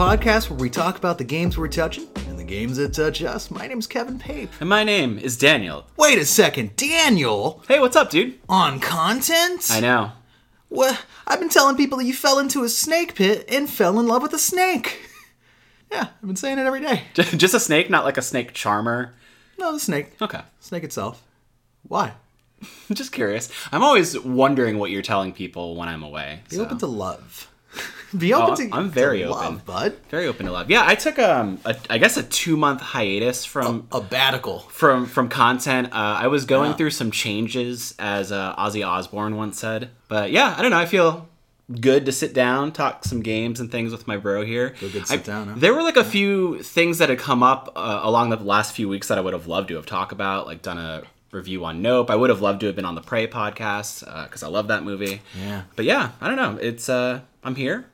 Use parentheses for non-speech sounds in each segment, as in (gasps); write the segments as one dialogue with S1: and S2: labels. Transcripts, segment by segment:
S1: Podcast where we talk about the games we're touching and the games that touch us. My name's Kevin Pape.
S2: And my name is Daniel.
S1: Wait a second, Daniel?
S2: Hey, what's up, dude?
S1: On content?
S2: I know.
S1: What? I've been telling people that you fell into a snake pit and fell in love with a snake. (laughs) Yeah, I've been saying it every day. (laughs)
S2: Just a snake, not like a snake charmer.
S1: No, the snake.
S2: Okay.
S1: Snake itself. Why? (laughs)
S2: Just curious. I'm always wondering what you're telling people when I'm away.
S1: Be
S2: so.
S1: open to love. Be open
S2: Oh,
S1: to.
S2: I'm very
S1: to
S2: open.
S1: love, bud.
S2: Very open to love. Yeah, I took um, a, I guess a two month hiatus from
S1: A batical.
S2: from from content. Uh, I was going
S1: Yeah.
S2: through some changes, as uh, Ozzy Osbourne once said. But yeah, I don't know. I feel good to sit down, talk some games and things with my bro here.
S1: Feel good to sit
S2: I-
S1: down, huh?
S2: There were like a few things that had come up uh, along the last few weeks that I would have loved to have talked about, like done a review on Nope. I would have loved to have been on the Prey podcast because I love that movie.
S1: Yeah.
S2: But yeah, I don't know. It's uh, I'm here.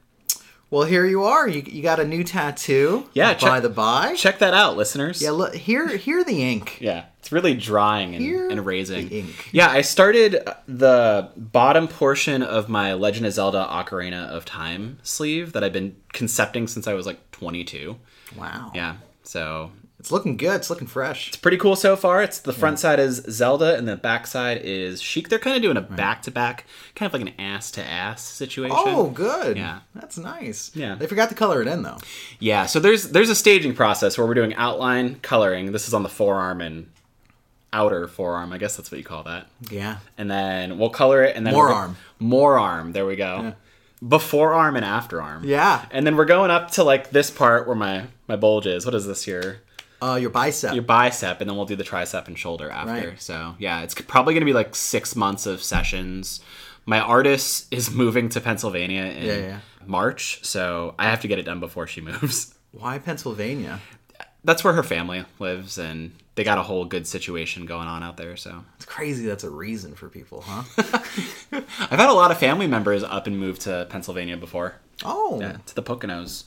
S1: Well, here you are. You, you got a new tattoo.
S2: Yeah,
S1: By
S2: check-
S1: the by.
S2: Check that out, listeners.
S1: Yeah, look here. Here the ink. (laughs)
S2: Yeah, it's really drying and,
S1: Here
S2: and raising.
S1: ink.
S2: Yeah, I started the bottom portion of my Legend of Zelda Ocarina of Time sleeve that I've been concepting since I was like 22.
S1: Wow.
S2: Yeah, so
S1: It's looking good. It's looking fresh.
S2: it's pretty cool so far. It's the front side is Zelda and the back side is Sheik. They're kind of doing a back to back, kind of like an ass to ass situation.
S1: Oh, good.
S2: Yeah.
S1: That's nice.
S2: Yeah.
S1: They forgot to color it in though.
S2: Yeah, so there's there's a staging process where we're doing outline coloring. This is on the forearm and outer forearm. I guess that's what you call that.
S1: Yeah.
S2: and then we'll color it, and then
S1: More arm.
S2: more arm. There we go. Before arm and after arm.
S1: Yeah.
S2: And then we're going up to like this part where my my bulge is. What is this here?
S1: Uh, your bicep.
S2: Your bicep, and then we'll do the tricep and shoulder after.
S1: Right.
S2: So yeah, it's probably gonna be like six months of sessions. My artist is (laughs) moving to Pennsylvania in
S1: Yeah, yeah.
S2: March, so I have to get it done before she (laughs) moves.
S1: Why Pennsylvania?
S2: That's where her family lives, and they got a whole good situation going on out there. So
S1: It's crazy. That's a reason for people, huh? (laughs)
S2: I've had a lot of family members up and move to Pennsylvania before.
S1: Oh,
S2: Yeah, to the Poconos.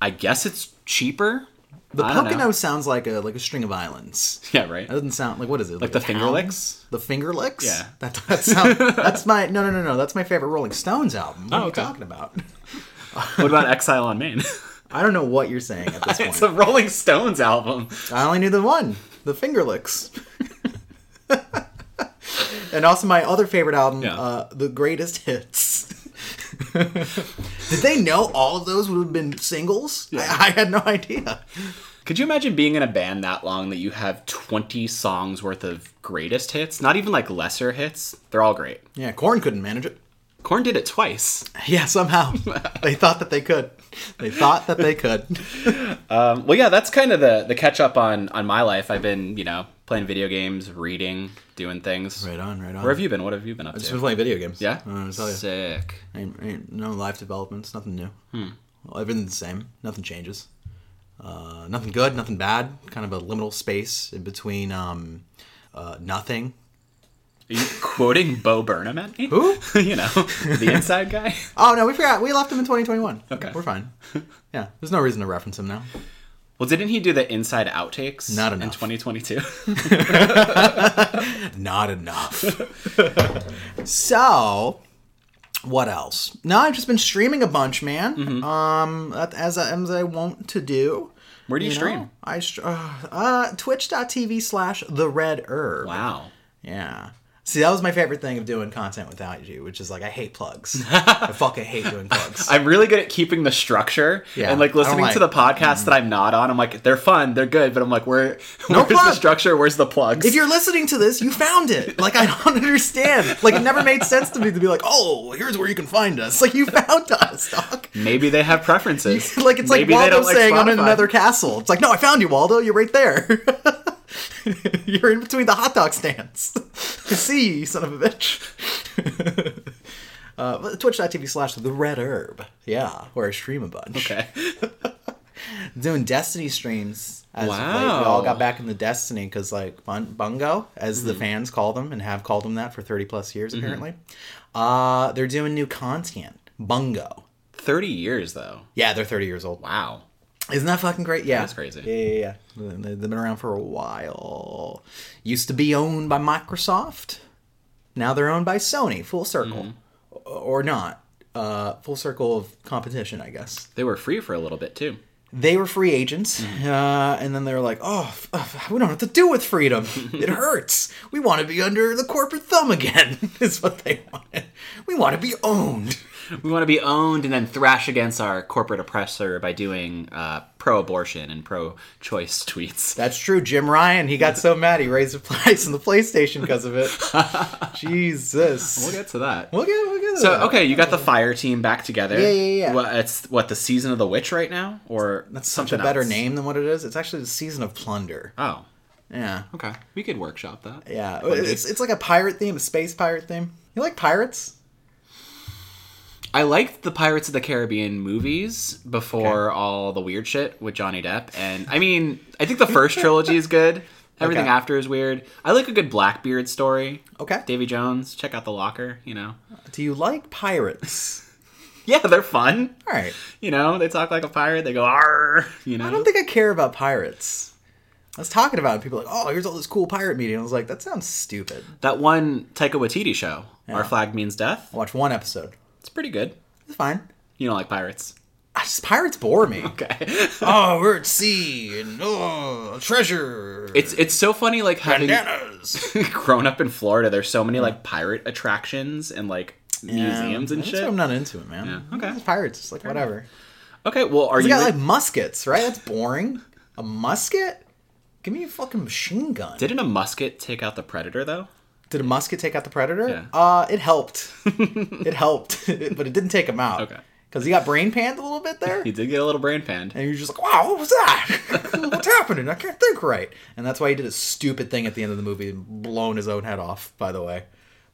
S2: I guess it's cheaper.
S1: The. Pocono sounds like a like a string of islands. (laughs)
S2: Yeah, right.
S1: That doesn't sound like what is it? Like,
S2: the
S1: a
S2: Finger? Licks?
S1: The Finger Licks.
S2: Yeah.
S1: That that sound, (laughs) that's my no no no no. That's my favorite Rolling Stones album. What
S2: Oh,
S1: are
S2: okay.
S1: you talking about? (laughs)
S2: What about Exile on Main?
S1: I don't know what you're saying at this point.
S2: it's a Rolling Stones album.
S1: I only knew the one, the Finger Licks. and also my other favorite album,
S2: Yeah.
S1: uh, The Greatest Hits. (laughs) Did they know all of those would have been singles? I, I had no idea.
S2: Could you imagine being in a band that long that you have 20 songs worth of greatest hits? Not even like lesser hits. They're all great.
S1: Yeah, Korn couldn't manage it.
S2: Korn did it twice. (laughs)
S1: Yeah, somehow (laughs) they thought that they could. They thought that they could.
S2: Um, well, yeah, that's kind of the the catch up on on my life. I've been, you know, playing video games, reading, doing things.
S1: Right on, right on.
S2: Where have you been? What have you been up
S1: Just
S2: to?
S1: been playing video games.
S2: Yeah,
S1: I don't know what to tell you.
S2: sick.
S1: Ain't, ain't no life developments, nothing new.
S2: Hmm.
S1: Well, everything's the same. Nothing changes. Uh, nothing good, nothing bad. Kind of a liminal space in between um, uh, nothing.
S2: Are you quoting Bo Burnham at me?
S1: Who? (laughs)
S2: you know, the inside guy. (laughs)
S1: Oh no, we forgot. We left him in 2021.
S2: Okay.
S1: we're fine. (laughs) Yeah, there's no reason to reference him now.
S2: Well, didn't he do the inside outtakes
S1: Not enough.
S2: in 2022? (laughs)
S1: Not enough. so, what else? No, I've just been streaming a bunch, man.
S2: Mm-hmm.
S1: Um, as I, as I want to do.
S2: Where do you,
S1: know,
S2: stream?
S1: I str- uh, uh, Twitch.tv slash the red herb.
S2: Wow.
S1: Yeah. See, that was my favorite thing of doing content without you, which is like I hate plugs. (laughs) I fucking hate doing plugs.
S2: I'm really good at keeping the structure
S1: Yeah,
S2: and like listening to the
S1: like- mm.
S2: podcast that I'm not on. I'm like, they're fun, they're good, but I'm like, where, (laughs)
S1: No
S2: where's the structure? Where's the plugs?
S1: if you're listening to this, you found it. (laughs) Like I don't understand. Like it never made sense to me to be like, oh, here's where you can find us. Like you found us, dog.
S2: Maybe they have preferences.
S1: like it's
S2: Maybe
S1: like Waldo
S2: don't like
S1: saying I'm in another castle. It's like, no, I found you, Waldo. You're right there. (laughs) You're in between the hot dog stands. I (laughs) see you, you son of a bitch. (laughs) uh, Twitch.tv slash the red herb. Yeah, where I stream a bunch.
S2: Okay.
S1: Doing Destiny streams. As.
S2: Wow.
S1: We all got back into Destiny because, like, Bun- Bungo, as
S2: Mm-hmm.
S1: the fans call them and have called them that for 30 plus years, apparently, uh, they're doing new content. Bungo.
S2: 30 years though.
S1: Yeah, they're 30 years old.
S2: Wow.
S1: Isn't that fucking great? Yeah.
S2: That's crazy.
S1: Yeah, yeah, yeah. They- They've been around for a while. Used to be owned by Microsoft. Now they're owned by Sony, full circle.
S2: Mm-hmm.
S1: Or not. uh, full circle of competition, I guess.
S2: They were free for a little bit too.
S1: They were free agents, uh, and then they were like, "Oh, f- f- we don't have to do with freedom. It (laughs) hurts. We want to be under the corporate thumb again." (laughs) is what they wanted. We want to be owned.
S2: We want to be owned and then thrash against our corporate oppressor by doing uh, pro-abortion and pro-choice (laughs) tweets.
S1: That's true. Jim Ryan, he got so mad he raised the price on the PlayStation because of it. (laughs) Jesus.
S2: We'll get to that.
S1: We'll get, we'll get to
S2: So
S1: that.
S2: okay, you got the fire team back together.
S1: Yeah, yeah, yeah.
S2: What, it's what the season of the witch right now, or
S1: That's such
S2: something
S1: a better
S2: else?
S1: name than what it is. It's actually the season of plunder.
S2: Oh,
S1: Yeah.
S2: okay. We could workshop that.
S1: Yeah. It's, it's like a pirate theme, a space pirate theme. You like pirates?
S2: I liked the Pirates of the Caribbean movies before all the weird shit with Johnny Depp, and I mean, I think the first trilogy is good. (laughs) Everything
S1: Okay.
S2: after is weird. I like a good Blackbeard story.
S1: Okay.
S2: Davy Jones, check out the locker. You know,
S1: Do you like pirates? (laughs)
S2: yeah, they're fun.
S1: All right.
S2: You know, they talk like a pirate. They go "arr," you know.
S1: I don't think I care about pirates. I was talking about it. People like, oh, here's all this cool pirate media. I was like, that sounds stupid.
S2: that one Taika Waititi show,
S1: Yeah.
S2: Our Flag Means Death.
S1: I watched one episode.
S2: It's pretty good.
S1: It's fine.
S2: You don't like pirates.
S1: I just, pirates bore me. (laughs)
S2: Okay.
S1: oh, we're at sea and oh, treasure.
S2: it's it's so funny like having
S1: bananas. (laughs)
S2: grown up in Florida. There's so many like pirate attractions and like museums and shit.
S1: I'm not into it, man.
S2: Yeah, okay.
S1: It's pirates. It's like whatever.
S2: Okay, well, are
S1: You got like muskets, right? That's boring. A musket? Give me a fucking machine gun. Did,
S2: Didn't a musket take out the predator though?
S1: A musket take out the predator?
S2: Yeah.
S1: Uh, it helped. (laughs) it helped, (laughs) but it didn't take him out.
S2: Okay.
S1: Because he got brain panned a little bit there. (laughs)
S2: He did get a little brain panned.
S1: And you're just like, wow, what was that? What's happening? I can't think right. And that's why he did a stupid thing at the end of the movie, and blown his own head off. By the way,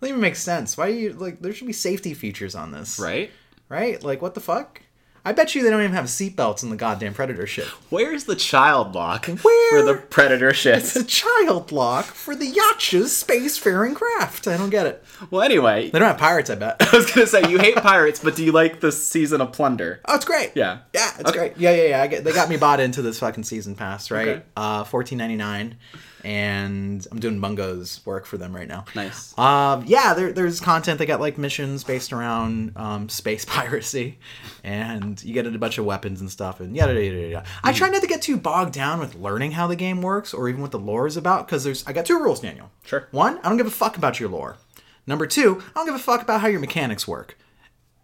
S1: doesn't even make sense. Why do you like? There should be safety features on this,
S2: Right?
S1: Right? Like, what the fuck? I bet you they don't even have seatbelts in the goddamn Predator ship.
S2: Where's the child lock
S1: Where-
S2: for the predator ship?
S1: It's a child lock for the Yautja's spacefaring craft. I don't get it.
S2: well, anyway,
S1: They don't have pirates, I bet. (laughs)
S2: I was gonna say you hate pirates, but do you like the season of Plunder?
S1: Oh, it's great.
S2: Yeah.
S1: Yeah, it's
S2: Okay.
S1: great. Yeah, yeah, yeah. I get, they got me bought into this fucking season pass, right?
S2: Okay.
S1: Uh, fourteen ninety nine, and I'm doing Bungo's work for them right now.
S2: Nice.
S1: Um, yeah, there, there's content. They got like missions based around um, space (laughs) piracy, and you get a bunch of weapons and stuff, and yada yada yada. yada. I try not to get too bogged down with learning how the game works or even what the lore is about, because there's I got two rules, Daniel.
S2: Sure.
S1: One, I don't give a fuck about your lore. Number two, I don't give a fuck about how your mechanics work,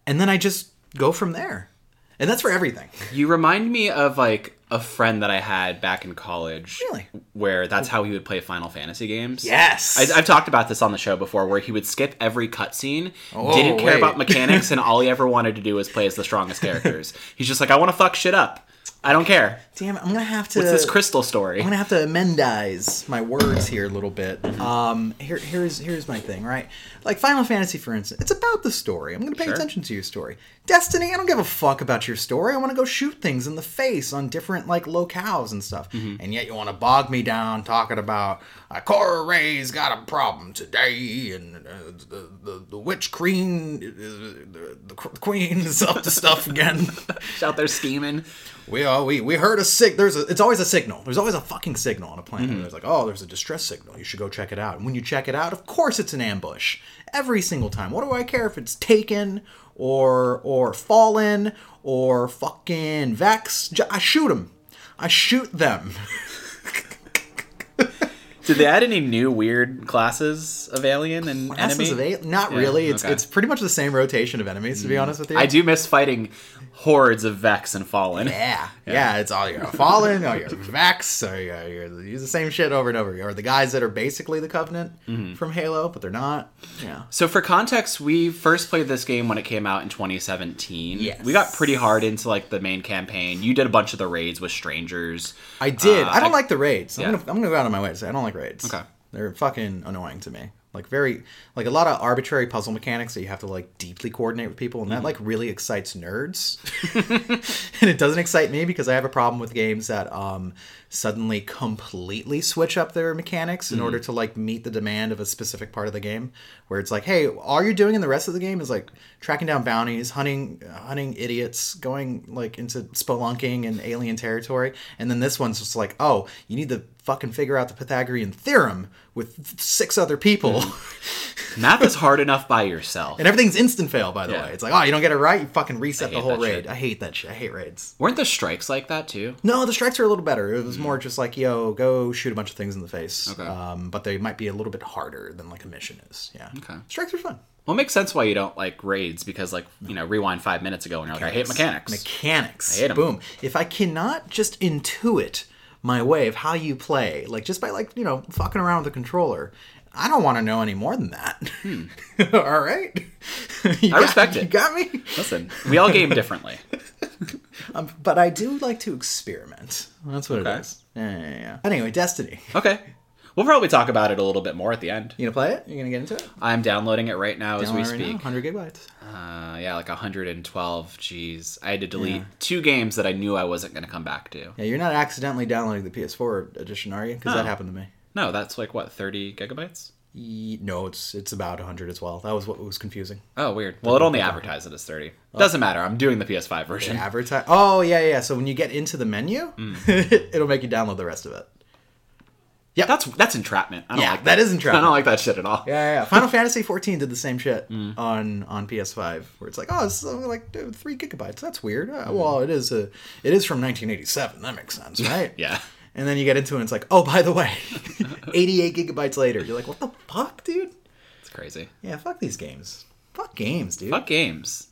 S1: and then I just go from there, and that's for everything.
S2: You remind me of like a friend that I had back in college.
S1: Really?
S2: Where that's how he would play Final Fantasy games.
S1: Yes.
S2: I, I've talked about this on the show before, where he would skip every cutscene,
S1: Oh,
S2: didn't care
S1: wait.
S2: about mechanics, and all he ever wanted to do was play as the strongest (laughs) characters. He's just like, I want to fuck shit up. I don't care.
S1: Damn it, I'm gonna have to.
S2: What's this crystal story?
S1: I'm gonna have to amendize my words here a little bit. Um, here, here's here's my thing, right? Like Final Fantasy, for instance, it's about the story. I'm gonna pay
S2: Sure.
S1: attention to your story. Destiny, I don't give a fuck about your story. I want to go shoot things in the face on different like locales and stuff. And yet you want to bog me down talking about uh, Cora Ray's got a problem today, and uh, the, the the witch queen, uh, the, the queen is up to stuff again. (laughs)
S2: out there scheming.
S1: We uh, we we heard a sig. There's a. It's always a signal. There's always a fucking signal on a planet. There's like, oh, there's a distress signal. You should go check it out. And when you check it out, of course, it's an ambush every single time. What do I care if it's taken or or fallen or fucking vex? I shoot them. I shoot them.
S2: Did they add any new weird classes of alien and
S1: Classes
S2: enemy?
S1: of eight? Not
S2: Yeah,
S1: really. It's
S2: okay. Mm.
S1: it's pretty much the same rotation of enemies. To be honest with you,
S2: I do miss fighting hordes of Vex and Fallen.
S1: Yeah, (laughs) yeah, it's all you're fallen, or you're Vex, or you're, you're use the same shit over and over. Or the guys that are basically the Covenant
S2: Mm-hmm.
S1: from Halo, but they're not. Yeah,
S2: So for context, we first played this game when it came out in 2017.
S1: Yes.
S2: We got pretty hard into like the main campaign. You did a bunch of the raids with strangers.
S1: I did.
S2: Uh,
S1: I don't
S2: I-
S1: like the raids.
S2: Yeah.
S1: I'm gonna I'm gonna go out of my way to say I don't like raids.
S2: Okay.
S1: they're fucking annoying to me. Like very like a lot of arbitrary puzzle mechanics that you have to like deeply coordinate with people, and
S2: Mm-hmm.
S1: that like really excites nerds. (laughs) and it doesn't excite me because I have a problem with games that um suddenly completely switch up their mechanics in order to like meet the demand of a specific part of the game where it's like hey all you're doing in the rest of the game is like tracking down bounties hunting hunting idiots going like into spelunking and alien territory and then this one's just like oh you need to fucking figure out the pythagorean theorem with six other people (laughs)
S2: Math is hard enough by yourself.
S1: and everything's instant fail by the
S2: Yeah.
S1: way it's like oh you don't get it right you fucking reset the whole raid
S2: shit.
S1: i hate that shit i hate raids
S2: Weren't the strikes like that too?
S1: no, the strikes are a little better. It was more just like, yo, go shoot a bunch of things in the face.
S2: Okay.
S1: Um, but they might be a little bit harder than like a mission is. Yeah.
S2: Okay.
S1: Strikes are fun.
S2: Well, it makes sense why you don't like raids because, like, you know, rewind five minutes ago and you're like, I hate mechanics.
S1: Mechanics.
S2: I hate them.
S1: Boom. If I cannot just intuit my way of how you play, like just by like, you know, fucking around with the controller, I don't want to know any more than that. (laughs) All right. (laughs) You got-
S2: Hmm. respect it.
S1: You got me?
S2: Listen, we all game differently. (laughs)
S1: Um, but I do like to experiment. That's what
S2: Okay.
S1: it is. Yeah, yeah, yeah. Anyway, Destiny.
S2: Okay. We'll probably talk about it a little bit more at the end.
S1: You gonna play it? You gonna get into it?
S2: I'm downloading it right now as we
S1: Download right now,
S2: speak.
S1: 100 gigabytes.
S2: Uh, yeah, like 112 G's. I had to delete two games that I knew I wasn't to come back to.
S1: Yeah, you're not accidentally downloading the PS4 edition, are you? Because that happened to me.
S2: No, that's like what 30 gigabytes.
S1: No, it's it's about 100 as well. That was what was confusing.
S2: Oh, weird. Well, it only advertised it as 30. Doesn't matter. I'm doing the PS5 version.
S1: Advertise. Oh yeah, yeah. So when you get into the menu,
S2: Mm. (laughs)
S1: it'll make you download the rest of it.
S2: Yeah, that's that's entrapment. I don't
S1: Yeah,
S2: like
S1: that is entrapment.
S2: I don't like that shit at all.
S1: Yeah, yeah, yeah. (laughs) Final Fantasy 14 did the same shit
S2: Mm.
S1: on on PS5, where it's like, oh, it's like three gigabytes. That's weird. Uh,
S2: Mm.
S1: well, it is a it is from 1987. That makes sense, (laughs) right?
S2: Yeah.
S1: And then you get into it, and it's like, oh, by the way, (laughs) 88 gigabytes later, you're like, what the fuck, dude?
S2: It's crazy.
S1: Yeah, fuck these games. Fuck games, dude.
S2: Fuck games.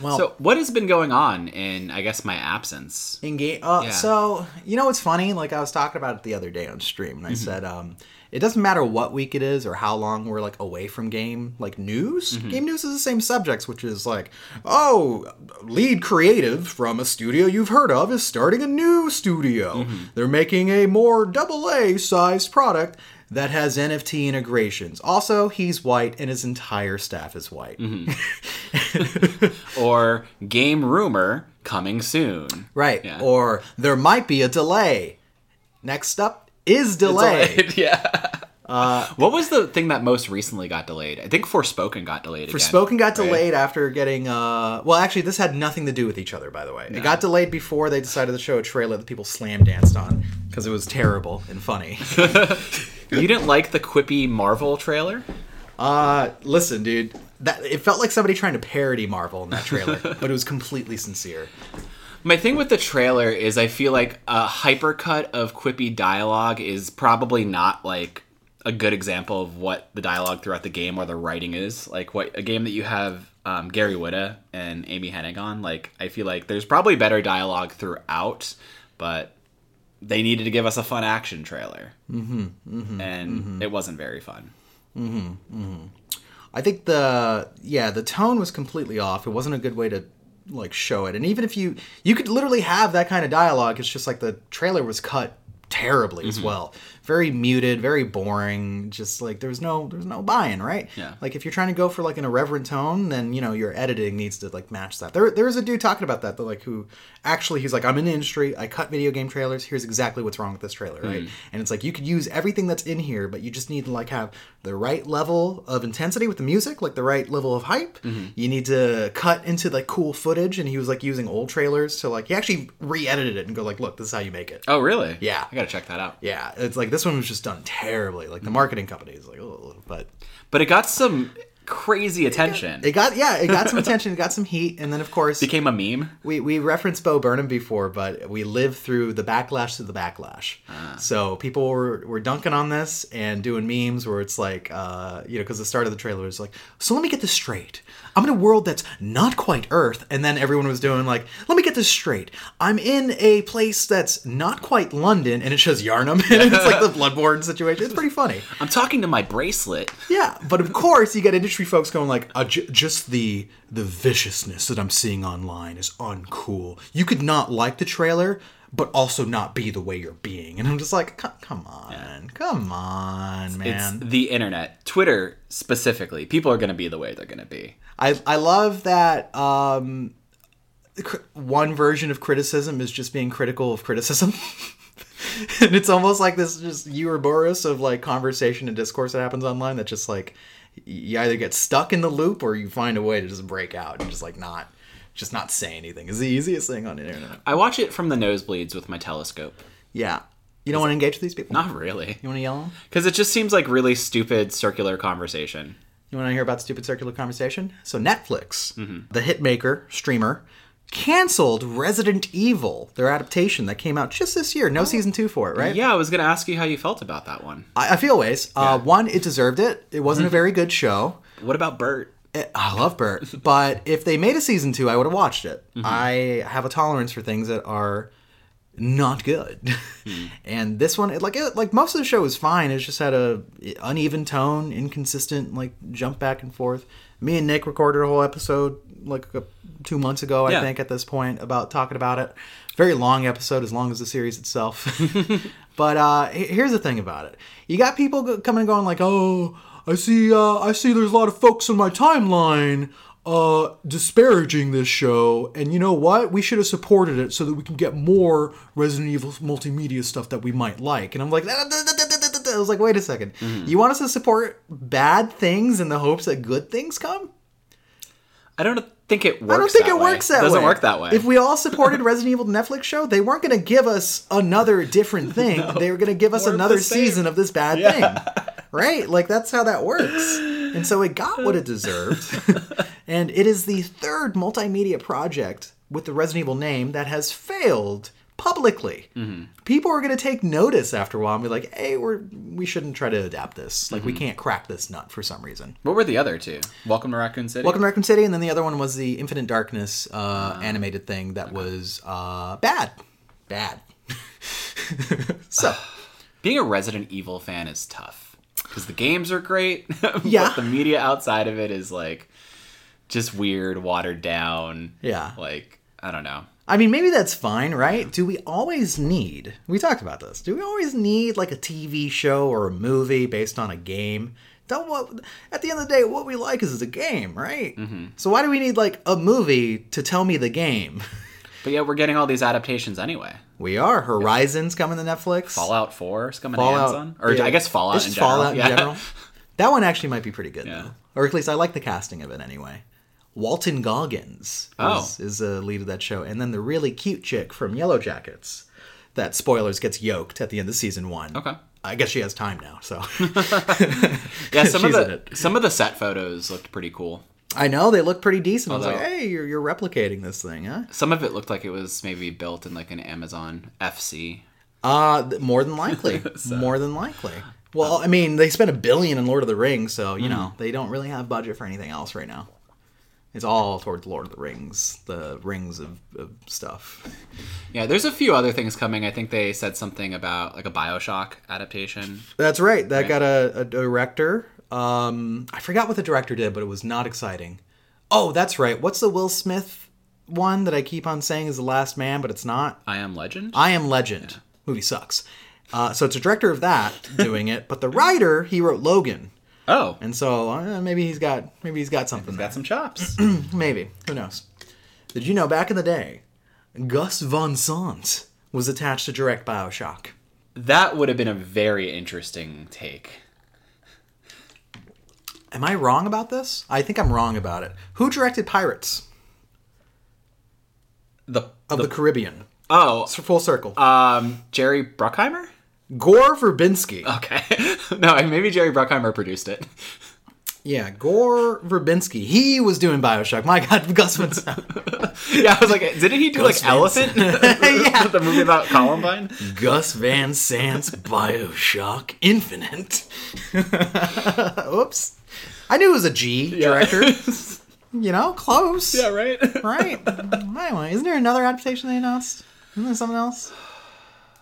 S1: Well,
S2: So, what has been going on in, I guess, my absence?
S1: in game. Uh,
S2: Yeah.
S1: So you know what's funny? Like I was talking about it the other day on stream,
S2: Mm-hmm.
S1: and I said, um, it doesn't matter what week it is or how long we're like away from game like news.
S2: Mm-hmm.
S1: Game news is the same subjects, which is like, oh, lead creative from a studio you've heard of is starting a new studio.
S2: Mm-hmm.
S1: They're making a more double A sized product. That has NFT integrations. Also, he's white and his entire staff is white.
S2: Mm-hmm. (laughs) Or game rumor coming soon.
S1: Right.
S2: Yeah.
S1: Or there might be a delay. Next up is delay.
S2: Delayed, (laughs) yeah. what was the thing that most recently got delayed? I think Forspoken got delayed again.
S1: Forspoken got
S2: right?
S1: delayed after getting. Uh, well, actually, this had nothing to do with each other. By the way, it got delayed before they decided to show a trailer that people slam danced on because it was terrible and funny. (laughs)
S2: You didn't like the quippy Marvel trailer?
S1: uh, listen, dude, that it felt like somebody trying to parody Marvel in that trailer, (laughs) but it was completely sincere.
S2: My thing with the trailer is I feel like a hypercut of quippy dialogue is probably not like a good example of what the dialogue throughout the game or the writing is. Like what a game that you have um, Gary Whitta and Amy Hennig on. Like I feel like there's probably better dialogue throughout, but they needed to give us a fun action trailer, mm-hmm, and it wasn't very fun.
S1: I think the yeah the tone was completely off. It wasn't a good way to like show it. And even if you you could literally have that kind of dialogue, it's just like the trailer was cut terribly
S2: Mm-hmm.
S1: as well. Very muted, very boring. Just like there's no there's no buy-in, right?
S2: Yeah.
S1: Like if you're trying to go for like an irreverent tone, then you know your editing needs to like match that. There there was a dude talking about that, that like who actually he's like I'm in the industry. I cut video game trailers. Here's exactly what's wrong with this trailer, right?
S2: Mm.
S1: And it's like you could use everything that's in here, but you just need to like have the right level of intensity with the music, like the right level of hype.
S2: Mm-hmm.
S1: You need to cut into like cool footage, and he was like using old trailers to like he actually re-edited it and go like, look, this is how you make it.
S2: Oh really?
S1: Yeah.
S2: I gotta check that out.
S1: Yeah, it's like this one was just done terribly. Like the marketing company is like, oh, but
S2: But it got some crazy attention.
S1: it got yeah, it got some (laughs) attention, it got some heat, and then of course
S2: became a meme.
S1: we we referenced Bo Burnham before, but we lived through the backlash to the backlash. So people were, were dunking on this and doing memes where it's like, uh, you know, because the start of the trailer was like, so let me get this straight. I'm in a world that's not quite Earth, and then everyone was doing like, let me get this straight. I'm in a place that's not quite London, and it shows Yharnam, (laughs) and it's like the Bloodborne situation. It's pretty funny.
S2: I'm talking to my bracelet.
S1: Yeah, but of course you get industry folks going like, uh, j- just the the viciousness that I'm seeing online is uncool. You could not like the trailer, but also not be the way you're being. And I'm just like, come on, come on, man.
S2: It's the internet, Twitter specifically. People are going to be the way they're going to be.
S1: I I love that. Um, one version of criticism is just being critical of criticism. (laughs) and it's almost like this just Ouroboros of like conversation and discourse that happens online. That just like you either get stuck in the loop or you find a way to just break out and just like not just not say anything. Is the easiest thing on the internet.
S2: I watch it from the nosebleeds with my telescope.
S1: Yeah, you don't want to engage with these people.
S2: Not really.
S1: You want to yell?
S2: Because it just seems like really stupid circular conversation.
S1: You want to hear about stupid circular conversation? So Netflix, mm-hmm. the hitmaker streamer, canceled Resident Evil, their adaptation that came out just this year. No oh. season two for it, right?
S2: Yeah, I was going to ask you how you felt about that one.
S1: I, I feel ways. Uh, one, it deserved it. It wasn't a mm-hmm. very good show.
S2: What about Bert?
S1: It- I love Bert, (laughs) but if they made a season two, I would have watched it. Mm-hmm. I have a tolerance for things that are not good, (laughs) and this one, like it, like most of the show was fine. It just had a uneven tone, inconsistent, like jump back and forth. Me and Nick recorded a whole episode like a, two months ago, I
S2: Yeah.
S1: think, at this point about talking about it. Very long episode, as long as the series itself. (laughs) but uh, here's the thing about it: you got people coming and going like, "Oh, I see, uh, I see. There's a lot of folks on my timeline." Uh, disparaging this show, and you know what? We should have supported it so that we can get more Resident Evil multimedia stuff that we might like. And I'm like, I was like, wait a 2nd you want us to support bad things in the hopes that good things come?
S2: I don't think it works
S1: I don't think it
S2: way.
S1: works that way.
S2: it doesn't
S1: way.
S2: work that way.
S1: If we all supported (laughs) Resident Evil Netflix show, they weren't going to give us another different (laughs) thing. They were going to give us
S2: More of the
S1: another season of this bad thing. (laughs) Right? Like that's how that works. And so it got what it deserved. (laughs) and it is the third multimedia project with the Resident Evil name that has failed publicly.
S2: Mm-hmm.
S1: People are going to take notice after a while and be like, "Hey, we're we shouldn't try to adapt this. Like we
S2: Mm-hmm.
S1: can't crack this nut for some reason."
S2: what were the other two? Welcome to Raccoon City.
S1: Welcome to Raccoon City, and then the other one was the Infinite Darkness uh,
S2: Ah.
S1: animated thing that was uh, bad, bad. (laughs) so (sighs)
S2: Being a Resident Evil fan is tough because the games are great, (laughs)
S1: Yeah.
S2: but the media outside of it is like just weird, watered down.
S1: Yeah.
S2: like I don't know.
S1: I mean, maybe that's fine, right? Do we always need? We talked about this. Do we always need like a TV show or a movie based on a game? Don't what? At the end of the day, what we like is a game, right?
S2: Mm-hmm.
S1: So why do we need like a movie to tell me the game? (laughs)
S2: But yeah, we're getting all these adaptations anyway.
S1: We are Horizons coming to Netflix.
S2: Fallout Four is coming
S1: Fallout,
S2: to Amazon, or
S1: yeah.
S2: I guess Fallout
S1: It's
S2: in
S1: just
S2: general.
S1: Fallout in
S2: yeah.
S1: general. (laughs) That one actually might be pretty good,
S2: Yeah.
S1: though. Or at least I like the casting of it anyway. Walton Goggins
S2: Oh.
S1: is, is the lead of that show. And then the really cute chick from Yellow Jackets that, spoilers, gets yoked at the end of season one.
S2: Okay.
S1: I guess she has time now, so. (laughs)
S2: Yeah, (laughs) some of the some of the set photos looked pretty cool.
S1: I know, they look pretty decent. I was like, hey, you're, you're replicating this thing, huh?
S2: Some of it looked like it was maybe built in like an Amazon FC.
S1: Uh, more than likely. (laughs) More than likely. Well, I mean, they spent a billion in Lord of the Rings, so you know they don't really have budget for anything else right now. It's all towards Lord of the Rings, the rings of, of stuff.
S2: Yeah, there's a few other things coming. I think they said something about like a Bioshock adaptation.
S1: That's right. That got a, a director. Um, I forgot what the director did, but it was not exciting. Oh, that's right. What's the Will Smith one that I keep on saying is the Last Man, but it's not?
S2: I Am Legend.
S1: I Am Legend. Movie sucks. Uh, so it's a director of that (laughs) doing it, but the writer he wrote Logan,
S2: oh,
S1: and so uh, maybe he's got maybe he's got something.
S2: got some chops. (clears throat)
S1: Maybe who knows? Did you know back in the day, Gus Van Sant was attached to direct Bioshock?
S2: that would have been a very interesting take.
S1: Am I wrong about this? I think I'm wrong about it. Who directed Pirates
S2: The,
S1: of
S2: the,
S1: the, Caribbean?
S2: oh,
S1: It's full circle.
S2: um, Jerry Bruckheimer.
S1: Gore Verbinski.
S2: Okay, (laughs) no, maybe Jerry Bruckheimer produced it.
S1: Yeah, Gore Verbinski. He was doing Bioshock. My God, (laughs) Gus Van Sant.
S2: yeah, I was like, didn't he do
S1: Gus
S2: like
S1: Van
S2: Elephant? (laughs) (laughs)
S1: Yeah.
S2: the movie about Columbine.
S1: Gus Van Sant's Bioshock Infinite. Oops. I knew it was a G director. You know, close.
S2: yeah, right.
S1: Right. anyway, isn't there another adaptation they announced? Isn't there something else?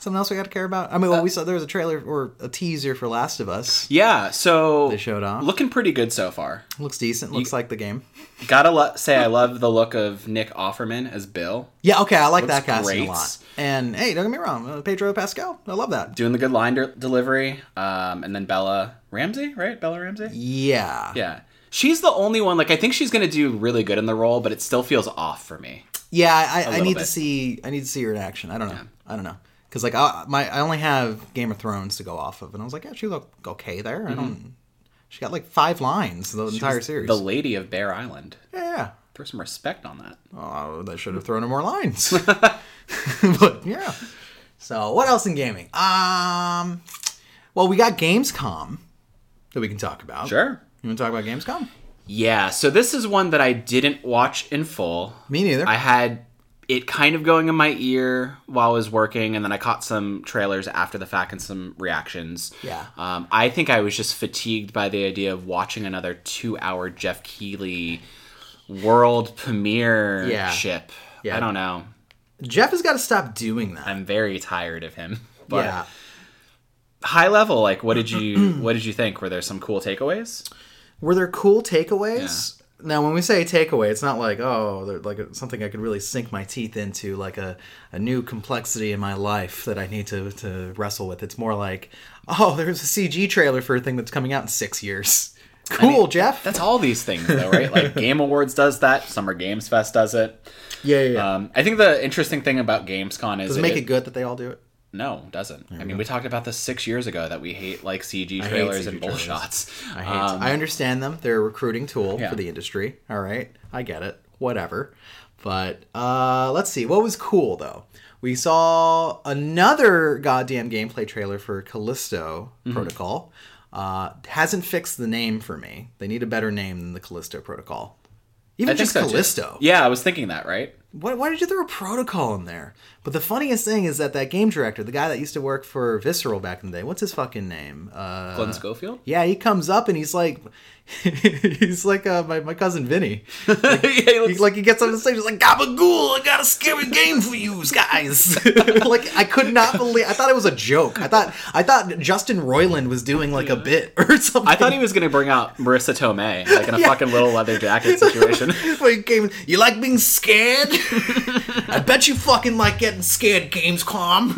S1: Something else we got to care about? I mean, well, we saw there was a trailer or a teaser for Last of Us.
S2: Yeah, so
S1: They showed off.
S2: looking pretty good so far.
S1: Looks decent. Looks like the game.
S2: Gotta lo- say, I love the look of Nick Offerman as Bill,
S1: Yeah, okay, I like
S2: Looks
S1: that casting
S2: great.
S1: a lot. And hey, don't get me wrong, uh, Pedro Pascal, I love that.
S2: doing the good line de- delivery, um, and then Bella Ramsey, right? Bella Ramsey.
S1: Yeah.
S2: Yeah, she's the only one. Like, I think she's gonna do really good in the role, but it still feels off for me.
S1: Yeah, I, I need
S2: bit.
S1: to see. I need to see her in action. I don't know. I don't know because like I, my I only have Game of Thrones to go off of, and I was like, yeah, she looked okay there. I don't. She got like five lines the entire series.
S2: The Lady of Bear Island.
S1: yeah,
S2: Throw some respect on that.
S1: Oh, they should have thrown in more lines. (laughs) but yeah. So what else in gaming? Um, well, we got Gamescom that we can talk about.
S2: Sure.
S1: You want to talk about Gamescom?
S2: Yeah, so this is one that I didn't watch in full.
S1: Me neither.
S2: I had it kind of going in my ear while I was working, and then I caught some trailers after the fact and some reactions.
S1: Yeah.
S2: Um, I think I was just fatigued by the idea of watching another two-hour Jeff Keighley world premiere
S1: Yeah.
S2: ship.
S1: Yeah.
S2: I don't know.
S1: Jeff has got to stop doing that.
S2: I'm very tired of him. (laughs) But
S1: yeah.
S2: high level, like, what did you (clears throat) what did you think? Were there some cool takeaways?
S1: Were there cool takeaways? Now, when we say takeaway, it's not like oh, they're like something I could really sink my teeth into, like a, a new complexity in my life that I need to, to wrestle with. It's more like oh, there's a CG trailer for a thing that's coming out in six years. Cool, Jeff.
S2: That's all these things, though, right? Like (laughs) Game Awards does that. Summer Games Fest does it.
S1: yeah, yeah. yeah.
S2: Um, I think the interesting thing about Gamescom is
S1: Does it make it good that they all do it?
S2: No, doesn't. I mean, we talked about this six years ago that we hate like CG trailers
S1: CG
S2: and
S1: trailers.
S2: bullshots.
S1: I hate.
S2: Um,
S1: I understand them. They're a recruiting tool
S2: Yeah.
S1: for the industry. All right, I get it. Whatever. But uh, let's see. What was cool though? We saw another goddamn gameplay trailer for Callisto
S2: Mm-hmm.
S1: Protocol. Uh, hasn't fixed the name for me. They need a better name than the Callisto Protocol. Even just
S2: so, too.
S1: Callisto.
S2: Yeah, I was thinking that, right?
S1: Why, why did you throw a protocol in there? But the funniest thing is that that game director, the guy that used to work for Visceral back in the day, what's his fucking name? Uh,
S2: Glenn Schofield.
S1: yeah, he comes up and he's like, (laughs) he's like uh, my, my cousin Vinny. (laughs)
S2: Yeah, he
S1: He, like he gets on the stage, he's like, "Gabagool, I got a scary game for you guys." (laughs) like I could not believe. I thought it was a joke. I thought I thought Justin Roiland was doing like a bit or something.
S2: I thought he was going to bring out Marisa Tomei, like in a
S1: Yeah.
S2: fucking little leather jacket situation.
S1: When he came, you like being scared? I bet you fucking like getting scared, Gamescom.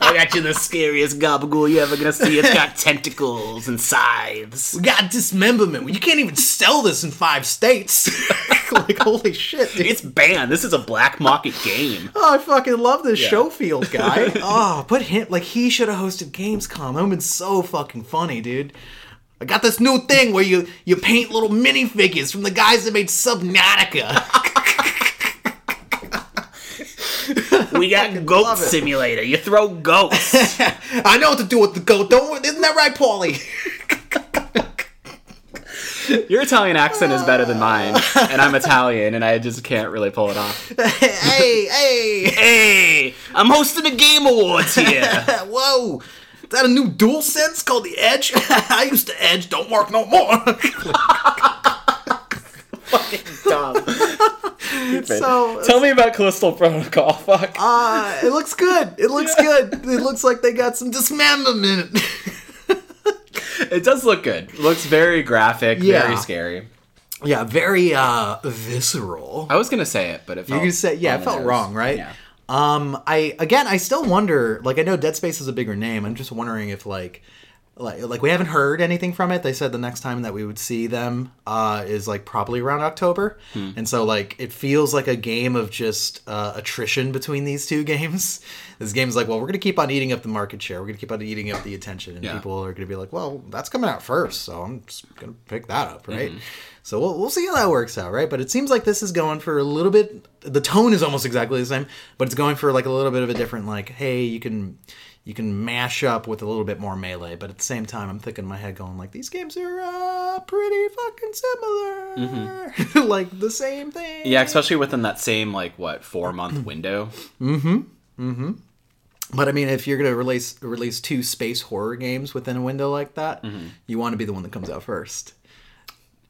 S2: I got you the scariest gabagool you ever gonna see. It's got (laughs) tentacles and scythes.
S1: We got dismemberment. You can't even sell this in five states. (laughs) like holy shit, dude.
S2: It's banned. This is a black market game.
S1: Oh, I fucking love this
S2: Yeah.
S1: Schofield guy. (laughs) oh, put him like he should have hosted Gamescom. That would have been so fucking funny, dude. I got this new thing where you you paint little minifigures from the guys that made Subnautica. (laughs)
S2: We got Goat. Simulator. You throw goats. (laughs)
S1: I know what to do with the goat. Don't worry. Isn't that right, Paulie?
S2: Your Italian accent is better than mine, and I'm Italian, and I just can't really pull it off. (laughs)
S1: hey, hey.
S2: Hey, I'm hosting a game awards here.
S1: Whoa. Is that a new DualSense called the Edge? I used to Edge. Don't work no more.
S2: Fucking dumb.
S1: So
S2: Tell me about Callisto Protocol. (laughs) Fuck.
S1: Uh, it looks good. It looks good. It looks like they got some dismemberment. (laughs)
S2: It does look good. It looks very graphic,
S1: Yeah.
S2: very scary.
S1: yeah, very uh visceral.
S2: I was gonna say it, but it
S1: You
S2: felt
S1: could say, yeah, it felt wrong, right?
S2: Yeah.
S1: Um, I again, I still wonder. Like, I know Dead Space is a bigger name. I'm just wondering if like. Like, like we haven't heard anything from it. They said the next time that we would see them uh, is like probably around October,
S2: Hmm.
S1: and so like it feels like a game of just uh, attrition between these two (laughs) games. This game's like, well, we're gonna keep on eating up the market share. We're gonna keep on eating up the attention, and
S2: Yeah.
S1: people are gonna be like, well, that's coming out first, so I'm just gonna pick that up, right?
S2: Mm-hmm.
S1: So we'll, we'll see how that works out, right? But it seems like this is going for a little bit. The tone is almost exactly the same, but it's going for like a little bit of a different, like, hey, you can you can mash up with a little bit more melee, but at the same time, I'm thinking in my head going like, these games are uh, pretty fucking similar, (laughs) like the same thing.
S2: Mm-hmm. Yeah, especially within that same like what four month (clears throat) window. Mm-hmm. Mm-hmm.
S1: But I mean, if you're gonna release release two space horror games within a window like that,
S2: Mm-hmm.
S1: you want to be the one that comes out first.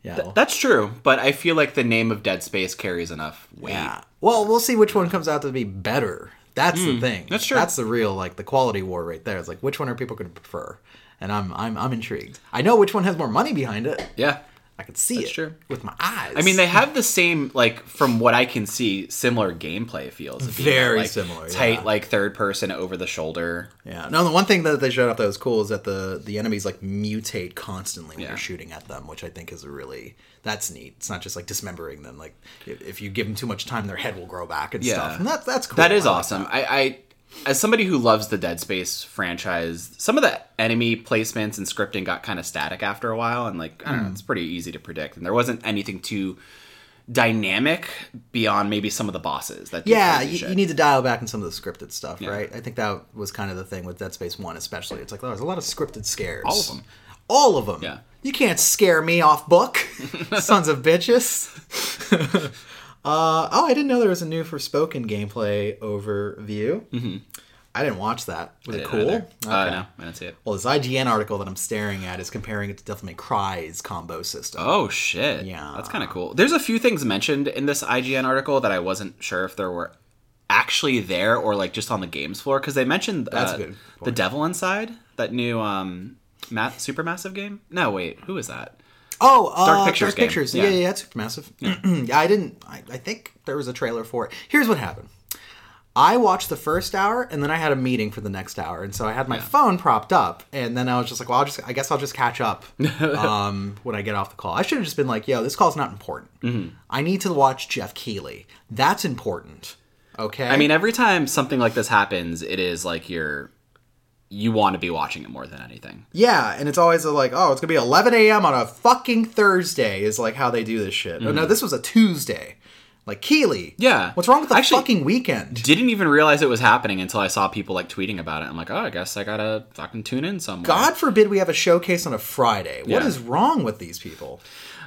S1: Yeah. well-
S2: That's true, but I feel like the name of Dead Space carries enough weight.
S1: Yeah. Well, we'll see which one comes out to be better. That's the thing.
S2: Hmm, that's true.
S1: That's the real like the quality war right there. It's like which one are people going to prefer? And I'm I'm I'm intrigued. I know which one has more money behind it.
S2: Yeah.
S1: I can see it
S2: true.
S1: with my eyes.
S2: I mean, they have the same, like, from what I can see, similar gameplay feels. of being that,
S1: Very
S2: like,
S1: similar,
S2: Tight,
S1: yeah.
S2: like third person over the shoulder.
S1: Yeah. No, the one thing that they showed off that was cool is that the the enemies like mutate constantly when
S2: Yeah.
S1: you're shooting at them, which I think is a really that's neat. It's not just like dismembering them. Like if, you give them too much time, their head will grow back and
S2: Yeah.
S1: stuff. And that's that's cool.
S2: That is
S1: I like
S2: awesome. I, I as somebody who loves the Dead Space franchise, some of the enemy placements and scripting got kind of static after a while, and like I don't know,
S1: Hmm.
S2: it's pretty easy to predict, and there wasn't anything too dynamic beyond maybe some of the bosses. That
S1: Yeah, you, you need to dial back in some of the scripted stuff,
S2: Yeah.
S1: right? I think that was kind of the thing with Dead Space 1 especially. It's like, oh, there's a lot of scripted scares.
S2: All of 'em.
S1: All of them.
S2: Yeah.
S1: You can't scare me off book, (laughs) sons of bitches. (laughs) uh, oh, I didn't know there was a new Forspoken gameplay overview. Mm-hmm. I didn't watch that. Was
S2: I
S1: it cool?
S2: either. Uh, no, I didn't see it.
S1: Well, this IGN article that I'm staring at is comparing it to Devil May Cry's combo system.
S2: Oh shit!
S1: Yeah.
S2: that's kind of cool. There's a few things mentioned in this IGN article that I wasn't sure if there were actually there or like just on the games floor because they mentioned uh, the. Devil Inside, that new um, ma- supermassive game. No, wait, who is that?
S1: Oh, uh,
S2: Dark Pictures
S1: Dark
S2: game.
S1: Pictures.
S2: Yeah.
S1: Yeah, yeah, yeah, it's massive. (clears throat) yeah, I didn't. I, I think there was a trailer for it. Here's what happened. I watched the first hour, and then I had a meeting for the next hour, and so I had my phone propped up, and then I was just like, "Well, I'll just, I guess I'll just catch up (laughs) um, when I get off the call." I should have just been like, "Yo, this call's not important.
S2: Mm-hmm.
S1: I need to watch Jeff Keighley. That's important." Okay.
S2: I mean, every time something like this happens, it is like you're you want to be watching it more than anything.
S1: Yeah, and it's always like, oh, it's gonna be 11 a.m. on a fucking Thursday is like how they do this shit. Oh, no, this was a Tuesday. Like Keighley.
S2: Mm-hmm. Yeah.
S1: What's wrong with the
S2: Actually-
S1: fucking weekend?
S2: Didn't even realize it was happening until I saw people like tweeting about it. I'm like, oh, I guess I gotta fucking tune in somewhere.
S1: God forbid we have a showcase on a Friday. What
S2: Yeah.
S1: is wrong with these people?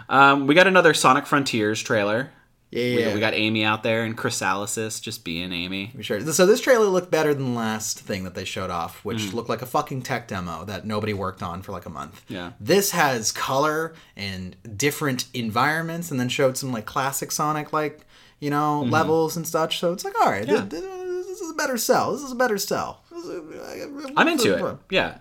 S2: Um, we got another Sonic Frontiers trailer.
S1: Yeah,
S2: We,
S1: yeah.
S2: we got Amy out there and Chrysalis just being Amy.
S1: Sure. So this trailer looked better than the last thing that they showed off, which
S2: Mm.
S1: looked like a fucking tech demo that nobody worked on for like a month.
S2: Yeah.
S1: This has color and different environments, and then showed some like classic Sonic like you know levels and such. So it's like, all right,
S2: Mm-hmm. Yeah.
S1: th- th- this is a better sell. This is a better sell. This
S2: I'm into it. Yeah.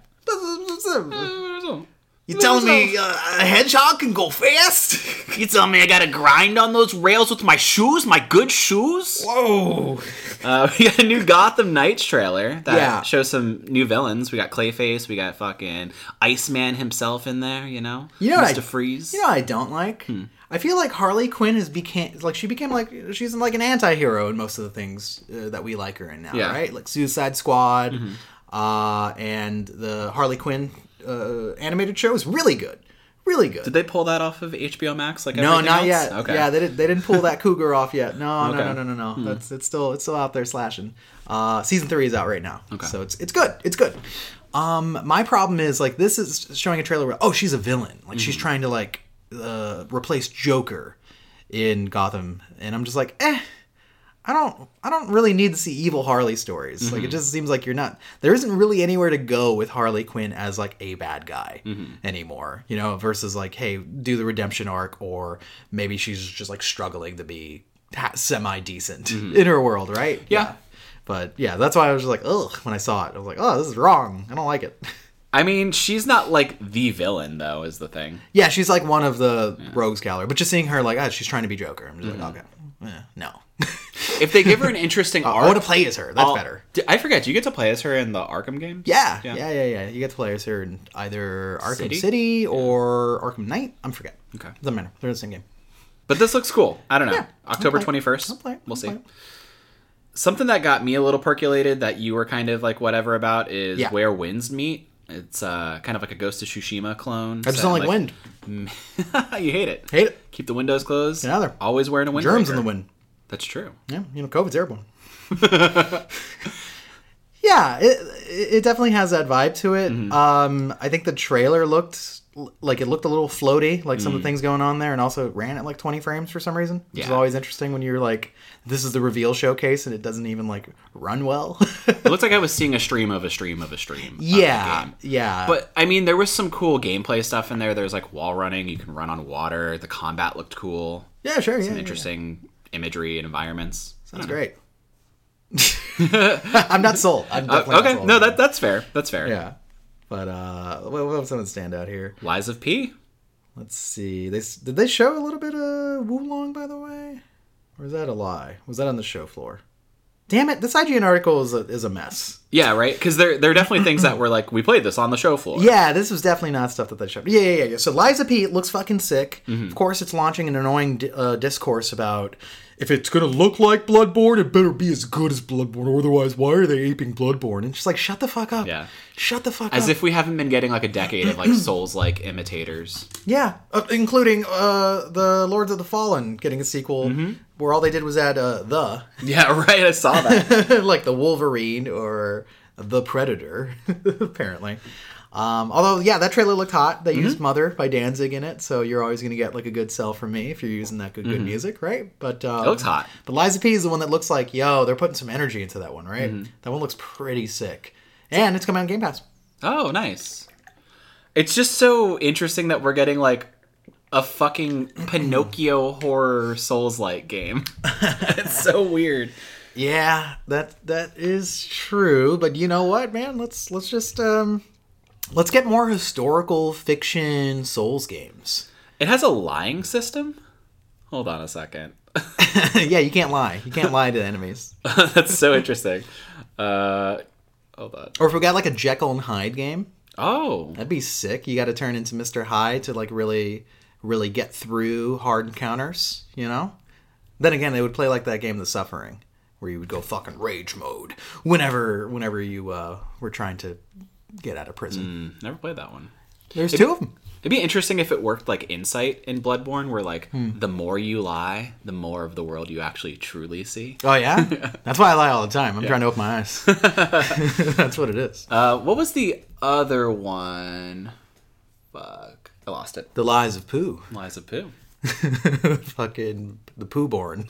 S1: You telling me uh, a hedgehog can go fast? (laughs)
S2: You tell me I gotta grind on those rails with my shoes, my good shoes?
S1: Whoa!
S2: Uh, (laughs) we got a new Gotham Knights trailer that
S1: Yeah.
S2: shows some new villains. We got Clayface, we got fucking Iceman himself in there, you know?
S1: You know
S2: Mr.
S1: I-
S2: Freeze.
S1: You know what I don't like? I feel like Harley Quinn has became like she became like she's like an anti-hero in most of the things uh, that we like her in now,
S2: Yeah.
S1: right? Like Suicide Squad, uh, and the Harley Quinn uh, animated show is really good, really good.
S2: Did they pull that off of HBO Max like
S1: no, not
S2: else?
S1: yet.
S2: Okay.
S1: Yeah, they didn't. They didn't pull that (laughs) cougar off yet. No,
S2: Okay. Hmm.
S1: no, no, no, no, no. That's it's still it's still out there slashing. Uh, season three is out right now,
S2: Okay.
S1: so it's it's good. It's good. Um, my problem is like this is showing a trailer where oh she's a villain, like
S2: Hmm.
S1: she's trying to like uh, replace Joker in Gotham, and I'm just like eh. I don't I don't really need to see evil Harley stories. Like
S2: Mm-hmm.
S1: it just seems like you're not there isn't really anywhere to go with Harley Quinn as like a bad guy
S2: Mm-hmm.
S1: anymore, you know, versus like hey, do the redemption arc or maybe she's just like struggling to be semi decent in her world, right?
S2: Mm-hmm. Yeah.
S1: But yeah, that's why I was just like, ugh, when I saw it. I was like, oh, this is wrong. I don't like it.
S2: I mean, she's not like the villain though, is the thing.
S1: yeah, she's like one of the rogues gallery, but just seeing her like, ah, she's trying to be Joker. I'm just like, okay, eh, no. (laughs)
S2: If they give her an interesting (laughs)
S1: I
S2: arc,
S1: want to play as her. That's
S2: I'll-
S1: better.
S2: D- I forget. Do you get to play as her in the Arkham games?
S1: Yeah,
S2: Yeah.
S1: yeah, yeah, yeah, You get to play as her in either Arkham
S2: City?
S1: City, or Arkham Knight. I'm forget.
S2: Okay.
S1: Doesn't matter. They're the same game.
S2: But this looks cool. I don't know.
S1: Yeah,
S2: October twenty
S1: play.
S2: We'll see. Something that got me a little percolated that you were kind of like whatever about is
S1: Yeah.
S2: where winds meet. It's uh, kind of like a Ghost of Tsushima clone.
S1: I just don't like,
S2: in,
S1: wind. (laughs)
S2: you hate it.
S1: Hate it.
S2: Keep the windows closed.
S1: Yeah, they're
S2: Always wearing a wind.
S1: Germs in the wind.
S2: That's true.
S1: Yeah, you know, COVID's airborne. (laughs) yeah, it, it definitely has that vibe to it.
S2: Mm-hmm.
S1: Um, I think the trailer looked like it looked a little floaty, like some
S2: Mm.
S1: of the things going on there, and also it ran at like 20 frames for some reason, which is always interesting when you're like, this is the reveal showcase, and it doesn't even like run well. (laughs)
S2: It looks like I was seeing a stream of a stream of a stream.
S1: yeah, yeah.
S2: But I mean, there was some cool gameplay stuff in there. There's like wall running. You can run on water. The combat looked cool.
S1: yeah, sure, yeah,
S2: Some
S1: yeah,
S2: interesting imagery and environments.
S1: Sounds great. (laughs) (laughs) I'm not sold. I'm
S2: Uh,
S1: definitely not
S2: okay,
S1: sold.
S2: no, that that's fair. That's fair.
S1: yeah. But uh, what, what was something stand out here?
S2: Lies of P.
S1: Let's see. They did they show a little bit of Wo Long by the way, or is that a lie? Was that on the show floor? Damn it, this IGN article is a, is a mess.
S2: Yeah, right. Because there there are definitely things that were like we played this on the show floor.
S1: Yeah, this was definitely not stuff that they showed. Yeah, yeah, yeah. yeah. So Lies of P looks fucking sick.
S2: Mm-hmm.
S1: Of course, it's launching an annoying uh, discourse about if it's gonna look like Bloodborne, it better be as good as Bloodborne. Otherwise, why are they aping Bloodborne? And she's like, shut the fuck up.
S2: Yeah.
S1: Shut the fuck
S2: As
S1: up.
S2: As if we haven't been getting like a decade of like (clears throat) Souls like imitators.
S1: yeah, uh, including uh, the Lords of the Fallen getting a sequel
S2: Mm-hmm.
S1: where all they did was add uh, the, (laughs)
S2: Yeah, right. I saw that. (laughs)
S1: like the Wolverine or the Predator, (laughs) apparently. Um, although, yeah, that trailer looked hot. They
S2: Mm-hmm.
S1: used "Mother" by Danzig in it, so you're always going to get like a good sell from me if you're using that good, good music, right? But
S2: Mm-hmm. It looks hot.
S1: But Lies of P is the one that looks like, yo, they're putting some energy into that one, right?
S2: Mm-hmm.
S1: That one looks pretty sick, and it's coming on Game Pass.
S2: Oh, nice. It's just so interesting that we're getting like a fucking (clears throat) Pinocchio horror Souls like game. (laughs) it's so weird.
S1: Yeah, that that is true. But you know what, man? Let's let's just um, let's get more historical fiction Souls games.
S2: It has a lying system. Hold on a second. (laughs)
S1: yeah, you can't lie. You can't lie to enemies. (laughs)
S2: That's so interesting. Uh, hold on.
S1: Or if we got like a Jekyll and Hyde game,
S2: Oh,
S1: that'd be sick. You got to turn into Mr. Hyde to like really, really get through hard encounters. You know. Then again, they would play like that game, The Suffering, where you would go fucking rage mode whenever, whenever you uh, were trying to get out of prison.
S2: never played that one.
S1: There's two of them.
S2: It'd be interesting if it worked like Insight in Bloodborne, where like the more you lie, the more of the world you actually truly see.
S1: Oh yeah, (laughs) that's why I lie all the time. I'm trying to open my eyes. (laughs) that's what it is.
S2: Uh, what was the other one? Fuck, I lost it.
S1: The lies of poo.
S2: Lies of Pooh. (laughs)
S1: Fucking the poo born.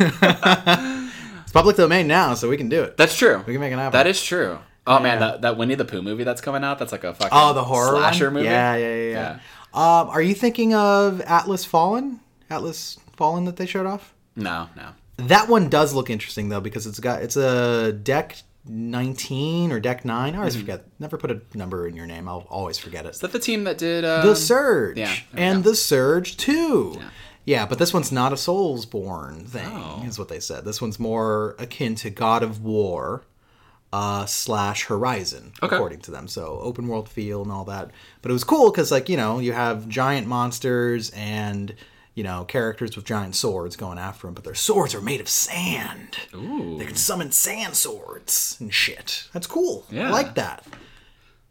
S1: it's public domain now, so we can do it.
S2: That's true.
S1: We can make it happen.
S2: That is true. Oh man, that, that Winnie the Pooh movie that's coming out. That's like a fucking
S1: Oh, the horror one?
S2: slasher movie.
S1: Yeah, yeah, yeah. yeah. Um, are you thinking of Atlas Fallen? Atlas Fallen that they showed off?
S2: No, no.
S1: That one does look interesting though because it's got it's a deck 19 or deck 9. I always
S2: Mm-hmm.
S1: forget. Never put a number in your name. I'll always forget it.
S2: Is that the team that did um,
S1: The Surge
S2: yeah,
S1: and. The Surge 2. Yeah. but this one's not a Soulsborne thing,
S2: Oh.
S1: is what they said. This one's more akin to God of War uh, slash Horizon,
S2: Okay.
S1: according to them. So open world feel and all that. But it was cool because, like, you know, you have giant monsters and, you know, characters with giant swords going after them, but their swords are made of sand.
S2: Ooh.
S1: They can summon sand swords and shit. That's cool. I
S2: Yeah.
S1: like that.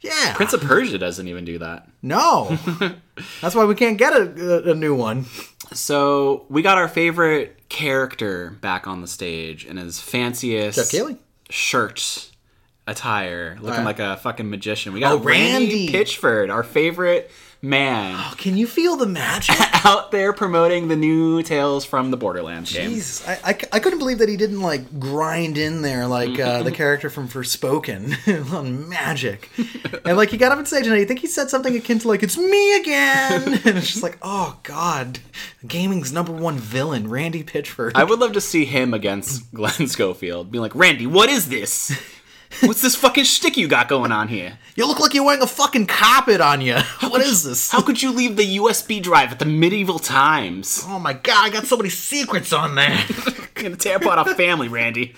S1: Yeah.
S2: Prince of Persia doesn't even do that.
S1: No. (laughs) That's why we can't get a, a, a new one.
S2: So we got our favorite character back on the stage in his fanciest
S1: Jeff Keighley.
S2: shirt attire, looking
S1: Uh,
S2: like a fucking magician. We got
S1: Oh,
S2: Randy
S1: Randy.
S2: Pitchford, our favorite man,
S1: Can you feel the magic? (laughs)
S2: out there promoting the new Tales from the Borderlands game.
S1: Jesus, I, I, I couldn't believe that he didn't like grind in there like uh, the (laughs) character from Forspoken (laughs) on magic, and like he got up on stage and I think he said something akin to like "It's me again," and it's just like, oh god, gaming's number one villain, Randy Pitchford.
S2: I would love to see him against Glenn Schofield, being like, Randy, what is this? What's this fucking shtick you got going on here? (laughs)
S1: you look like you're wearing a fucking carpet on you. (laughs) What is this?
S2: How could you leave the USB drive at the medieval times? (laughs)
S1: oh my god, I got so many secrets on there.
S2: Gonna tear apart our family, Randy.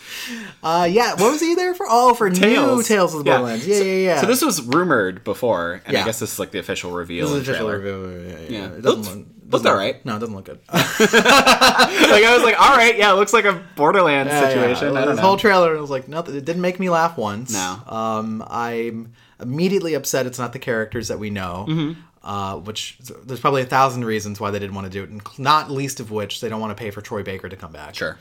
S1: Uh, yeah, what was he there for? Oh, for new Tales of the Borderlands. Yeah,
S2: so,
S1: yeah, yeah.
S2: So this was rumored before, and
S1: Yeah.
S2: I guess this is like the official reveal.
S1: This is official review. Yeah, yeah,
S2: Yeah.
S1: It doesn't look,
S2: looked
S1: doesn't look-
S2: alright.
S1: No, it doesn't look good. (laughs) (laughs)
S2: like I was like, all right, yeah, it looks like a Borderlands situation. I
S1: This
S2: know.
S1: whole trailer was like nothing. It didn't make me laugh once.
S2: No.
S1: Um, I'm immediately upset it's not the characters that we know.
S2: Mm-hmm.
S1: Uh, which there's probably a thousand reasons why they didn't want to do it, and not least of which they don't want to pay for Troy Baker to come back.
S2: Sure.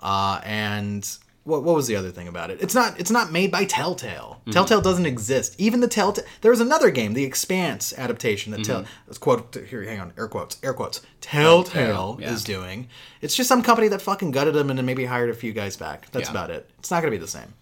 S1: Uh, and what, what was the other thing about it? It's not it's not made by Telltale.
S2: Mm-hmm.
S1: Telltale doesn't exist. Even the Telltale there was another game, the Expanse adaptation that Tell
S2: Mm-hmm.
S1: let's quote here hang on air quotes air quotes Telltale
S2: yeah.
S1: is doing. It's just some company that fucking gutted them and then maybe hired a few guys back. That's
S2: Yeah.
S1: about it. It's not gonna be the same.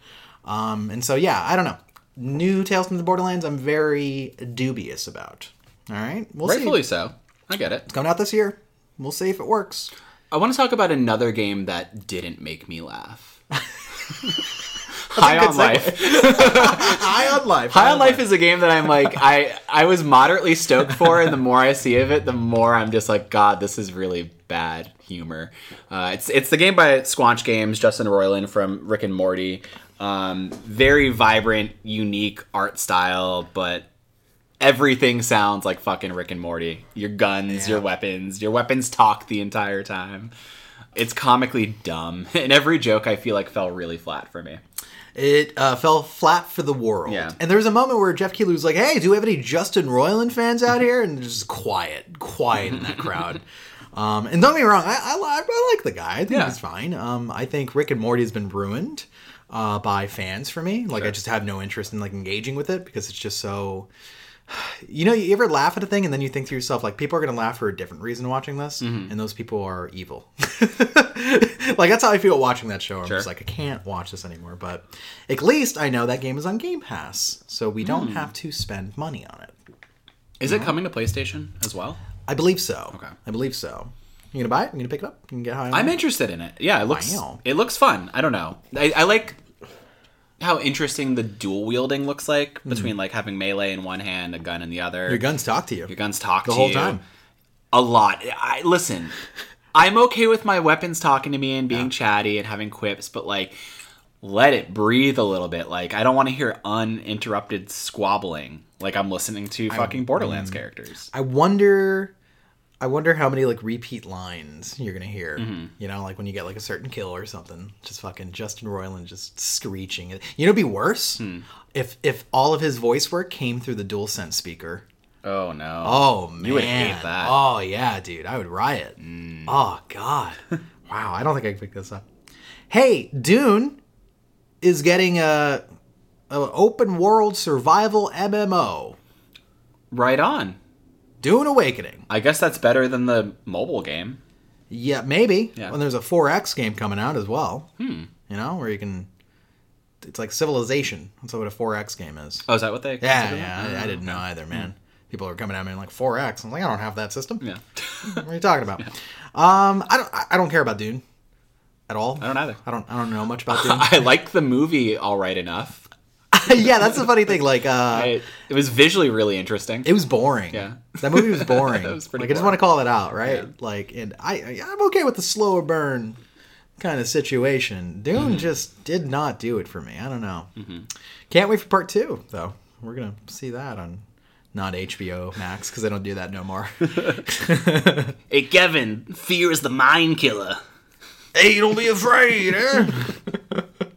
S1: Um, and so yeah, I don't know. New Tales from the Borderlands, I'm very dubious about. All right, we'll
S2: Rightfully
S1: see.
S2: so. I get it.
S1: It's coming out this year. We'll see if it works.
S2: I want to talk about another game that didn't make me laugh. (laughs) High on. Life.
S1: High on life.
S2: High on Life is a game that I'm like I I was moderately stoked for, and the more I see of it, the more I'm just like, God, this is really bad humor. Uh, it's it's the game by Squanch Games, Justin Roiland from Rick and Morty. Um, very vibrant, unique art style, but everything sounds like fucking Rick and Morty. Your guns,
S1: Yeah.
S2: your weapons, your weapons talk the entire time. It's comically dumb, (laughs) and every joke I feel like fell really flat for me.
S1: It uh, fell flat for the world.
S2: Yeah.
S1: And there was a moment where Jeff Keighley was like, "Hey, do we have any Justin Roiland fans out here?" And just quiet, quiet in that (laughs) crowd. Um, and don't get me wrong, I, I, I like the guy. I think
S2: Yeah.
S1: he's fine. Um, I think Rick and Morty has been ruined uh, by fans for me. Like, I just have no interest in like engaging with it because it's just so. (sighs) You know, you ever laugh at a thing and then you think to yourself, like, people are going to laugh for a different reason watching this,
S2: Mm-hmm.
S1: and those people are evil. (laughs) like, that's how I feel watching that show. I'm
S2: Sure.
S1: just like, I can't watch this anymore. But at least I know that game is on Game Pass, so we don't
S2: Hmm.
S1: have to spend money on it.
S2: Is it coming to PlayStation as well?
S1: I believe so.
S2: Okay.
S1: I believe so. You gonna buy it? You gonna pick it up? You can get high on
S2: I'm
S1: it?
S2: interested in it. Yeah, it looks
S1: Wow.
S2: it looks fun. I don't know. I, I like how interesting the dual wielding looks like between like having melee in one hand, a gun in the other.
S1: Hmm. Your guns talk to you.
S2: Your guns talk
S1: The
S2: to
S1: whole
S2: you
S1: time.
S2: a lot. I listen. I'm okay with my weapons talking to me and being chatty and having quips, but like let it breathe a little bit. Like I don't want to hear uninterrupted squabbling like I'm listening to fucking Borderlands characters.
S1: I wonder. I wonder how many like repeat lines you're gonna hear.
S2: Mm-hmm.
S1: You know, like when you get like a certain kill or something, just fucking Justin Roiland just screeching. You know, it'd be worse
S2: Hmm.
S1: if if all of his voice work came through the DualSense speaker.
S2: Oh no.
S1: Oh man,
S2: You would hate that.
S1: Oh yeah, dude, I would riot. Oh god, (laughs) wow, I don't think I can pick this up. Hey, Dune is getting a, a open world survival MMO.
S2: Right on.
S1: Dune Awakening.
S2: I guess that's better than the mobile game.
S1: Yeah, maybe.
S2: Yeah.
S1: And there's a 4X game coming out as well. Hmm. You know, where you can. It's like Civilization. That's what a 4X game is.
S2: Oh, is that what they?
S1: Yeah, yeah. I, I didn't know either, man. People are coming at me like 4X. I'm like, I don't have that system.
S2: Yeah. (laughs)
S1: What are you talking about? (laughs) Um, I don't. I- I don't care about Dune at all.
S2: I don't either.
S1: I don't. I don't know much about Dune. (laughs)
S2: I like the movie all right enough.
S1: yeah, that's the funny thing. Like, uh,
S2: I, it was visually really interesting.
S1: it was boring.
S2: Yeah.
S1: That movie was (laughs) boring.
S2: Was
S1: like, I just want to call it out, right?
S2: Yeah.
S1: Like, and I, I'm okay with the slower burn kind of situation. Dune
S2: Mm-hmm.
S1: just did not do it for me. I don't know. Can't wait for part two, though. We're gonna see that on not HBO Max because they don't do that no more. (laughs)
S2: Hey, Kevin, fear is the mind killer.
S1: hey, don't be afraid, eh? (laughs)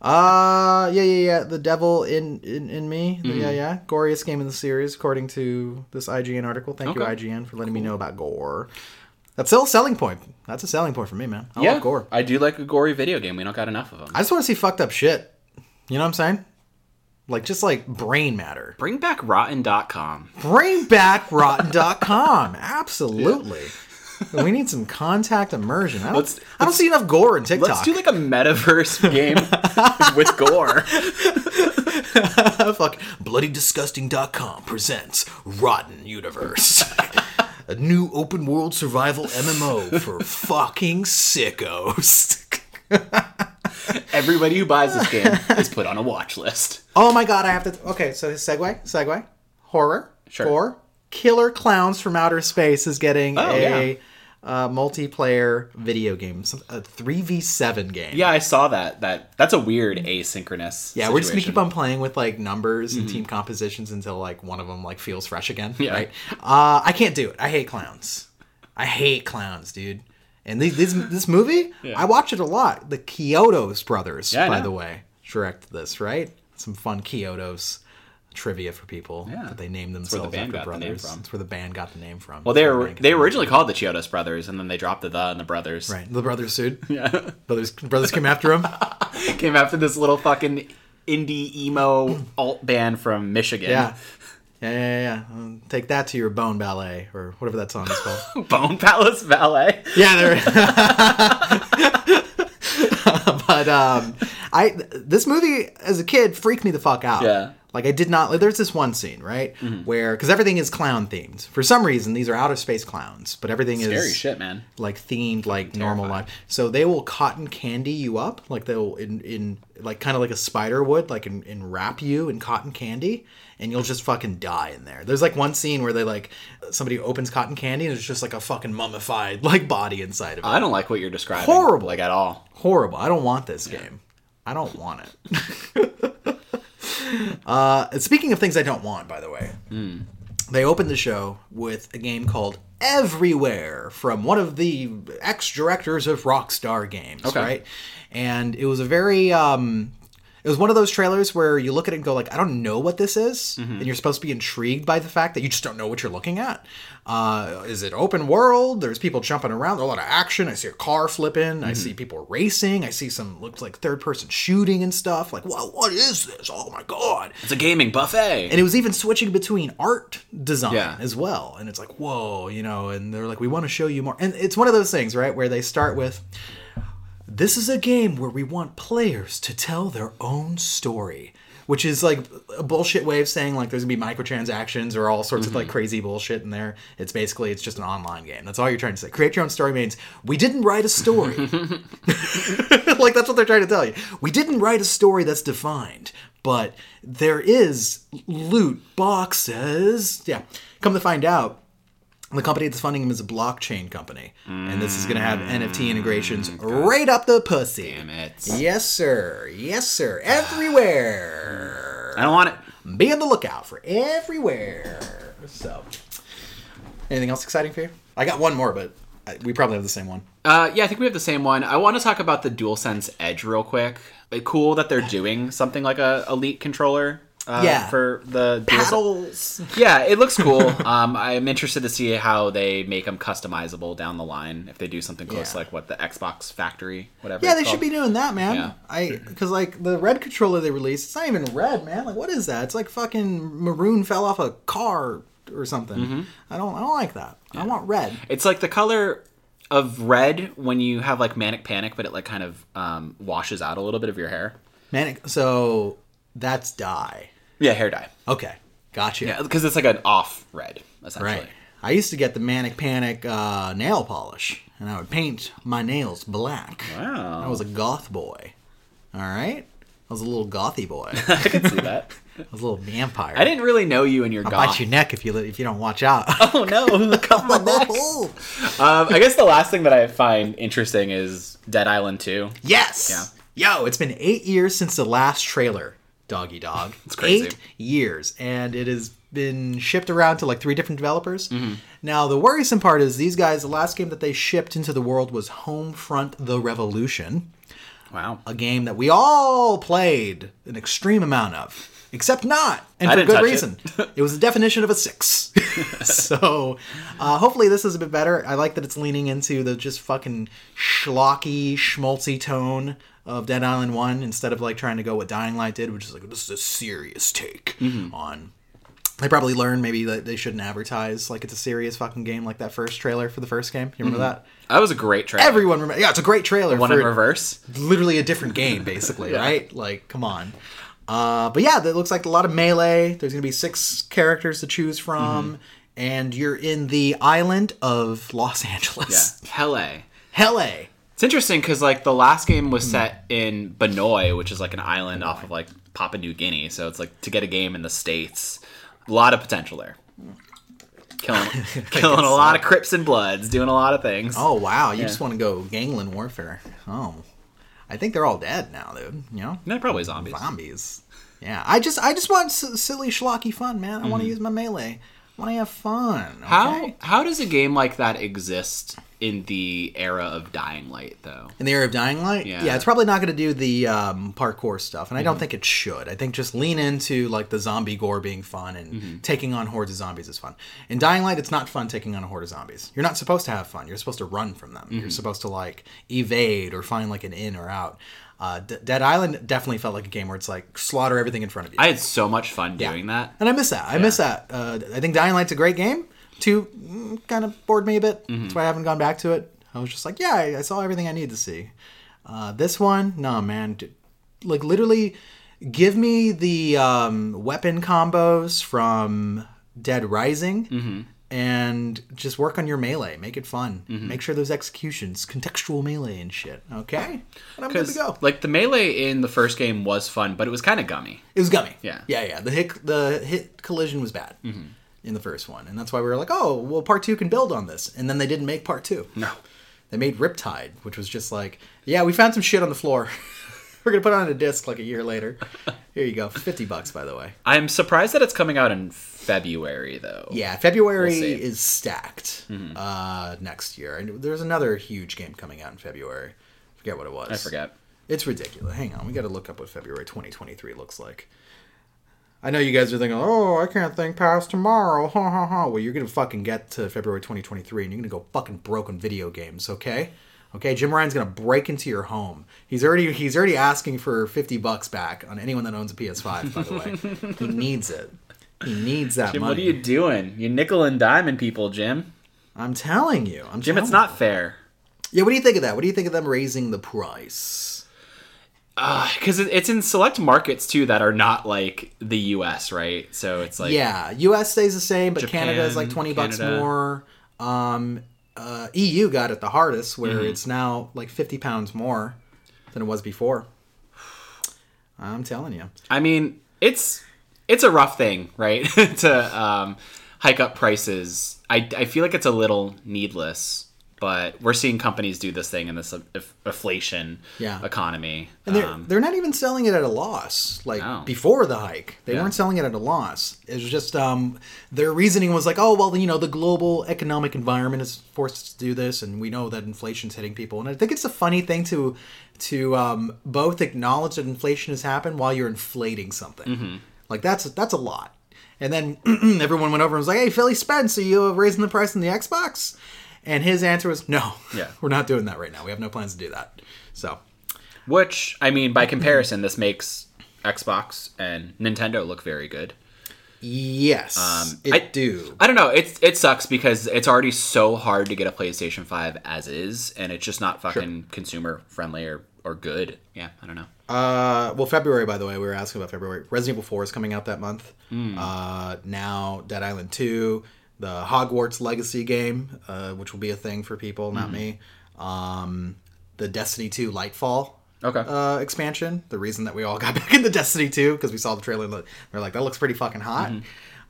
S1: Uh yeah yeah yeah. The devil in in, in me.
S2: Mm-hmm.
S1: yeah yeah. Goriest game in the series according to this IGN article. Thank you IGN for letting me know about gore. That's still a selling point. That's a selling point for me man. I
S2: yeah,
S1: love gore.
S2: I do like a gory video game. We don't got enough of them.
S1: I just want to see fucked up shit. You know what I'm saying? Like just like brain matter.
S2: Bring back Rotten.com.
S1: bring back rotten.com (laughs) absolutely (laughs) we need some contact immersion I don't,
S2: Let's-
S1: I don't see enough gore in TikTok
S2: Let's do like a metaverse (laughs) game with gore. (laughs)
S1: Fuck. BloodyDisgusting.com presents Rotten Universe. A new open world survival MMO for fucking sickos.
S2: Everybody who buys this game is put on a watch list.
S1: oh my god, I have to. Okay, so segue, segue. Horror.
S2: Sure.
S1: Gore. Killer Clowns from Outer Space is getting
S2: Oh,
S1: a
S2: yeah.
S1: Uh, multiplayer video game, a 3v7 game.
S2: Yeah, I saw that. That that's a weird asynchronous.
S1: Yeah, we're just gonna keep on playing with like numbers and team compositions until like one of them like feels fresh again.
S2: Yeah.
S1: Right? Uh, I can't do it. I hate clowns. I hate clowns, dude. And these, this this movie, I watch it a lot. The Chiodos brothers,
S2: Yeah,
S1: by the way, direct this. Right? Some fun Chiodos trivia for people
S2: Yeah.
S1: that they named
S2: the
S1: themselves
S2: band
S1: after
S2: got the name
S1: brothers.
S2: from.
S1: That's where the band got the name from.
S2: Well, they were
S1: the
S2: they were originally called the Chiodos Brothers, and then they dropped the the and the brothers.
S1: right. The brothers sued. (laughs)
S2: Yeah,
S1: Brothers brothers came after them. (laughs)
S2: came after this little fucking indie emo alt band from Michigan.
S1: Yeah. Yeah, yeah, yeah. Um, take that to your Bone Ballet or whatever that song is called. (laughs)
S2: Bone Palace Ballet.
S1: yeah, there. but um, I this movie as a kid freaked me the fuck out.
S2: Yeah.
S1: Like I did not. Like, there's this one scene right
S2: Mm-hmm.
S1: where because everything is clown themed. For some reason, these are outer space clowns, but everything
S2: Scary
S1: is
S2: shit, man.
S1: like themed like normal life. So they will cotton candy you up, like they'll in in like kind of like a spider would, like in, in wrap you in cotton candy, and you'll just fucking die in there. There's like one scene where they like somebody opens cotton candy and there's just like a fucking mummified like body inside of it.
S2: I don't like what you're describing.
S1: Horrible.
S2: Like at all.
S1: Horrible. I don't want this game. I don't want it. (laughs) (laughs) uh, speaking of things I don't want, by the way, they opened the show with a game called Everywhere from one of the ex directors of Rockstar Games,
S2: Okay.
S1: right? And it was a very. Um, it was one of those trailers where you look at it and go like, I don't know what this is, and you're supposed to be intrigued by the fact that you just don't know what you're looking at. Uh, is it open world? There's people jumping around. There's a lot of action. I see a car flipping. I see people racing. I see some looks like third person shooting and stuff. Like, what? What is this? Oh my god!
S2: It's a gaming buffet.
S1: And it was even switching between art design
S2: Yeah.
S1: as well. And it's like, whoa, you know. And they're like, we want to show you more. And it's one of those things, right, where they start with. This is a game where we want players to tell their own story, which is like a bullshit way of saying like there's gonna be microtransactions or all sorts of like mhm. crazy bullshit in there. It's basically it's just an online game. That's all you're trying to say. Create your own story means we didn't write a story. (laughs) (laughs) like that's what they're trying to tell you. We didn't write a story that's defined, but there is loot boxes. Yeah. Come to find out, the company that's funding them is a blockchain company, and this is going to have NFT integrations right up the pussy.
S2: Damn it.
S1: Yes, sir. Yes, sir. Everywhere.
S2: I don't want it.
S1: Be on the lookout for everywhere. So, anything else exciting for you? I got one more, but we probably have the same one.
S2: Uh, yeah, I think we have the same one. I want to talk about the DualSense Edge real quick. Like, cool that they're doing something like a Elite controller. Uh,
S1: Yeah.
S2: For the.
S1: Paddles.
S2: Yeah, it looks cool. (laughs) um, I'm interested to see how they make them customizable down the line. If they do something close
S1: Yeah.
S2: like what the Xbox Factory, whatever.
S1: Yeah, they should be doing that, man.
S2: Yeah.
S1: I because like the red controller they released, it's not even red, man. Like, what is that? It's like fucking maroon fell off a car or something.
S2: Mm-hmm.
S1: I don't. I don't like that. I want red.
S2: It's like the color of red when you have like manic panic, but it like kind of um, washes out a little bit of your hair.
S1: Manic. So that's dye.
S2: Yeah, hair dye.
S1: Okay, gotcha.
S2: Yeah, because it's like an off red essentially.
S1: Right. I used to get the Manic Panic uh, nail polish, and I would paint my nails black.
S2: Wow.
S1: I was a goth boy. All right. I was a little gothy boy. (laughs) I
S2: can see that. (laughs)
S1: I was a little vampire.
S2: I didn't really know you and your
S1: I'll
S2: goth.
S1: bite your neck if you if you don't watch out. (laughs)
S2: Oh no! Come on, Um, I guess the last thing that I find interesting is Dead Island 2.
S1: Yes. Yeah. Yo, it's been eight years since the last trailer, Doggy Dog. (laughs) It's
S2: crazy.
S1: Eight years, and it has been shipped around to like three different developers.
S2: Mm-hmm.
S1: Now, the worrisome part is these guys. The last game that they shipped into the world was Homefront: The Revolution,
S2: Wow.
S1: a game that we all played an extreme amount of. Except not, and
S2: I
S1: for good
S2: touch it.
S1: reason. It. was the definition of a six. (laughs) so, uh, hopefully, this is a bit better. I like that it's leaning into the just fucking schlocky, schmaltzy tone of Dead Island One instead of like trying to go what Dying Light did, which is like this is a serious take
S2: Mm-hmm.
S1: on. They probably learned maybe that they shouldn't advertise like it's a serious fucking game like that first trailer for the first game. You remember that?
S2: That was a great trailer.
S1: Everyone remember? Yeah, it's a great trailer.
S2: One
S1: for
S2: in reverse.
S1: literally a different game basically (laughs) right like come on uh, but yeah that looks like a lot of melee there's gonna be six characters to choose from
S2: Mm-hmm.
S1: and you're in the island of los (laughs)
S2: Yeah.
S1: angeles
S2: Helle.
S1: la
S2: It's interesting because like the last game was set in Banoi, which is like an island off of like Papua New Guinea. So it's like to get a game in the states, a lot of potential there. Killing, (laughs) killing a lot of Crips and Bloods, doing a lot of things.
S1: oh wow you just want to go gangland warfare oh i think they're all dead now dude you know
S2: They're probably zombies.
S1: zombies yeah i just i just want s- silly schlocky fun man i want to
S2: Mm-hmm.
S1: use my melee i want to have fun okay?
S2: How how does a game like that exist in the era of Dying Light though?
S1: In the era of Dying Light?
S2: Yeah. Mm-hmm.
S1: it's probably not going to do the um, parkour stuff, and I don't think it should. I think just lean into like the zombie gore being fun and
S2: Mm-hmm.
S1: taking on hordes of zombies is fun. In Dying Light, it's not fun taking on a horde of zombies. You're not supposed to have fun. You're supposed to run from them.
S2: Mm-hmm.
S1: You're supposed to like evade or find like an in or out. Uh, D- Dead Island definitely felt like a game where it's like slaughter everything in front of you.
S2: I had so much fun doing that.
S1: And I miss that. I miss that. Uh, I think Dying Light's a great game. Two mm, kind of bored me a bit.
S2: Mm-hmm.
S1: That's why I haven't gone back to it. I was just like, yeah, I, I saw everything I need to see. Uh, this one, no, man. Like literally, give me the um, weapon combos from Dead Rising.
S2: Mm-hmm.
S1: And just work on your melee. Make it fun.
S2: Mm-hmm.
S1: Make sure those executions, contextual melee and shit. Okay? And I'm good to go.
S2: like the melee in the first game was fun, but it was kind of gummy.
S1: It was gummy.
S2: Yeah.
S1: Yeah, yeah. The hit the hit collision was bad
S2: Mm-hmm.
S1: In the first one. And that's why we were like, oh, well, part two can build on this. And then they didn't make part two.
S2: No.
S1: They made Riptide, which was just like, yeah, we found some shit on the floor. (laughs) We're gonna put it on a disc like a year later. (laughs) Here you go, fifty bucks, by the way.
S2: I'm surprised that it's coming out in February though.
S1: Yeah, February
S2: We'll. Mm-hmm.
S1: is stacked uh, next year, and there's another huge game coming out in February. Forget what it was.
S2: I forget.
S1: It's ridiculous. Hang on, we got to look up what February 2023 looks like. I know you guys are thinking, "Oh, I can't think past tomorrow." Ha ha ha. Well, you're gonna fucking get to February 2023, and you're gonna go fucking broke on video games. Okay, okay. Jim Ryan's gonna break into your home. He's already he's already asking for 50 bucks back on anyone that owns a PS5. By the way, he (laughs) needs it. He needs that
S2: Jim,
S1: money.
S2: what are you doing? You nickel and diamond people, Jim.
S1: I'm telling you. I'm
S2: Jim, it's
S1: telling
S2: not fair.
S1: Yeah. What do you think of that? What do you think of them raising the price?
S2: Because it's in select markets too that are not like the U.S. Right? So it's like
S1: yeah, U.S. stays the same, but
S2: Japan,
S1: Canada is like twenty bucks more. Um, uh, EU got it the hardest, where
S2: Mm-hmm.
S1: it's now like fifty pounds more than it was before. I'm telling you.
S2: I mean, it's it's a rough thing, right? (laughs) to um, hike up prices. I, I feel like it's a little needless, but we're seeing companies do this thing in this inflation
S1: Yeah.
S2: economy.
S1: And they're,
S2: Um,
S1: they're not even selling it at a loss. Like
S2: No.
S1: before the hike, they
S2: Yeah.
S1: weren't selling it at a loss. It was just um, their reasoning was like, oh well, you know, the global economic environment has forced us to do this, and we know that inflation's hitting people. And I think it's a funny thing to to um, both acknowledge that inflation has happened while you're inflating something.
S2: Mm-hmm.
S1: Like that's that's a lot. And then (clears throat) everyone went over and was like, "Hey, Philly Spence, are you raising the price on the Xbox?" And his answer was, "No,
S2: Yeah. (laughs)
S1: we're not doing that right now. We have no plans to do that." So
S2: which I mean, by comparison, this makes Xbox and Nintendo look very good.
S1: Yes, it
S2: Um, I-
S1: do.
S2: I don't know. It's it sucks because it's already so hard to get a PlayStation Five as is, and it's just not fucking consumer friendly or or good. Yeah, I don't know.
S1: Uh, well, February, by the way, we were asking about February. Resident Evil 4 is coming out that month. Uh, now, Dead Island 2, the Hogwarts Legacy game, uh, which will be a thing for people, not me. Um, the Destiny 2 Lightfall
S2: Okay.
S1: uh, expansion. The reason that we all (laughs) got back into Destiny 2 because we saw the trailer and we we're like, that looks pretty fucking hot.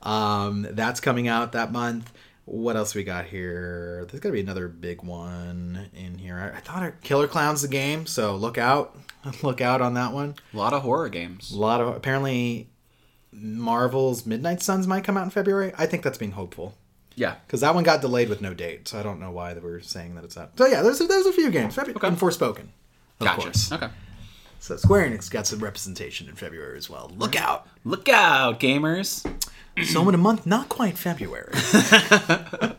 S1: Um, that's coming out that month. What else we got here? There's gonna be another big one in here. I, I thought it, Killer Clowns the game, so look out, (laughs) look out on that one.
S2: a lot of horror games.
S1: A lot of apparently Marvel's Midnight Suns might come out in February. I think that's being hopeful
S2: Yeah.
S1: because that one got delayed with no date, so I don't know why they were saying that it's out. So yeah, there's a, there's a few games. February,
S2: Okay.
S1: and Forspoken, of
S2: Gotcha.
S1: course.
S2: Okay.
S1: So Square Enix got some representation in February as well. Look out!
S2: Look out, gamers.
S1: So in a month, not quite February. (laughs)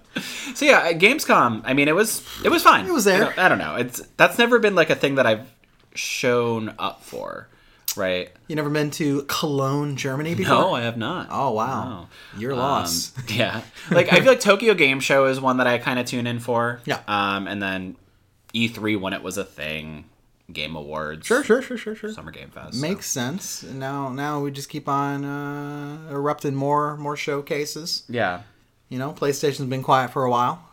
S2: So yeah, uh, Gamescom. I mean, it was it was fine.
S1: It was there.
S2: I don't, I don't know. It's that's never been like a thing that I've shown up for, right?
S1: You never been to Cologne, Germany before?
S2: No, I have not.
S1: Oh wow, your
S2: Um,
S1: loss. (laughs)
S2: yeah, like I feel like Tokyo Game Show is one that I kind of tune in for.
S1: Yeah.
S2: Um, and then E3 when it was a thing, Game Awards,
S1: Sure, sure, sure, sure, sure.
S2: Summer Game Fest. so-
S1: Makes sense. Now, now we just keep on uh, erupting more, more showcases.
S2: Yeah.
S1: You know, PlayStation's been quiet for a while.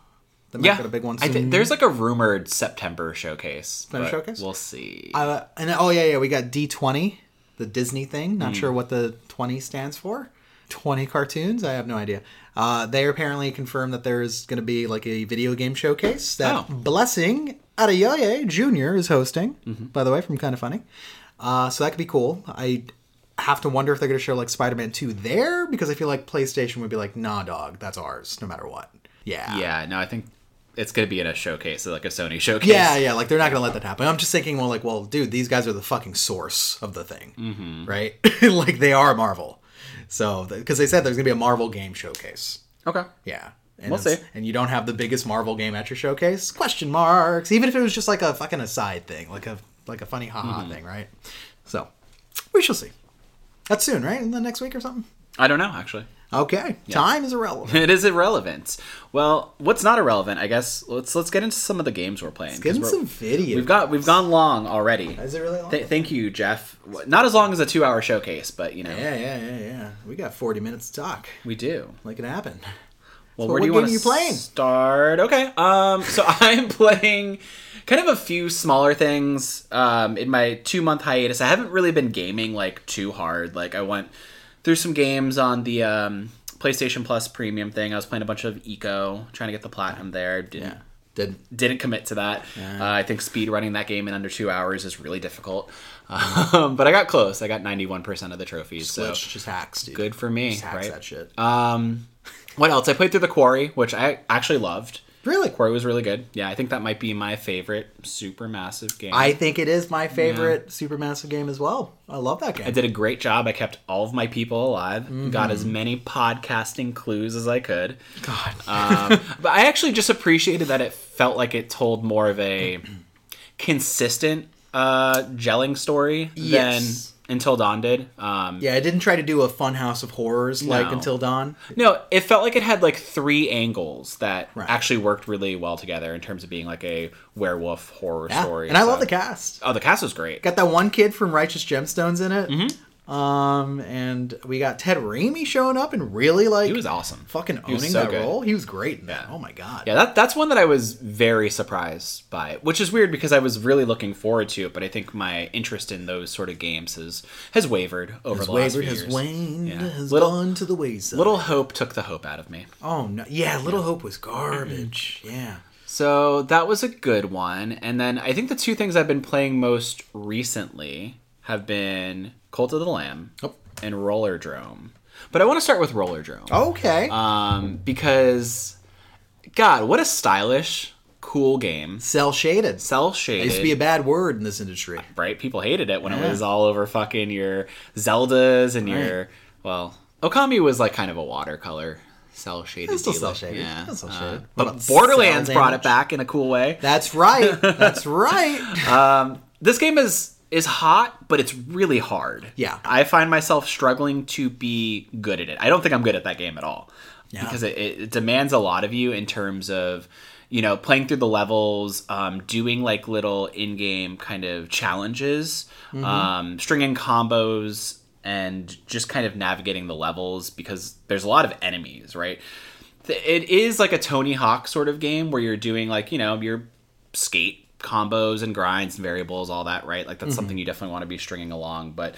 S1: They might
S2: Yeah,
S1: get a big one
S2: I
S1: soon.
S2: think there's like a rumored September showcase. But
S1: showcase?
S2: We'll see.
S1: Uh, and oh yeah, yeah, we got D twenty, the Disney thing. Not sure what the twenty stands for. Twenty cartoons. I have no idea. Uh, they apparently confirmed that there's going to be like a video game showcase that
S2: Oh.
S1: Blessing Adeoye Jr. is hosting.
S2: Mm-hmm.
S1: By the way, from Kind of Funny. Uh, so that could be cool. I have to wonder if they're going to show like Spider-Man two there because I feel like PlayStation would be like, nah, dog, that's ours, no matter what. Yeah.
S2: yeah. No, I think it's gonna be in a showcase, like a Sony showcase.
S1: Yeah, yeah, like they're not gonna let that happen. I'm just thinking, well, like, well, dude, these guys are the fucking source of the thing, mm-hmm. right? (laughs) like they are Marvel, so because they said there's gonna be a Marvel game showcase.
S2: Okay.
S1: Yeah, and
S2: We'll see.
S1: And you don't have the biggest Marvel game at your showcase? Question marks. Even if it was just like a fucking aside thing, like a like a funny haha
S2: Mm-hmm.
S1: thing, right? So we shall see. That's soon, right? In the next week or something.
S2: I don't know actually.
S1: Okay, time is irrelevant. (laughs)
S2: It is irrelevant. Well, what's not irrelevant? I guess let's let's get into some of the games we're playing.
S1: Get
S2: 'cause
S1: in
S2: we're-
S1: some video.
S2: We've got we've gone long already.
S1: Is it really long?
S2: Th- thank you, Jeff. Not as long as a two-hour showcase, but you know
S1: yeah, yeah, yeah, yeah. We got 40 minutes to talk.
S2: we do.
S1: Make it happen.
S2: Well,
S1: So
S2: where
S1: what
S2: do you
S1: game
S2: want
S1: are
S2: to
S1: you playing?
S2: start? Okay. Um, so (laughs) I'm playing kind of a few smaller things. Um, in my two month hiatus, I haven't really been gaming like too hard. Like I went through some games on the um, PlayStation Plus Premium thing. I was playing a bunch of Ico, trying to get the platinum there. Didn't
S1: Yeah. Did
S2: didn't commit to that. Uh, I think speed running that game in under two hours is really difficult. (laughs) Um, but I got close. I got 91% of the trophies. So
S1: Glitch just hacks, dude.
S2: good for me, right?
S1: that shit.
S2: Um, what else? I played through the Quarry, which I actually loved.
S1: Really?
S2: Quarry was really good. Yeah, I think that might be my favorite Supermassive game.
S1: I think it is my favorite Supermassive game as well. I love that game.
S2: I did a great job. I kept all of my people alive.
S1: Mm-hmm.
S2: Got as many podcasting clues as I could.
S1: God.
S2: Um, (laughs) but I actually just appreciated that it felt like it told more of a consistent uh, gelling story
S1: Yes.
S2: than Until Dawn did. Um,
S1: yeah, I didn't try to do a fun house of Horrors like Until Dawn.
S2: No, it felt like it had like three angles that
S1: Right.
S2: actually worked really well together in terms of being like a werewolf horror
S1: Yeah.
S2: story.
S1: And I
S2: so-
S1: love the cast.
S2: Oh, the cast was great.
S1: Got that one kid from Righteous Gemstones in it.
S2: Mm-hmm.
S1: Um, and we got Ted Raimi showing up and really like
S2: He was awesome.
S1: fucking owning
S2: so
S1: that
S2: good.
S1: role. He was great in that.
S2: Yeah.
S1: Oh my god.
S2: Yeah, that, that's one that I was very surprised by, which is weird because I was really looking forward to it, but I think my interest in those sort of games has has wavered over
S1: Has
S2: the last
S1: wavered,
S2: few
S1: has
S2: years.
S1: waned,
S2: Yeah.
S1: has
S2: Little-
S1: gone to the wayside.
S2: Little Hope took the hope out of me.
S1: Oh no, yeah, Little Hope was garbage. Yeah.
S2: So that was a good one. And then I think the two things I've been playing most recently have been Cult of the Lamb
S1: Oh.
S2: and Rollerdrome. But I want to start with Rollerdrome.
S1: Okay.
S2: Um, because, God, what a stylish, cool game.
S1: Cell shaded.
S2: Cell
S1: It
S2: shaded.
S1: used to be a bad word in this industry.
S2: right? People hated it when it was all over fucking your Zeldas and your well, Okami was like kind of a watercolor cell shaded.
S1: It's still cell-shaded.
S2: Yeah,
S1: It's still
S2: Uh,
S1: shaded. What
S2: but Borderlands brought it back in a cool way.
S1: That's right. (laughs) That's right.
S2: Um, this game is is hot, but it's really hard.
S1: Yeah.
S2: I find myself struggling to be good at it. I don't think I'm good at that game at all
S1: Yeah.
S2: because it, it, demands a lot of you in terms of you know playing through the levels, um, doing like little in-game kind of challenges,
S1: Mm-hmm.
S2: um, stringing combos, and just kind of navigating the levels because there's a lot of enemies, right? It is like a Tony Hawk sort of game where you're doing like you know your skate combos and grinds and variables, all that, right? Like that's something you definitely want to be stringing along, but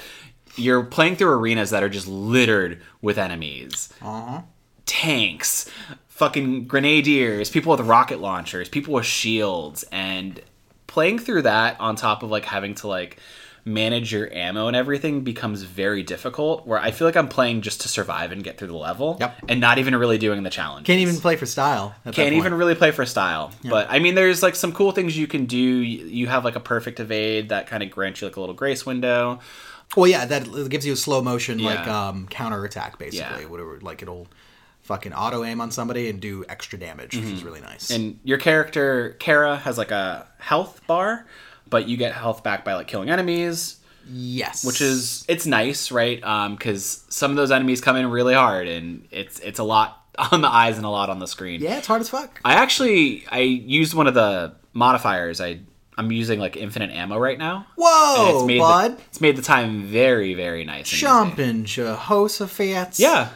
S2: you're playing through arenas that are just littered with enemies
S1: Uh-huh.
S2: tanks, fucking grenadiers, people with rocket launchers, people with shields, and playing through that on top of like having to like manage your ammo and everything becomes very difficult. Where I feel like I'm playing just to survive and get through the level,
S1: Yep.
S2: and not even really doing the challenge.
S1: Can't even play for style.
S2: Can't even really play for style. But I mean, there's like some cool things you can do. You have like a perfect evade that kind of grants you like a little grace window.
S1: Well, yeah, that gives you a slow motion like um, counter attack basically.
S2: Yeah.
S1: Whatever, like it'll fucking auto aim on somebody and do extra damage, which is really nice.
S2: Mm-hmm. And your character Kara has like a health bar, but you get health back by like killing enemies,
S1: yes,
S2: which is it's nice, right? Um, because some of those enemies come in really hard, and it's it's a lot (laughs) on the eyes and a lot on the screen.
S1: yeah, it's hard as fuck.
S2: I actually I used one of the modifiers. I I'm using like infinite ammo right now. and
S1: Whoa,
S2: it's made
S1: bud,
S2: The, it's made the time very very nice.
S1: jumping Jehoshaphat.
S2: Yeah.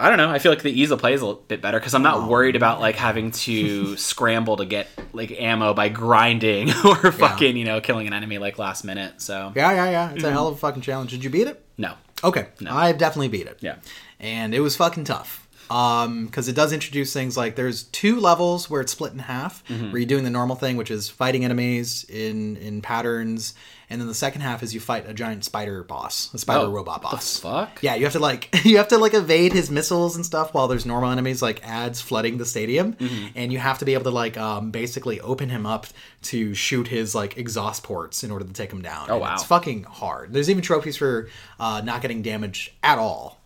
S2: I don't know. I feel like the ease of play is a little bit better because I'm not worried about like having to (laughs) scramble to get like ammo by grinding (laughs) or fucking you know killing an enemy like last minute. So
S1: yeah, yeah, yeah. It's
S2: Mm-hmm.
S1: a hell of a fucking challenge. Did you beat it?
S2: no,
S1: Okay, No. I've definitely beat it.
S2: yeah,
S1: and it was fucking tough. Um, because it does introduce things like there's two levels where it's split in half,
S2: Mm-hmm.
S1: where you're doing the normal thing, which is fighting enemies in in patterns, and then the second half is you fight a giant spider boss, a spider
S2: Oh,
S1: robot boss.
S2: fuck?
S1: Yeah, you have to like (laughs) you have to like evade his missiles and stuff while there's normal enemies like ads flooding the stadium,
S2: Mm-hmm.
S1: and you have to be able to like um basically open him up to shoot his like exhaust ports in order to take him down.
S2: Oh,
S1: And
S2: wow.
S1: It's fucking hard. There's even trophies for uh, not getting damage at all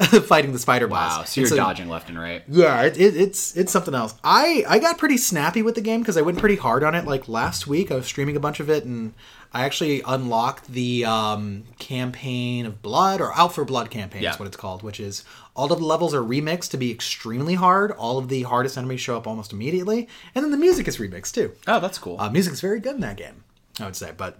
S1: (laughs) fighting the spider boss.
S2: Wow, so you're
S1: And
S2: dodging left and right.
S1: Yeah, it, it, it's it's something else. I I got pretty snappy with the game because I went pretty hard on it. Like last week, I was streaming a bunch of it, and I actually unlocked the um, campaign of blood or out for blood campaign
S2: Yeah.
S1: is what it's called, which is all of the levels are remixed to be extremely hard. All of the hardest enemies show up almost immediately, and then the music is remixed too.
S2: Oh, that's cool.
S1: Uh, music's very good in that game, I would say, but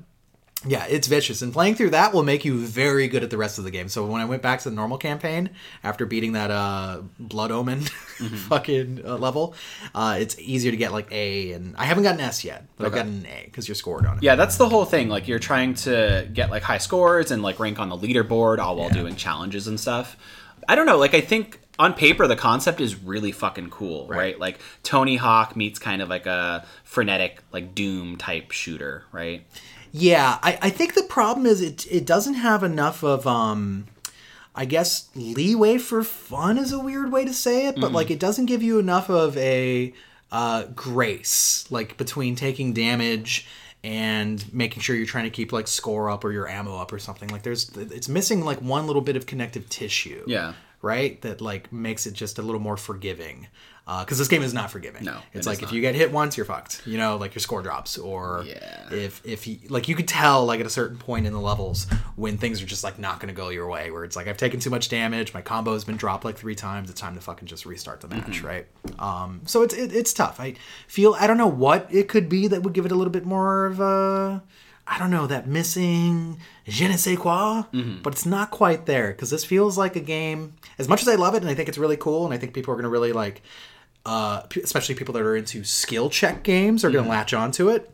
S1: yeah, it's vicious, and playing through that will make you very good at the rest of the game. So when I went back to the normal campaign after beating that uh, Blood Omen (laughs) fucking uh, level, uh, it's easier to get like A, and I haven't gotten S yet, but I've gotten an A because you're scored on it.
S2: yeah, that's the whole thing. Like you're trying to get like high scores and like rank on the leaderboard all while doing challenges and stuff. I don't know, like I think on paper the concept is really fucking cool, right? Like Tony Hawk meets kind of like a frenetic like Doom type shooter, right?
S1: Yeah, I, I think the problem is it it doesn't have enough of um I guess leeway for fun is a weird way to say it, but like it doesn't give you enough of a uh grace like between taking damage and making sure you're trying to keep like score up or your ammo up or something. Like there's it's missing like one little bit of connective tissue.
S2: Yeah.
S1: Right? That like makes it just a little more forgiving. Because this game is not forgiving.
S2: No,
S1: it's
S2: it
S1: like if you get hit once, you're fucked. You know, like your score drops, or
S2: Yeah.
S1: if if you like you could tell like at a certain point in the levels when things are just like not going to go your way where it's like i've taken too much damage my combo has been dropped like three times it's time to fucking just restart the match
S2: Mm-hmm.
S1: right um so it's it, it's tough i feel i don't know what it could be that would give it a little bit more of a i don't know that missing je ne sais quoi
S2: Mm-hmm.
S1: but it's not quite there because this feels like a game as much as i love it and i think it's really cool and i think people are going to really like uh, especially people that are into skill check games are going to latch onto it.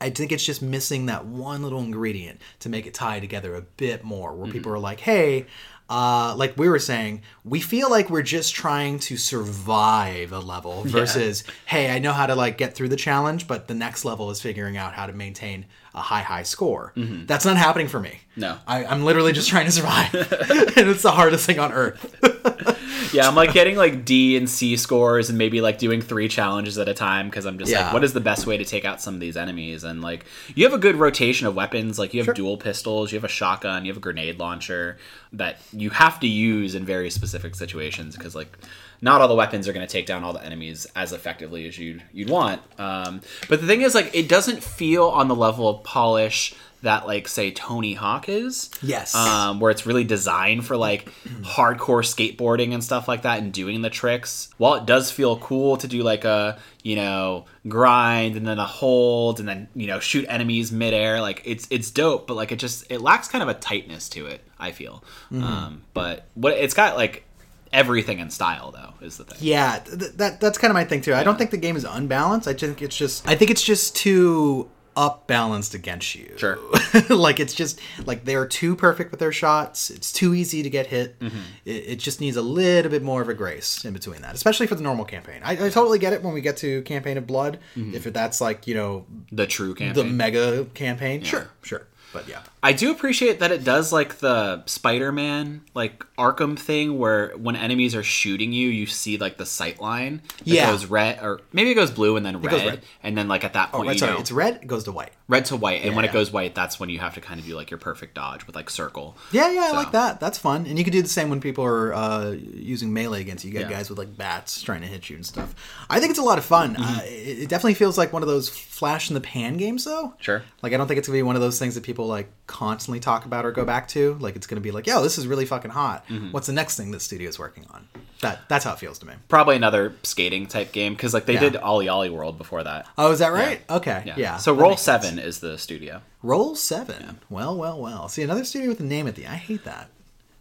S1: I think it's just missing that one little ingredient to make it tie together a bit more, where people are like, hey, uh, like we were saying, we feel like we're just trying to survive a level (laughs) versus, hey, I know how to like get through the challenge, but the next level is figuring out how to maintain a high, high score. That's not happening for me.
S2: No.
S1: I, I'm literally just trying to survive, (laughs) (laughs) and it's the hardest thing on earth. (laughs)
S2: Yeah, I'm like getting like D and C scores and maybe like doing three challenges at a time because I'm just
S1: Yeah.
S2: like, what is the best way to take out some of these enemies? And like, you have a good rotation of weapons. Like, you have dual pistols, you have a shotgun, you have a grenade launcher that you have to use in very specific situations because like, not all the weapons are going to take down all the enemies as effectively as you'd you'd want. Um, but the thing is, like, it doesn't feel on the level of polish that like say Tony Hawk is
S1: Yes.
S2: um, where it's really designed for like (clears throat) hardcore skateboarding and stuff like that and doing the tricks. While it does feel cool to do like a you know grind and then a hold and then you know shoot enemies midair, like it's it's dope, but like it just it lacks kind of a tightness to it. I feel, um, but what it's got like everything in style though is the thing.
S1: Yeah, th- that that's kind of my thing too. I don't think the game is unbalanced. I think it's just I think it's just too up balanced against you.
S2: Sure. (laughs)
S1: like it's just like they're too perfect with their shots. It's too easy to get hit.
S2: Mm-hmm.
S1: It, it just needs a little bit more of a grace in between that, especially for the normal campaign. I, I totally get it when we get to campaign of blood. If that's like you know
S2: The true campaign, the
S1: mega campaign, sure, sure. But yeah,
S2: I do appreciate that it does like the Spider-Man like Arkham thing where when enemies are shooting you, you see like the sight line. It
S1: Yeah.
S2: goes red or maybe it goes blue and then red,
S1: red.
S2: and then like at that point
S1: right.
S2: you
S1: Sorry,
S2: know
S1: it's red. It goes to white.
S2: red to white, and when
S1: Yeah.
S2: it goes white, that's when you have to kind of do like your perfect dodge with like circle.
S1: Yeah, yeah, I like that. That's fun. And you can do the same when people are uh, using melee against you. You got
S2: Yeah.
S1: guys with like bats trying to hit you and stuff. I think it's a lot of fun.
S2: Mm-hmm.
S1: Uh, it, it definitely feels like one of those flash in the pan games, though.
S2: Sure.
S1: Like I don't think it's gonna be one of those things that people like constantly talk about or go back to. Like it's gonna be like, yo, this is really fucking hot.
S2: Mm-hmm.
S1: What's the next thing that studio's working on? That that's how it feels to me.
S2: Probably another skating type game because like they
S1: Yeah.
S2: did OlliOlli World before that.
S1: Oh, is that right? Okay,
S2: Yeah.
S1: yeah.
S2: so
S1: that
S2: Roll
S1: makes sense.
S2: Seven is the studio.
S1: Roll seven. Well, well, well. See another studio with a name at the. I hate that.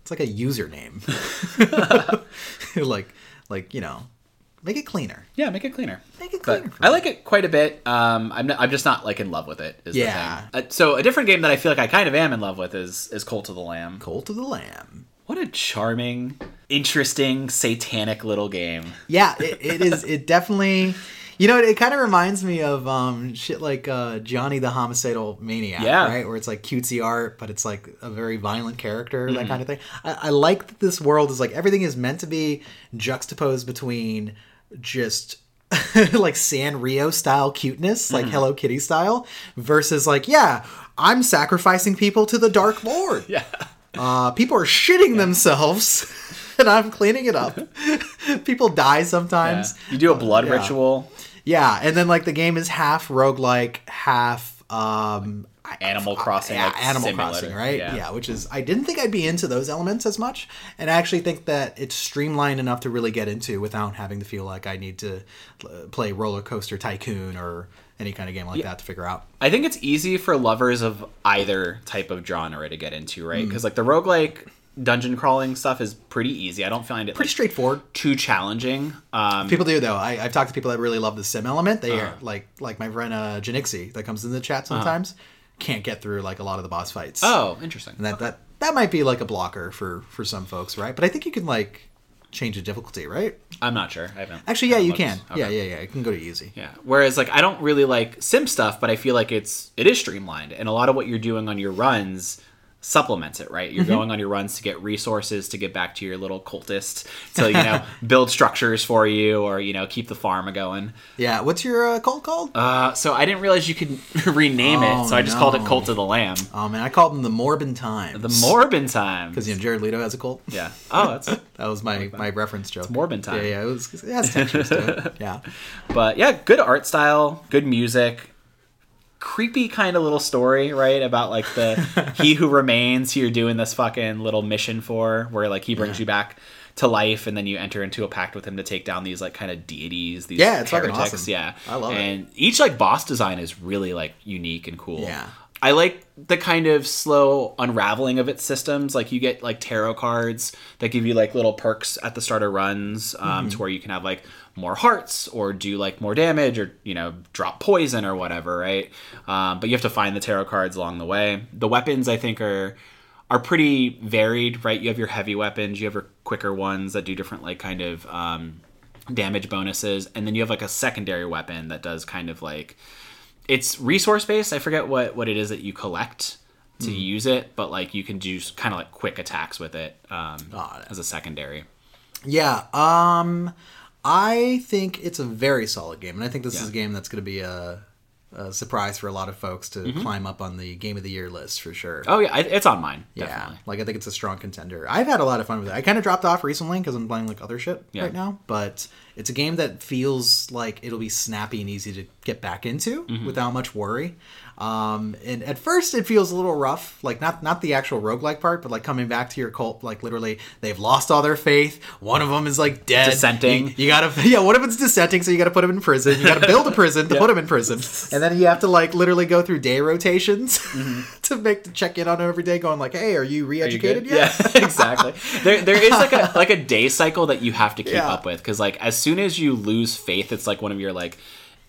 S1: It's like a username. (laughs) (laughs) like, like you know, make it cleaner.
S2: Yeah, make it cleaner.
S1: Make it cleaner.
S2: I like it quite a bit. Um, I'm, not, I'm just not like in love with it. Is
S1: Yeah.
S2: The thing. Uh, so a different game that I feel like I kind of am in love with is is Cult of the Lamb.
S1: Cult of the Lamb.
S2: What a charming, interesting, satanic little game.
S1: Yeah, it, it is. It definitely. You know, it, it kind of reminds me of um, shit like uh, Johnny the Homicidal Maniac,
S2: Yeah.
S1: right? Where it's like cutesy art, but it's like a very violent character,
S2: Mm-hmm.
S1: that kind of thing. I, I like that this world is like everything is meant to be juxtaposed between just (laughs) like Sanrio style cuteness, like
S2: Mm-hmm.
S1: Hello Kitty style, versus like, yeah, I'm sacrificing people to the Dark Lord. (laughs)
S2: Yeah.
S1: Uh, people are shitting themselves (laughs) and I'm cleaning it up. People die sometimes.
S2: You do a blood
S1: yeah.
S2: ritual.
S1: Yeah, and then like the game is half roguelike, half um
S2: Animal Crossing,
S1: yeah,
S2: like,
S1: Animal
S2: simulator.
S1: Crossing, right?
S2: Yeah.
S1: Yeah. which is I didn't think I'd be into those elements as much, and I actually think that it's streamlined enough to really get into without having to feel like I need to uh, play Roller Coaster Tycoon or any kind of game like that to figure out.
S2: I think it's easy for lovers of either type of genre to get into, right? Because like the roguelike dungeon crawling stuff is pretty easy. I don't find it
S1: Pretty
S2: like,
S1: straightforward.
S2: too challenging. Um,
S1: People do though. I, I've talked to people that really love the sim element. They
S2: Uh-huh.
S1: are like like my friend uh, Janixi that comes in the chat sometimes. Can't get through like a lot of the boss fights.
S2: oh, interesting.
S1: And that that that might be like a blocker for for some folks, right? But I think you can like change the difficulty, right?
S2: I'm not sure. I haven't.
S1: Actually, yeah,
S2: haven't
S1: you can.
S2: Okay.
S1: Yeah, yeah, yeah. You can go to easy.
S2: Yeah. Whereas like I don't really like sim stuff, but I feel like it's it is streamlined and a lot of what you're doing on your runs supplements it, right? You're
S1: Mm-hmm.
S2: going on your runs to get resources to get back to your little cultist to, you know, (laughs) build structures for you or, you know, keep the farm going.
S1: Yeah. What's your uh, cult called?
S2: Uh, so I didn't realize you could (laughs) rename
S1: Oh,
S2: it, so I just called it. Cult of the Lamb.
S1: oh man, I called them the Morbin Times.
S2: The Morbin time.
S1: because you know Jared Leto has a cult.
S2: Yeah. Oh, that's (laughs)
S1: That was my my reference joke.
S2: Morbin time.
S1: Yeah, yeah. It was. It has textures to it. Yeah.
S2: But yeah, good art style, good music, creepy kind of little story, right? About like the (laughs) he who remains who you're doing this fucking little mission for, where like he brings you back to life, and then you enter into a pact with him to take down these like kind of deities. These
S1: Yeah, it's fucking
S2: heretics.
S1: awesome.
S2: Yeah,
S1: I love it.
S2: and each like boss design is really like unique and cool.
S1: Yeah.
S2: I like the kind of slow unraveling of its systems. Like you get like tarot cards that give you like little perks at the start of runs, um,
S1: Mm-hmm.
S2: to where you can have like more hearts or do like more damage or you know drop poison or whatever, right? Um, but you have to find the tarot cards along the way. The weapons I think are are pretty varied, right? You have your heavy weapons, you have your quicker ones that do different like kind of um, damage bonuses, and then you have like a secondary weapon that does kind of like it's resource based. I forget what what it is that you collect to use it, but like you can do kind of like quick attacks with it um,
S1: it.
S2: as a secondary.
S1: Yeah. Um, I think it's a very solid game, and I think this is a game that's going to be a, a surprise for a lot of folks to
S2: Mm-hmm.
S1: climb up on the game of the year list for sure.
S2: Oh yeah, it's on mine.
S1: Yeah, like I think it's a strong contender. I've had a lot of fun with it. I kind of dropped off recently because I'm playing like other shit
S2: Yeah.
S1: right now, but it's a game that feels like it'll be snappy and easy to get back into
S2: Mm-hmm.
S1: without much worry. Um, and at first it feels a little rough, like not not the actual roguelike part, but like coming back to your cult, like literally they've lost all their faith. One of them is like dead.
S2: Dissenting.
S1: You, you gotta, (laughs) yeah. One of it's dissenting, so you gotta put him in prison. You gotta build a prison to (laughs) put him in prison, and then you have to like literally go through day rotations (laughs) to make to check in on him every day, going like, "Hey, are you
S2: Mm-hmm. Are you
S1: re-educated yet?"
S2: Yeah, exactly. There, there is like a like a day cycle that you have to keep
S1: Yeah.
S2: up with because like as soon as you lose faith, it's like one of your like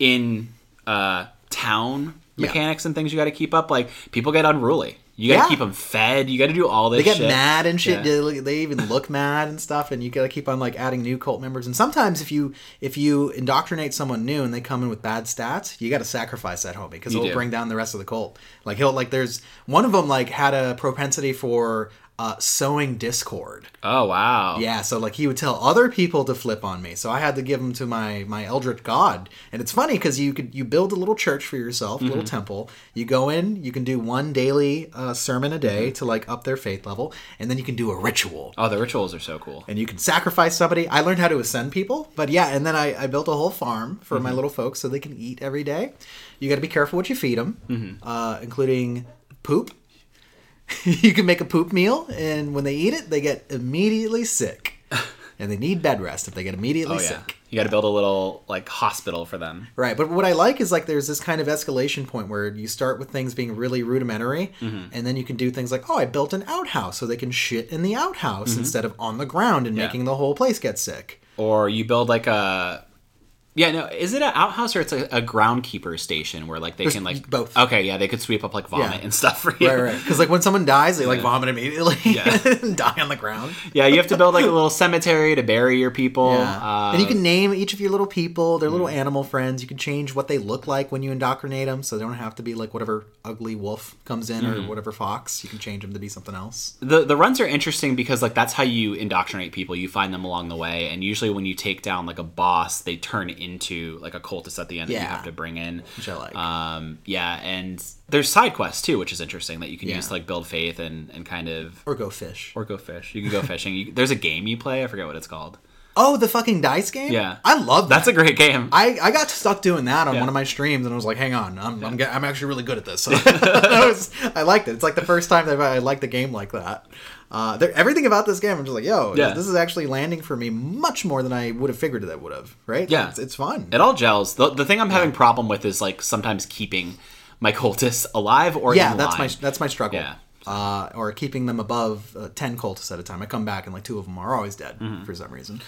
S2: in uh town
S1: Yeah.
S2: mechanics and things you got to keep up. Like people get unruly. You got to
S1: Yeah.
S2: keep them fed. You got to do all this.
S1: They get
S2: shit.
S1: mad and shit.
S2: Yeah.
S1: They, even look (laughs) mad and stuff, and you gotta keep on like adding new cult members. And sometimes if you if you indoctrinate someone new and they come in with bad stats, you gotta sacrifice that homie because it'll
S2: do.
S1: bring down the rest of the cult. Like he'll like there's one of them like had a propensity for uh, sowing discord.
S2: Oh wow.
S1: Yeah, so like he would tell other people to flip on me, so I had to give them to my my eldritch god. And it's funny because you could you build a little church for yourself, a little temple. You go in, you can do one daily uh, sermon a day to like up their faith level, and then you can do a ritual.
S2: Oh, the rituals are so cool.
S1: And you can sacrifice somebody. I learned how to ascend people, but yeah, and then I, I built a whole farm for my little folks so they can eat every day. You got to be careful what you feed them, uh, including poop. (laughs) you can make a poop meal, and when they eat it, they get immediately sick, and they need bed rest if they get immediately
S2: Oh yeah.
S1: sick.
S2: You got to build a little like hospital for them.
S1: Right, but what I like is like there's this kind of escalation point where you start with things being really rudimentary,
S2: Mm-hmm.
S1: and then you can do things like, oh, I built an outhouse so they can shit in the outhouse instead of on the ground and
S2: Mm-hmm. Yeah.
S1: making the whole place get sick.
S2: Or you build like a yeah, no, is it an outhouse or it's a, a groundkeeper station where like they
S1: There's
S2: can like
S1: both.
S2: Okay, yeah, they could sweep up like vomit
S1: Yeah.
S2: and stuff for you.
S1: Right, right. Because like when someone dies, they like vomit immediately (laughs)
S2: Yeah. (laughs)
S1: and die on the ground.
S2: Yeah, you have to build like a little cemetery to bury your people.
S1: Yeah.
S2: Uh,
S1: and you can name each of your little people, their little animal friends. You can change what they look like when you indoctrinate them, so they don't have to be like whatever ugly wolf comes in or whatever fox. You can change them to be something else.
S2: the the runs are interesting because like that's how you indoctrinate people. You find them along the way, and usually when you take down like a boss, they turn into like a cultist at the end that you have to bring in.
S1: Which I like.
S2: Um, yeah, and there's side quests too, which is interesting that you can
S1: Yeah.
S2: use to like build faith and and kind of
S1: or go fish.
S2: or go fish. You can go fishing. You, there's a game you play. I forget what it's called.
S1: Oh, the fucking dice game.
S2: Yeah.
S1: I love that.
S2: That's a great game.
S1: I, I got stuck doing that on
S2: Yeah.
S1: one of my streams, and I was like, "Hang on, I'm I'm, get, I'm actually really good at this." So (laughs) (laughs) I, was, I liked it. It's like the first time that I liked the game like that. Uh, everything about this game, I'm just like, "Yo,
S2: Yeah.
S1: this is actually landing for me much more than I would have figured that would have." Right?
S2: Yeah.
S1: it's, it's fun.
S2: It all gels. The, the thing I'm having problem with is like sometimes keeping my cultists alive or
S1: yeah, that's my that's my struggle.
S2: Yeah.
S1: Uh, or keeping them above uh, ten cultists at a time. I come back and like two of them are always dead
S2: Mm-hmm.
S1: for some reason.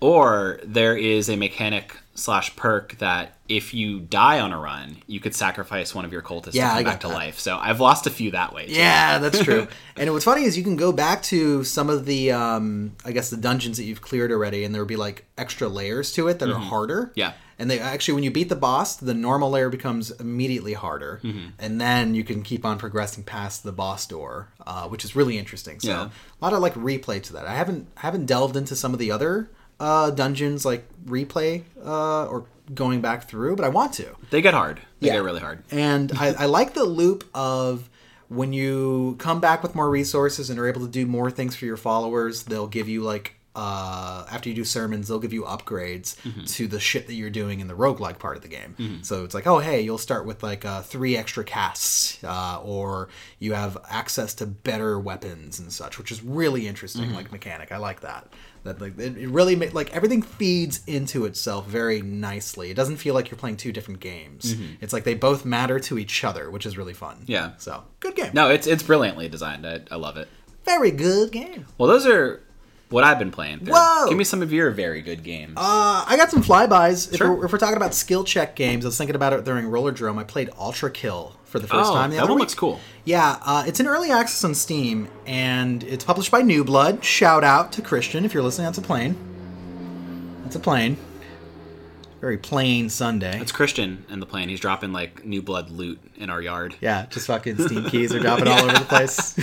S2: Or there is a mechanic slash perk that if you die on a run, you could sacrifice one of your cultists
S1: Yeah,
S2: to come back to
S1: that.
S2: life. So I've lost a few that way. Too.
S1: Yeah, that's true. (laughs) and what's funny is you can go back to some of the, um, I guess, the dungeons that you've cleared already, and there would be like extra layers to it that are harder.
S2: Mm-hmm. Yeah.
S1: And they actually, when you beat the boss, the normal layer becomes immediately harder,
S2: Mm-hmm.
S1: and then you can keep on progressing past the boss door, uh, which is really interesting. So
S2: Yeah.
S1: a lot of like replay to that. I haven't I haven't delved into some of the other uh, dungeons like replay uh, or going back through, but I want to.
S2: They get hard. They
S1: Yeah.
S2: get really hard.
S1: And I, I like the loop of when you come back with more resources and are able to do more things for your followers, they'll give you like uh, after you do sermons, they'll give you upgrades to the shit that you're doing in the roguelike part of the game. So it's like, oh hey, you'll start with like uh, three extra casts, uh, or you have access to better weapons and such, which is really interesting, like mechanic. I like that. That like it, really ma- like everything feeds into itself very nicely. It doesn't feel like you're playing two different games. It's like they both matter to each other, which is really fun.
S2: Yeah.
S1: So good game.
S2: No, it's it's brilliantly designed. I, I love it.
S1: Very good game.
S2: Well, those are what I've been playing. Through.
S1: Whoa!
S2: Give me some of your very good games.
S1: Uh, I got some flybys. If, we're, if we're talking about skill check games, I was thinking about it during Rollerdrome. I played ULTRAKILL for the first
S2: oh,
S1: time. The
S2: that one
S1: week.
S2: looks cool.
S1: Yeah, uh, it's an early access on Steam, and it's published by New Blood. Shout out to Christian if you're listening. That's a plane. That's a plane. Very plain Sunday.
S2: It's Christian in the plane. He's dropping like new blood loot in our yard.
S1: Yeah, just fucking Steam (laughs) keys are dropping all over the place.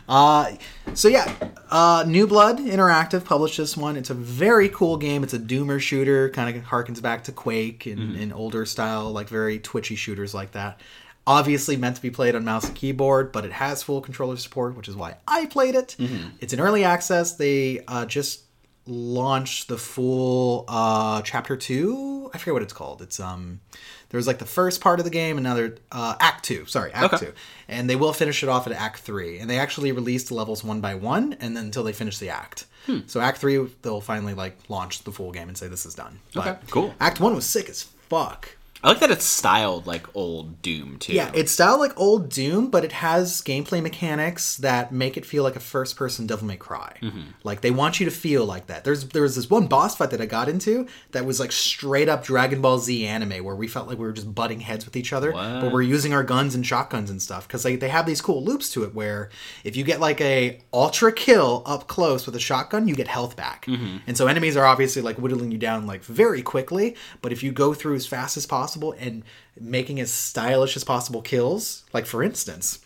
S1: (laughs) uh, so yeah, uh, New Blood Interactive published this one. It's a very cool game. It's a doomer shooter, kind of harkens back to Quake and, and older style, like very twitchy shooters like that. Obviously meant to be played on mouse and keyboard, but it has full controller support, which is why I played it. It's in early access. They uh, just launched the full uh, chapter two. I forget what it's called. It's um, there was like the first part of the game, another uh, Act two. Sorry, Act
S2: Okay.
S1: two, and they will finish it off at Act three. And they actually released the levels one by one, and then until they finish the act. So Act three, they'll finally like launch the full game and say this is done.
S2: Okay, cool.
S1: Act one was sick as fuck.
S2: I like that it's styled like old Doom too.
S1: Yeah, it's styled like old Doom, but it has gameplay mechanics that make it feel like a first-person Devil May Cry.
S2: Mm-hmm.
S1: Like they want you to feel like that. There's there was this one boss fight that I got into that was like straight up Dragon Ball Z anime, where we felt like we were just butting heads with each other, but we're using our guns and shotguns and stuff because they they have these cool loops to it where if you get like a ultra kill up close with a shotgun, you get health back,
S2: Mm-hmm.
S1: and so enemies are obviously like whittling you down like very quickly. But if you go through as fast as possible and making as stylish as possible kills, like for instance,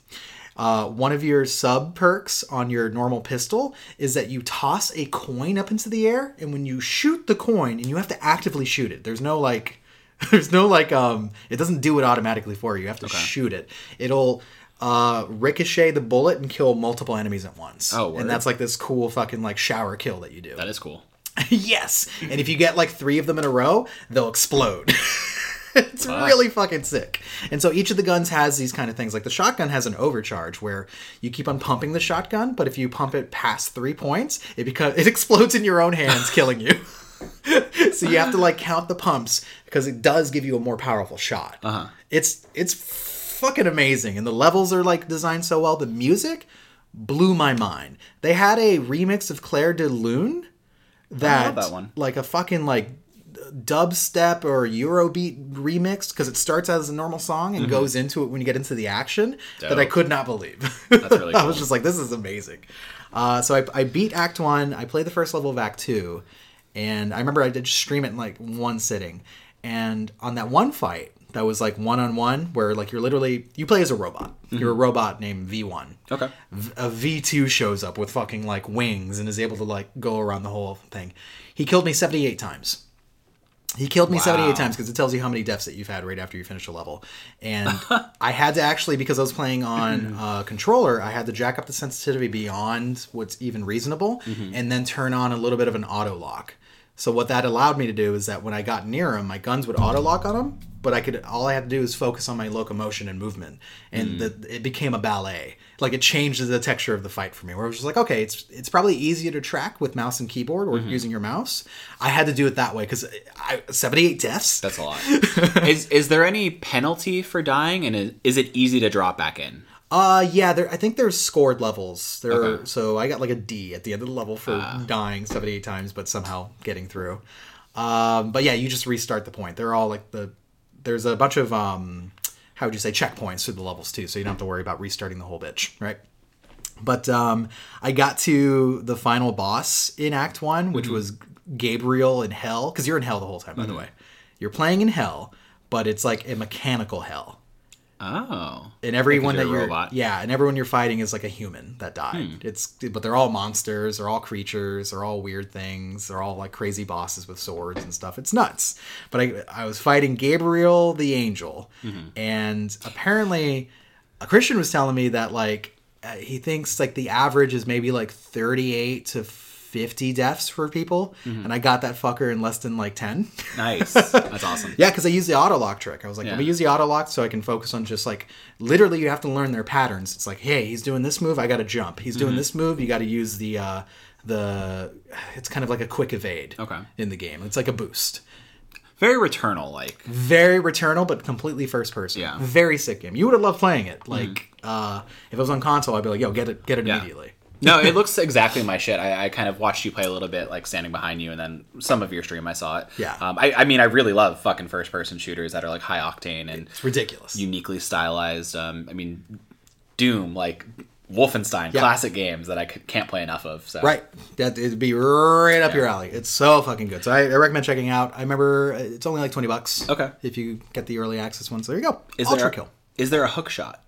S1: uh, one of your sub perks on your normal pistol is that you toss a coin up into the air, and when you shoot the coin, and you have to actively shoot it. There's no like, (laughs) there's no like, um, it doesn't do it automatically for you. You have to shoot it. It'll uh, ricochet the bullet and kill multiple enemies at once.
S2: Oh, word.
S1: and that's like this cool fucking like shower kill that you do.
S2: that is cool. (laughs)
S1: yes, and if you get like three of them in a row, they'll explode. (laughs) it's really fucking sick. And so each of the guns has these kind of things. Like the shotgun has an overcharge where you keep on pumping the shotgun, but if you pump it past three points, it becomes it explodes in your own hands, killing you. (laughs) so you have to like count the pumps because it does give you a more powerful shot. Uh-huh. It's it's fucking amazing, and the levels are like designed so well. The music blew my mind. They had a remix of Clair de Lune that,
S2: that one.
S1: like a fucking like dubstep or Eurobeat remix because it starts as a normal song and goes into it when you get into the action that I could not believe.
S2: That's really (laughs) cool.
S1: I was just like, this is amazing. Uh, so I, I beat Act One. I played the first level of Act Two, and I remember I did stream it in like one sitting. And on that one fight, that was like one on one, where like you're literally you play as a robot. You're a robot named V One.
S2: Okay.
S1: V- a V2 shows up with fucking like wings and is able to like go around the whole thing. He killed me 78 times. He killed me 78 times because it tells you how many deaths that you've had right after you finish a level. And (laughs) I had to actually, because I was playing on uh, controller, I had to jack up the sensitivity beyond what's even reasonable and then turn on a little bit of an auto lock. So what that allowed me to do is that when I got near him, my guns would auto lock on him, but I could all I had to do is focus on my locomotion and movement, and the, it became a ballet. Like it changed the texture of the fight for me, where I was just like, okay, it's it's probably easier to track with mouse and keyboard or using your mouse. I had to do it that way because seventy eight deaths.
S2: That's a lot. (laughs) is is there any penalty for dying, and is, is it easy to drop back in?
S1: Uh, yeah, there. I think there's scored levels. There,
S2: Okay.
S1: so I got like a D at the end of the level for dying 78 times, but somehow getting through. Um, but yeah, you just restart the point. They're all like the. There's a bunch of um, how would you say checkpoints through the levels too, so you don't have to worry about restarting the whole bitch, right? But um, I got to the final boss in Act One, which was Gabriel in Hell, because you're in Hell the whole time, by the way. You're playing in Hell, but it's like a mechanical Hell
S2: Oh,
S1: and everyone that you're
S2: robot. Hmm.
S1: yeah and everyone you're fighting is like a human that died it's but they're all monsters they're all creatures they're all weird things they're all like crazy bosses with swords and stuff it's nuts but i i was fighting gabriel the angel
S2: Mm-hmm.
S1: and apparently a christian was telling me that like uh, he thinks like the average is maybe like 38 to 50 deaths for people
S2: Mm-hmm.
S1: and i got that fucker in less than like 10
S2: nice. (laughs) That's awesome.
S1: yeah, because I use the auto lock trick. I was like, let me
S2: Yeah.
S1: use the auto lock so I can focus on just like literally you have to learn their patterns. It's like, hey, he's doing this move, I got to jump. He's
S2: Mm-hmm.
S1: doing this move, you got to use the uh the it's kind of like a quick evade.
S2: Okay.
S1: In the game, it's like a boost.
S2: Very returnal, like.
S1: Very returnal, but completely first person.
S2: Yeah. Mm-hmm.
S1: Very sick game. You would have loved playing it. Like, uh, if it was on console, I'd be like, yo, get it, get it
S2: Yeah.
S1: immediately.
S2: No, it looks exactly my shit. I, I kind of watched you play a little bit, like standing behind you, and then some of your stream I saw it.
S1: Yeah.
S2: Um, I, I mean, I really love fucking first person shooters that are like high octane and
S1: It's ridiculous.
S2: uniquely stylized. Um, I mean, Doom, like Wolfenstein,
S1: Yeah.
S2: classic games that I c- can't play enough of. So.
S1: Right. That it'd be right up your alley. It's so fucking good. So I, I recommend checking out. I remember uh, it's only like twenty bucks.
S2: Okay.
S1: If you get the early access one, so there you go.
S2: Is
S1: Ultra
S2: there
S1: kill.
S2: is there a hook shot?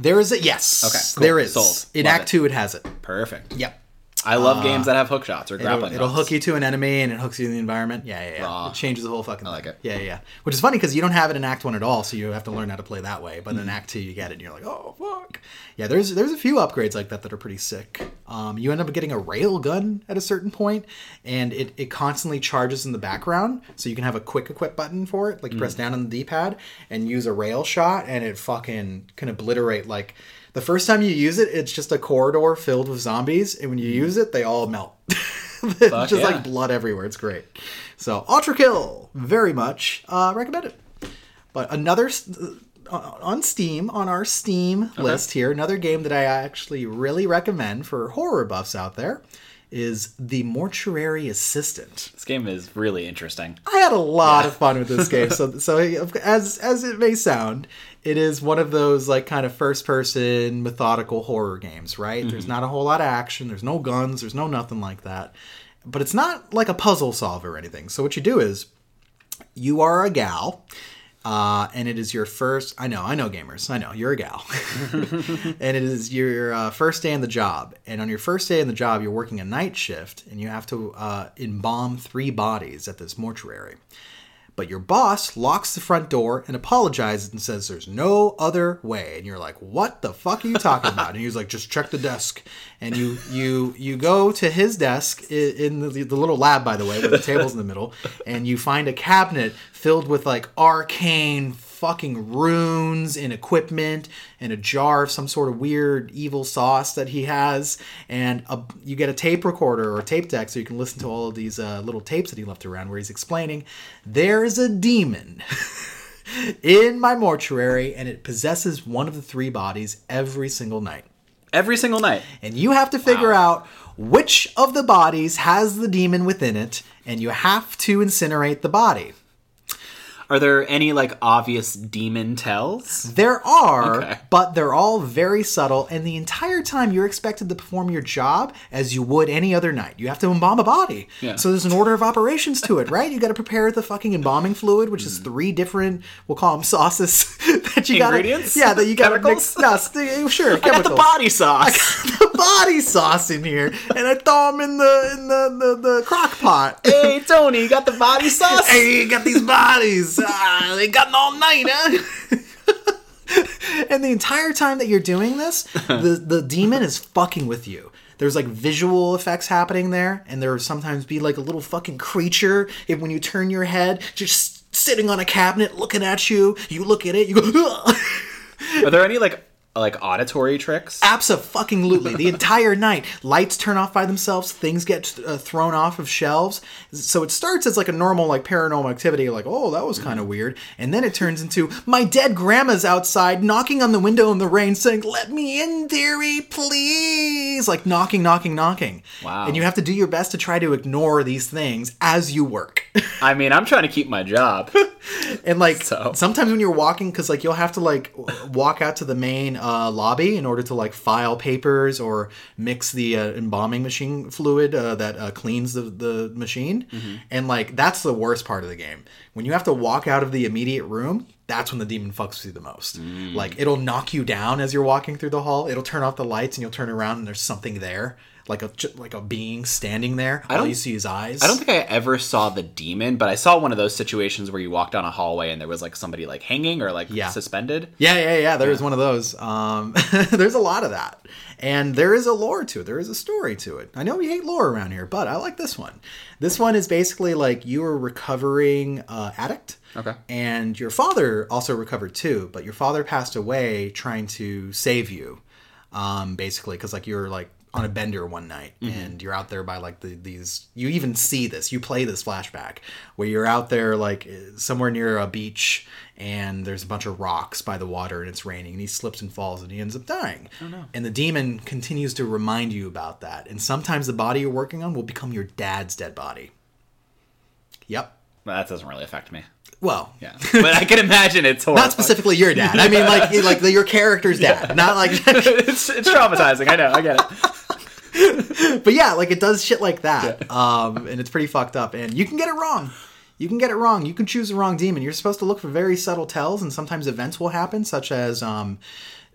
S1: There is a yes.
S2: Okay, cool.
S1: There is.
S2: Sold.
S1: In
S2: Love
S1: Act
S2: it.
S1: Two, it has it.
S2: Perfect.
S1: Yep.
S2: I love games that have hook shots or
S1: It'll,
S2: grappling.
S1: it'll hook you to an enemy and it hooks you in the environment. Yeah, yeah, yeah.
S2: Raw.
S1: It changes the whole fucking. I
S2: like it.
S1: Yeah, yeah, yeah. Which is funny because you don't have it in Act One at all, so you have to learn how to play that way. But
S2: Mm.
S1: in Act Two, you get it, and you're like, oh fuck. Yeah, there's there's a few upgrades like that that are pretty sick. Um, you end up getting a rail gun at a certain point, and it it constantly charges in the background, so you can have a quick equip button for it. Like you
S2: Mm.
S1: press down on the D-pad and use a rail shot, and it fucking can obliterate like. The first time you use it, it's just a corridor filled with zombies, and when you use it, they all melt. (laughs) just
S2: yeah.
S1: like blood everywhere. It's great. So ULTRAKILL, very much uh, recommend it. But another uh, on Steam, on our Steam list here, another game that I actually really recommend for horror buffs out there is The Mortuary Assistant.
S2: This game is really interesting.
S1: I had a lot of fun with this game. So, (laughs) so as as it may sound, it is one of those like kind of first person methodical horror games, right? There's not a whole lot of action. There's no guns. There's no nothing like that. But it's not like a puzzle solver or anything. So what you do is you are a gal. Uh, and it is your first. I know, I know, gamers. I know you're a gal, (laughs) and it is your uh, first day on the job. And on your first day on the job, you're working a night shift, and you have to uh, embalm three bodies at this mortuary. But your boss locks the front door and apologizes and says there's no other way. And you're like, "What the fuck are you talking about?" And he's like, "Just check the desk." And you you you go to his desk in the, the little lab, by the way, with the tables in the middle, and you find a cabinet filled with like arcane fucking runes and equipment and a jar of some sort of weird evil sauce that he has and a, you get a tape recorder or a tape deck so you can listen to all of these uh, little tapes that he left around where he's explaining there's a demon (laughs) in my mortuary and it possesses one of the three bodies every single night
S2: Every single night.
S1: and you have to figure
S2: Wow.
S1: out which of the bodies has the demon within it and you have to incinerate the body
S2: Are there any like obvious demon tells?
S1: There are,
S2: Okay.
S1: but they're all very subtle, and the entire time you're expected to perform your job as you would any other night. You have to embalm a body.
S2: Yeah.
S1: So there's an order of operations to it, right? You got to prepare the fucking embalming fluid, which is hmm. three different, we'll call them sauces (laughs) that you got
S2: Ingredients?
S1: Yeah, that you got to mix.
S2: Chemicals?
S1: No, st- sure,
S2: I got the body sauce.
S1: the (laughs) body sauce in here, and I throw them in the in the the, the crock pot.
S2: hey Tony, you got the body (laughs) sauce?
S1: Hey, you got these bodies. Ah, they got all night, huh? (laughs) and the entire time that you're doing this, (laughs) the the demon is fucking with you. There's like visual effects happening there, and there will sometimes be like a little fucking creature. If when you turn your head, just sitting on a cabinet looking at you, you look at it, you go. (laughs)
S2: Are there any like like auditory tricks?
S1: Absolutely. The (laughs) entire night, lights turn off by themselves, things get uh, thrown off of shelves. So it starts as like a normal like paranormal activity like, "Oh, that was kind of weird." And then it turns into my dead grandma's outside knocking on the window in the rain saying, "Let me in, dearie, please." Like knocking, knocking, knocking.
S2: Wow.
S1: And you have to do your best to try to ignore these things as you work.
S2: I mean, I'm trying to keep my job. (laughs) (laughs)
S1: And like
S2: So-
S1: sometimes when you're walking, because like you'll have to like walk out to the main uh, lobby in order to like file papers or mix the uh, embalming machine fluid uh, that uh, cleans the, the machine. And like that's the worst part of the game. When you have to walk out of the immediate room, that's when the demon fucks with you the most. Like it'll knock you down as you're walking through the hall. It'll turn off the lights and you'll turn around and there's something there. Like a like a being standing there. I
S2: don't-
S1: you see his eyes.
S2: I don't think I ever saw the demon, but I saw one of those situations where you walk down a hallway and there was like somebody like hanging or like
S1: Yeah.
S2: suspended.
S1: Yeah, yeah, yeah. There was one of those. Um, (laughs) there's a lot of that, and there is a lore to it. There is a story to it. I know we hate lore around here, but I like this one. This one is basically like you are recovering uh, addict.
S2: Okay.
S1: And your father also recovered too, but your father passed away trying to save you, um, basically, because like you're like on a bender one night and you're out there by like the, these. You even see this. You play this flashback where you're out there like eh, somewhere near a beach and there's a bunch of rocks by the water and it's raining and he slips and falls and he ends up dying. Oh no! And the demon continues to remind you about that. And sometimes the body you're working on will become your dad's dead body. Yep.
S2: That doesn't really affect me.
S1: Well,
S2: Yeah, (laughs) but I can imagine it's horrible.
S1: not specifically your dad. I mean, like like the, your character's dad, not like. (laughs)
S2: it's, it's traumatizing. I know. I get it. (laughs)
S1: but yeah, like it does shit like that, um, and it's pretty fucked up. And you can get it wrong. You can get it wrong. You can choose the wrong demon. You're supposed to look for very subtle tells, and sometimes events will happen, such as um,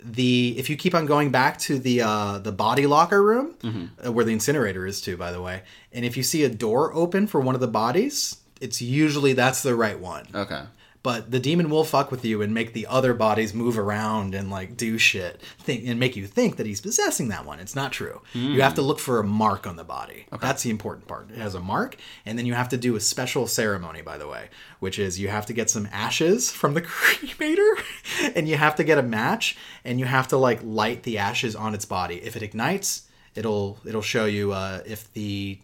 S1: the if you keep on going back to the uh, the body locker room uh, where the incinerator is too, by the way. And if you see a door open for one of the bodies, it's usually that's the right one.
S2: Okay.
S1: But the demon will fuck with you and make the other bodies move around and like do shit, think and make you think that he's possessing that one. It's not true. You have to look for a mark on the body. Okay. That's the important part. It has a mark, and then you have to do a special ceremony, by the way, which is you have to get some ashes from the (laughs) cremator, and you have to get a match, and you have to like light the ashes on its body. If it ignites, it'll it'll show you uh, if the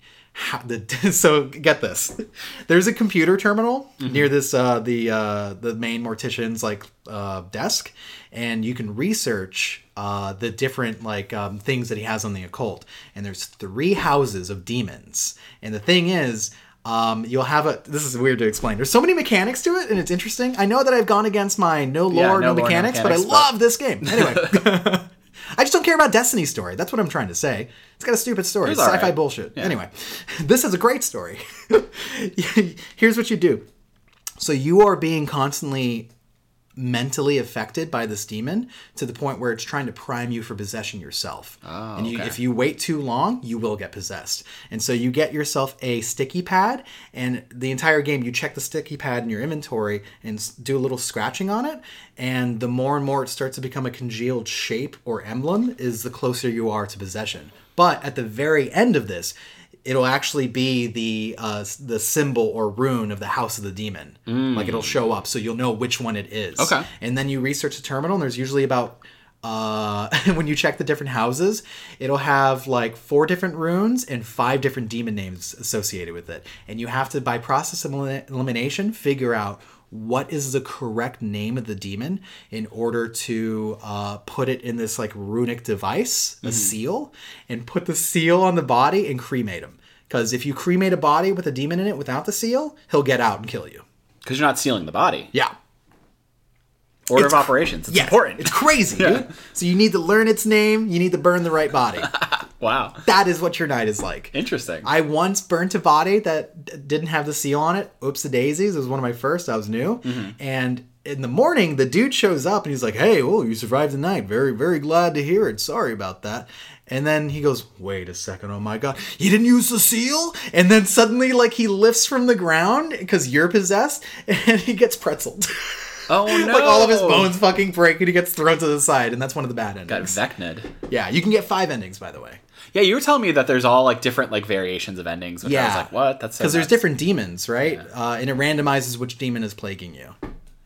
S1: the (laughs) so get this there's a computer terminal near this uh the uh the main mortician's like uh desk and you can research uh the different like um, things that he has on the occult and there's three houses of demons and the thing is um, you'll have a. This is weird to explain. There's so many mechanics to it, and it's interesting. I know that I've gone against my no lore,
S2: Yeah,
S1: no,
S2: no lore, no
S1: mechanics, but I
S2: but-
S1: love this game. Anyway, (laughs) (laughs) I just don't care about Destiny's story. That's what I'm trying to say. It's got a stupid story. It's sci-fi
S2: right.
S1: bullshit. Anyway, (laughs) this is a great story. (laughs) Here's what you do. So you are being constantly mentally affected by this demon to the point where it's trying to prime you for possession yourself.
S2: Oh,
S1: and you,
S2: okay.
S1: if you wait too long, you will get possessed. And so you get yourself a sticky pad, and the entire game you check the sticky pad in your inventory and do a little scratching on it. And the more and more it starts to become a congealed shape or emblem, is the closer you are to possession. But at the very end of this, it'll actually be the uh, the symbol or rune of the house of the demon. Like it'll show up, so you'll know which one it is.
S2: Okay.
S1: And then you research the terminal, and there's usually about uh, (laughs) when you check the different houses, it'll have like four different runes and five different demon names associated with it. And you have to, by process of elimination, figure out what is the correct name of the demon in order to uh, put it in this like runic device, a seal, and put the seal on the body and cremate him. Because if you cremate a body with a demon in it without the seal, he'll get out and kill you.
S2: Because you're not sealing the body.
S1: Yeah.
S2: Order
S1: It's
S2: of operations. It's important.
S1: It's crazy, dude. So you need to learn its name. You need to burn the right body. (laughs)
S2: wow.
S1: that is what your night is like.
S2: Interesting.
S1: I once burnt a body that d- didn't have the seal on it. Oops, the daisies. It was one of my first. I was new,
S2: Mm-hmm.
S1: and in the morning, the dude shows up and he's like, "Hey, oh, you survived the night. Very, very glad to hear it. Sorry about that." And then he goes, "Wait a second. Oh my god, you didn't use the seal?" And then suddenly, like, he lifts from the ground because you're possessed, (laughs) and he gets pretzeled. (laughs)
S2: oh no. (laughs)
S1: like all of his bones fucking break, and he gets thrown to the side, and that's one of the bad
S2: Got
S1: endings.
S2: Vecned.
S1: Yeah, you can get five endings, by the way.
S2: Yeah, you were telling me that there's all like different like variations of endings. Which I was
S1: Yeah.
S2: like, what? That's so
S1: because there's
S2: nuts.
S1: different demons, right? Uh, and it randomizes which demon is plaguing you.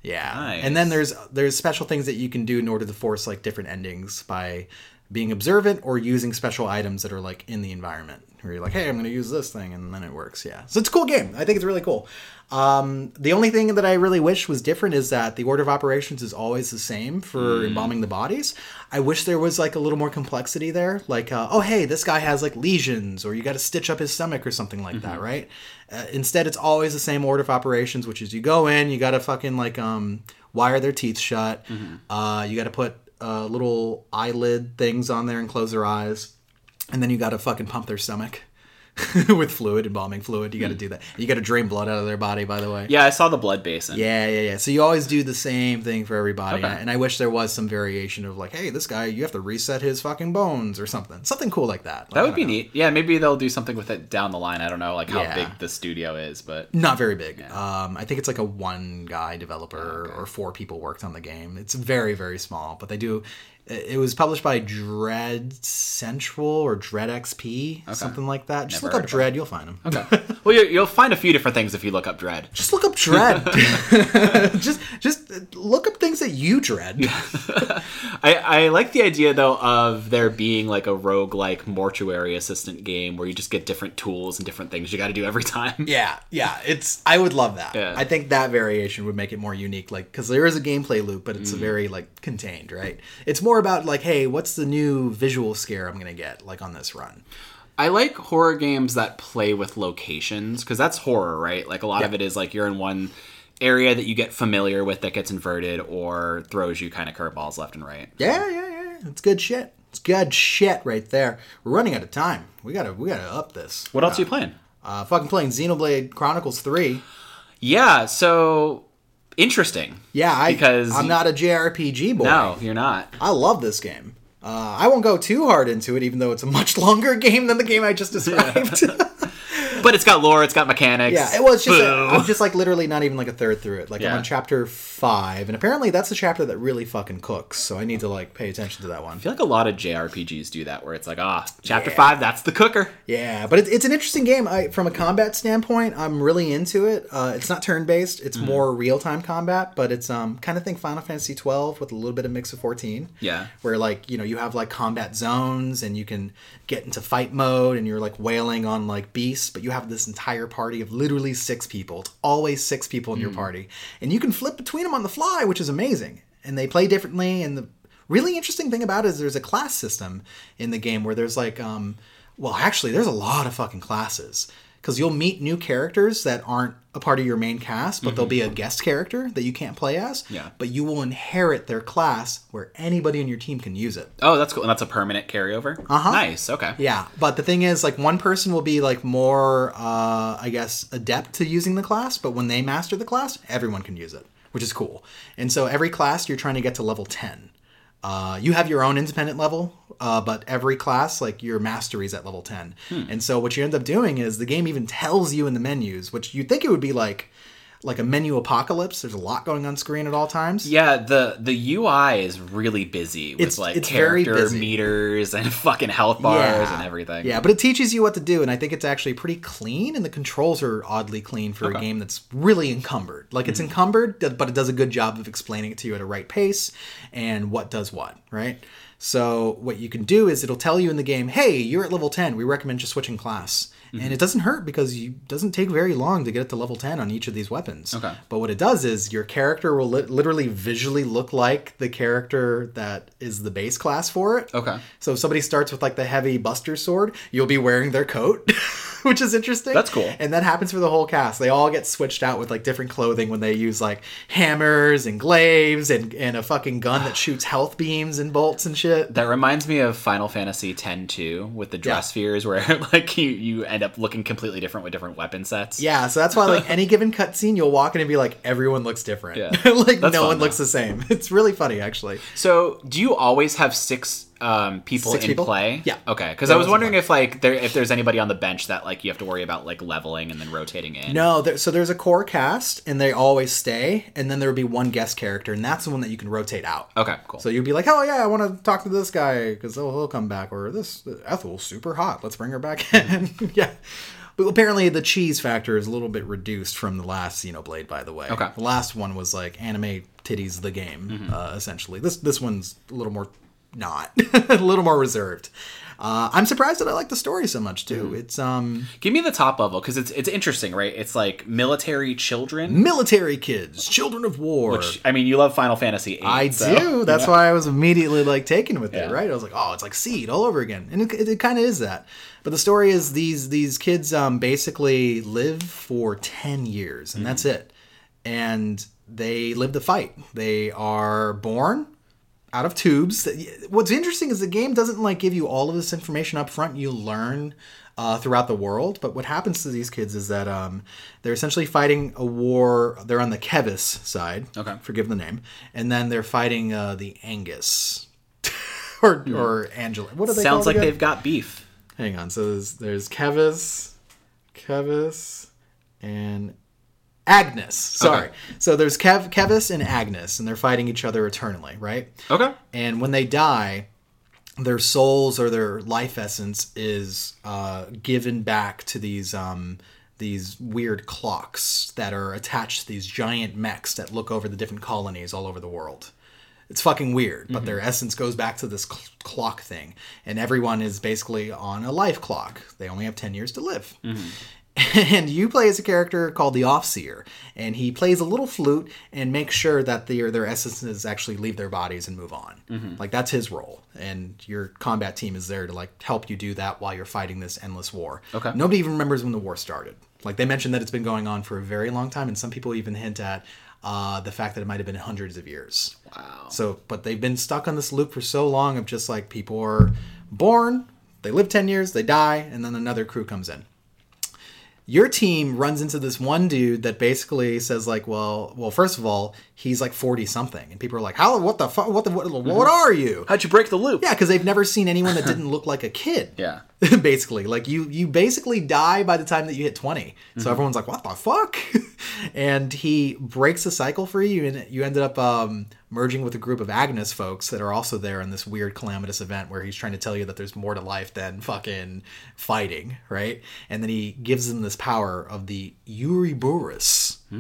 S1: Yeah, and then there's there's special things that you can do in order to force like different endings by being observant or using special items that are like in the environment. Where you're like, hey, I'm going to use this thing, and then it works. Yeah, so it's a cool game. I think it's really cool. Um, the only thing that I really wish was different is that the order of operations is always the same for embalming the bodies. I wish there was like a little more complexity there. Like, uh, oh, hey, this guy has like lesions, or you got to stitch up his stomach or something like that, right? Uh, instead, it's always the same order of operations, which is you go in, you got to fucking like um, wire their teeth shut. Uh, you got to put uh, little eyelid things on there and close their eyes, and then you got to fucking pump their stomach. (laughs) with fluid, embalming fluid, you got to do that. You got to drain blood out of their body, by the way.
S2: Yeah, I saw the blood basin.
S1: Yeah, yeah, yeah. So you always do the same thing for everybody,
S2: Okay.
S1: and I wish there was some variation of like, hey, this guy, you have to reset his fucking bones or something, something cool like that.
S2: That would be neat. Yeah, maybe they'll do something with it down the line. I don't know like how
S1: Yeah.
S2: big the studio is, but
S1: Not very big. Um, I think it's like a one guy developer or four people worked on the game. It's very, very small, but they do. It it was published by Dread Central or Dread XP, something like that. Just
S2: Never
S1: look up
S2: of
S1: Dread, you'll find them.
S2: okay. (laughs) well, you'll find a few different things if you look up Dread.
S1: Just look up Dread. (laughs) (laughs) just, just look up things that you dread. (laughs)
S2: I, I like the idea though of there being like a rogue like mortuary assistant game where you just get different tools and different things you got to do every time.
S1: Yeah, yeah, it's. I would love that.
S2: Yeah.
S1: I think that variation would make it more unique, like because there is a gameplay loop, but it's
S2: Mm.
S1: a very like contained, right? It's more about like, hey, what's the new visual scare I'm gonna get like on this run?
S2: I like horror games that play with locations because that's horror, right? Like a lot of it is like you're in one area that you get familiar with that gets inverted or throws you kind of curveballs left and right.
S1: Yeah, yeah, yeah. It's good shit. It's good shit right there. We're running out of time. We gotta, we gotta up this.
S2: What else are you playing?
S1: Uh, fucking playing Xenoblade Chronicles Three.
S2: Yeah, so interesting.
S1: Yeah, I,
S2: Because
S1: I'm not a JRPG boy.
S2: No, you're not.
S1: I love this game. Uh, I won't go too hard into it, even though it's a much (laughs) longer game than the game I just (laughs) described. (laughs)
S2: But it's got lore, it's got mechanics.
S1: Yeah, it was just. A, I'm just like literally not even like a third through it. Like I'm on chapter five, and apparently that's the chapter that really fucking cooks. So I need to like pay attention to that one.
S2: I feel like a lot of JRPGs do that, where it's like, ah, chapter
S1: Yeah.
S2: five, that's the cooker.
S1: Yeah, but it's, it's an interesting game. I, from a combat standpoint, I'm really into it. Uh, it's not turn based; it's
S2: Mm-hmm.
S1: more real time combat. But it's um kind of think Final Fantasy 12 with a little bit of mix of 14.
S2: Yeah.
S1: where like you know you have like combat zones and you can get into fight mode and you're like wailing on like beasts, but you have this entire party of literally six people. It's always six people in your party, and you can flip between them on the fly, which is amazing. And they play differently. And the really interesting thing about it is there's a class system in the game where there's like um well actually there's a lot of fucking classes because you'll meet new characters that aren't a part of your main cast, but they'll be a guest character that you can't play as.
S2: Yeah.
S1: But you will inherit their class where anybody in your team can use it.
S2: Oh, that's cool. And that's a permanent carryover.
S1: Uh-huh.
S2: Nice. Okay.
S1: Yeah, but the thing is, like, one person will be like more, uh, I guess, adept to using the class, but when they master the class, everyone can use it, which is cool. And so every class you're trying to get to level ten. Uh, you have your own independent level, uh, but every class, like your mastery is at level 10. And so what you end up doing is the game even tells you in the menus, which you'd think it would be like like a menu apocalypse. There's a lot going on screen at all times.
S2: Yeah, the the UI is really busy with
S1: It's-
S2: like
S1: it's
S2: character meters and (laughs) fucking health bars and everything.
S1: Yeah, but it teaches you what to do, and I think it's actually pretty clean, and the controls are oddly clean for a game that's really encumbered. Like it's mm-hmm. encumbered, but it does a good job of explaining it to you at a right pace and what does what, right? So what you can do is it'll tell you in the game, "Hey, you're at level 10. We recommend just switching class." And mm-hmm. it doesn't hurt because you doesn't take very long to get it to level 10 on each of these weapons.
S2: Okay.
S1: But what it does is your character will li- literally visually look like the character that is the base class for it.
S2: Okay.
S1: So if somebody starts with like the heavy Buster sword, you'll be wearing their coat (laughs) (laughs) which is interesting.
S2: That's cool.
S1: And that happens for the whole cast. They all get switched out with like different clothing when they use like hammers and glaives and, and a fucking gun that (sighs) shoots health beams and bolts and shit.
S2: That reminds me of Final Fantasy X 2 with the dress
S1: Yeah.
S2: spheres, where (laughs) like you, you end up looking completely different with different weapon sets.
S1: Yeah, so that's why like (laughs) any given cutscene, you'll walk in and be like, everyone looks different.
S2: Yeah.
S1: like
S2: That's
S1: no
S2: fun,
S1: one looks the same. It's really funny actually.
S2: So, do you always have six um, people
S1: Six
S2: in
S1: people?
S2: play?
S1: Yeah.
S2: Okay, because I was wondering if like there if there's anybody on the bench that like you have to worry about like leveling and then rotating in.
S1: No, there, so there's a core cast and they always stay, and then there would be one guest character, and that's the one that you can rotate out.
S2: Okay, cool.
S1: So you'd be like, oh yeah, I want to talk to this guy because he'll, he'll come back, or this Ethel's super hot. Let's bring her back in. (laughs) yeah. But apparently the cheese factor is a little bit reduced from the last Xenoblade, by the way.
S2: Okay.
S1: The last one was like anime titties the game, uh, essentially. This this one's a little more not, (laughs) a little more reserved. Uh, I'm surprised that I like the story so much too. It's um
S2: Give me the top level because it's it's interesting, right? It's like military children.
S1: military kids, children of war.
S2: Which I mean, you love Final Fantasy.
S1: I
S2: so-
S1: do. (laughs) That's why I was immediately like taken with
S2: Yeah.
S1: it, right? I was like, oh, it's like Seed all over again, and it, it, it kind of is that. But the story is these these kids um, basically live for ten years, and that's it. And they live the fight. They are born out of tubes. What's interesting is the game doesn't like give you all of this information up front. You learn uh, throughout the world. But what happens to these kids is that um, they're essentially fighting a war. They're on the Keves side.
S2: Okay.
S1: forgive the name. And then they're fighting uh, the Angus. (laughs) or or Angela. What are they.
S2: Sounds like
S1: again?
S2: they've got beef.
S1: Hang on. So there's there's Keves, Keves, and Agnus. Sorry.
S2: Okay.
S1: So there's Kev, Keves and Agnus, and they're fighting each other eternally, right?
S2: Okay.
S1: And when they die, their souls or their life essence is uh, given back to these um, these weird clocks that are attached to these giant mechs that look over the different colonies all over the world. It's fucking weird, but their essence goes back to this cl- clock thing, and everyone is basically on a life clock. They only have ten years to live. (laughs) And you play as a character called the Offseer, and he plays a little flute and makes sure that their their essences actually leave their bodies and move on. Like that's his role, and your combat team is there to like help you do that while you're fighting this endless war.
S2: Okay.
S1: Nobody even remembers when the war started. Like they mentioned that it's been going on for a very long time, and some people even hint at uh, the fact that it might have been hundreds of years.
S2: Wow.
S1: So, but they've been stuck on this loop for so long of just like people are born, they live 10 years, they die, and then another crew comes in. Your team runs into this one dude that basically says like, well, well, first of all, he's like 40 something, and people are like, how, what the fuck, what the, what, what mm-hmm. are you?
S2: How'd you break the loop?
S1: Yeah, because they've never seen anyone that didn't look like a kid.
S2: Yeah. (laughs)
S1: basically, like you, you basically die by the time that you hit 20. So everyone's like, what the fuck? (laughs) and he breaks the cycle for you, and you ended up um, merging with a group of Agnus folks that are also there in this weird calamitous event where he's trying to tell you that there's more to life than fucking fighting, right? And then he gives them this power of the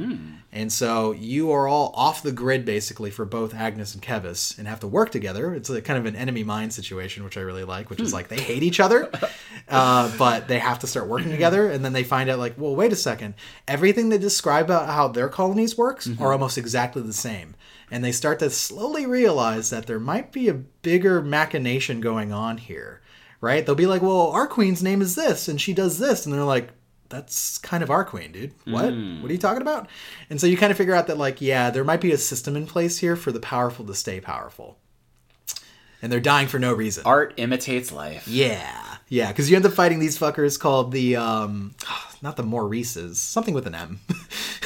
S1: Ouroboros. And so you are all off the grid basically for both Agnus and Keves and have to work together. It's a kind of an enemy mind situation, which I really like, which is hmm. like they hate each other, (laughs) uh, but they have to start working together. And then they find out, like, well, wait a second. Everything they describe about how their colonies works mm-hmm. are almost exactly the same. And they start to slowly realize that there might be a bigger machination going on here, right? They'll be like, well, our queen's name is this, and she does this. And they're like, that's kind of our queen, dude. What? What are you talking about? And so you kind of figure out that, like, yeah, there might be a system in place here for the powerful to stay powerful. And they're dying for no reason.
S2: Art imitates life.
S1: Yeah. Yeah, because you end up fighting these fuckers called the, um, (sighs) not the Maurices, something with an M.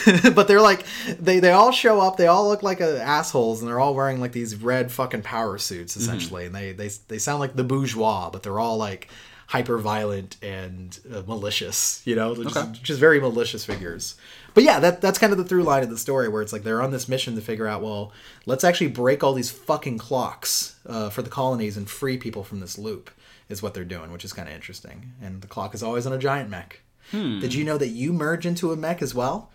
S1: (laughs) but they're like, they, they all show up, they all look like uh, assholes, and they're all wearing like these red fucking power suits, essentially. And they, they, they sound like the bourgeois, but they're all like hyper violent and uh, malicious, you know, just,
S2: Okay.
S1: just very malicious figures. But yeah, that that's kind of the through line of the story, where it's like they're on this mission to figure out, well, let's actually break all these fucking clocks uh, for the colonies and free people from this loop, is what they're doing, which is kind of interesting. And the clock is always on a giant mech. Did you know that you merge into a mech as well?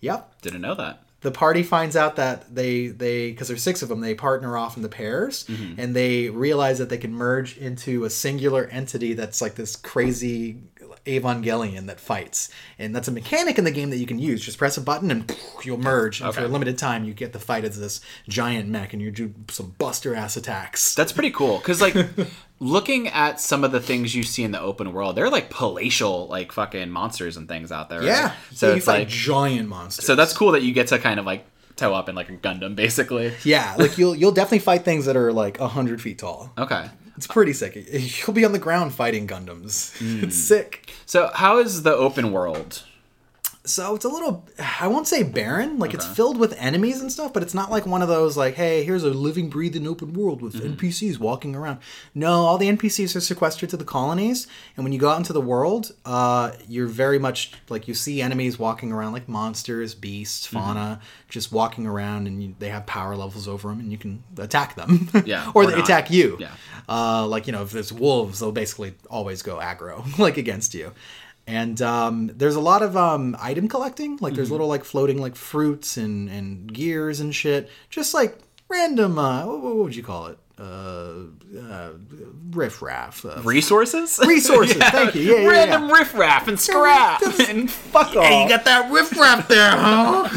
S1: Yep
S2: Didn't know that.
S1: The party finds out that they they because there's six of them they partner off into pairs mm-hmm. and they realize that they can merge into a singular entity that's like this crazy Evangelion that fights, and that's a mechanic in the game that you can use. Just press a button and you'll merge, and for a limited time you get the fight as this giant mech, and you do some buster ass attacks.
S2: That's pretty cool because like (laughs) looking at some of the things you see in the open world, they're like palatial like fucking monsters and things out there. right?
S1: yeah,
S2: So
S1: yeah, you
S2: it's
S1: fight
S2: like
S1: giant monsters.
S2: so that's cool that you get to kind of like toe up in like a Gundam basically.
S1: yeah, like you'll you'll definitely fight things that are like hundred feet tall.
S2: Okay.
S1: It's pretty sick. You'll be on the ground fighting Gundams. (laughs)
S2: Hmm.
S1: It's sick.
S2: So how is the open world?
S1: So it's a little, I won't say barren. Like it's filled with enemies and stuff, but it's not like one of those like, hey, here's a living, breathing open world with NPCs walking around. No, all the NPCs are sequestered to the colonies, and when you go out into the world, uh, you're very much like you see enemies walking around like monsters, beasts, fauna, just walking around, and you, they have power levels over them, and you can attack them.
S2: Yeah, (laughs)
S1: or,
S2: or
S1: they
S2: not.
S1: attack you.
S2: Yeah.
S1: Uh, like you know, if there's wolves, they'll basically always go aggro, (laughs) like against you. And um, there's a lot of um, item collecting. Like
S2: Mm-hmm.
S1: there's little like floating like fruits and and gears and shit. Just like random. Uh, what, what would you call it? Uh, uh, riff raff. Uh,
S2: Resources? (laughs)
S1: Resources, thank you. Yeah, yeah,
S2: Random
S1: yeah.
S2: riffraff and scrap and fuck off.
S1: Hey, you got that riff raff there, huh?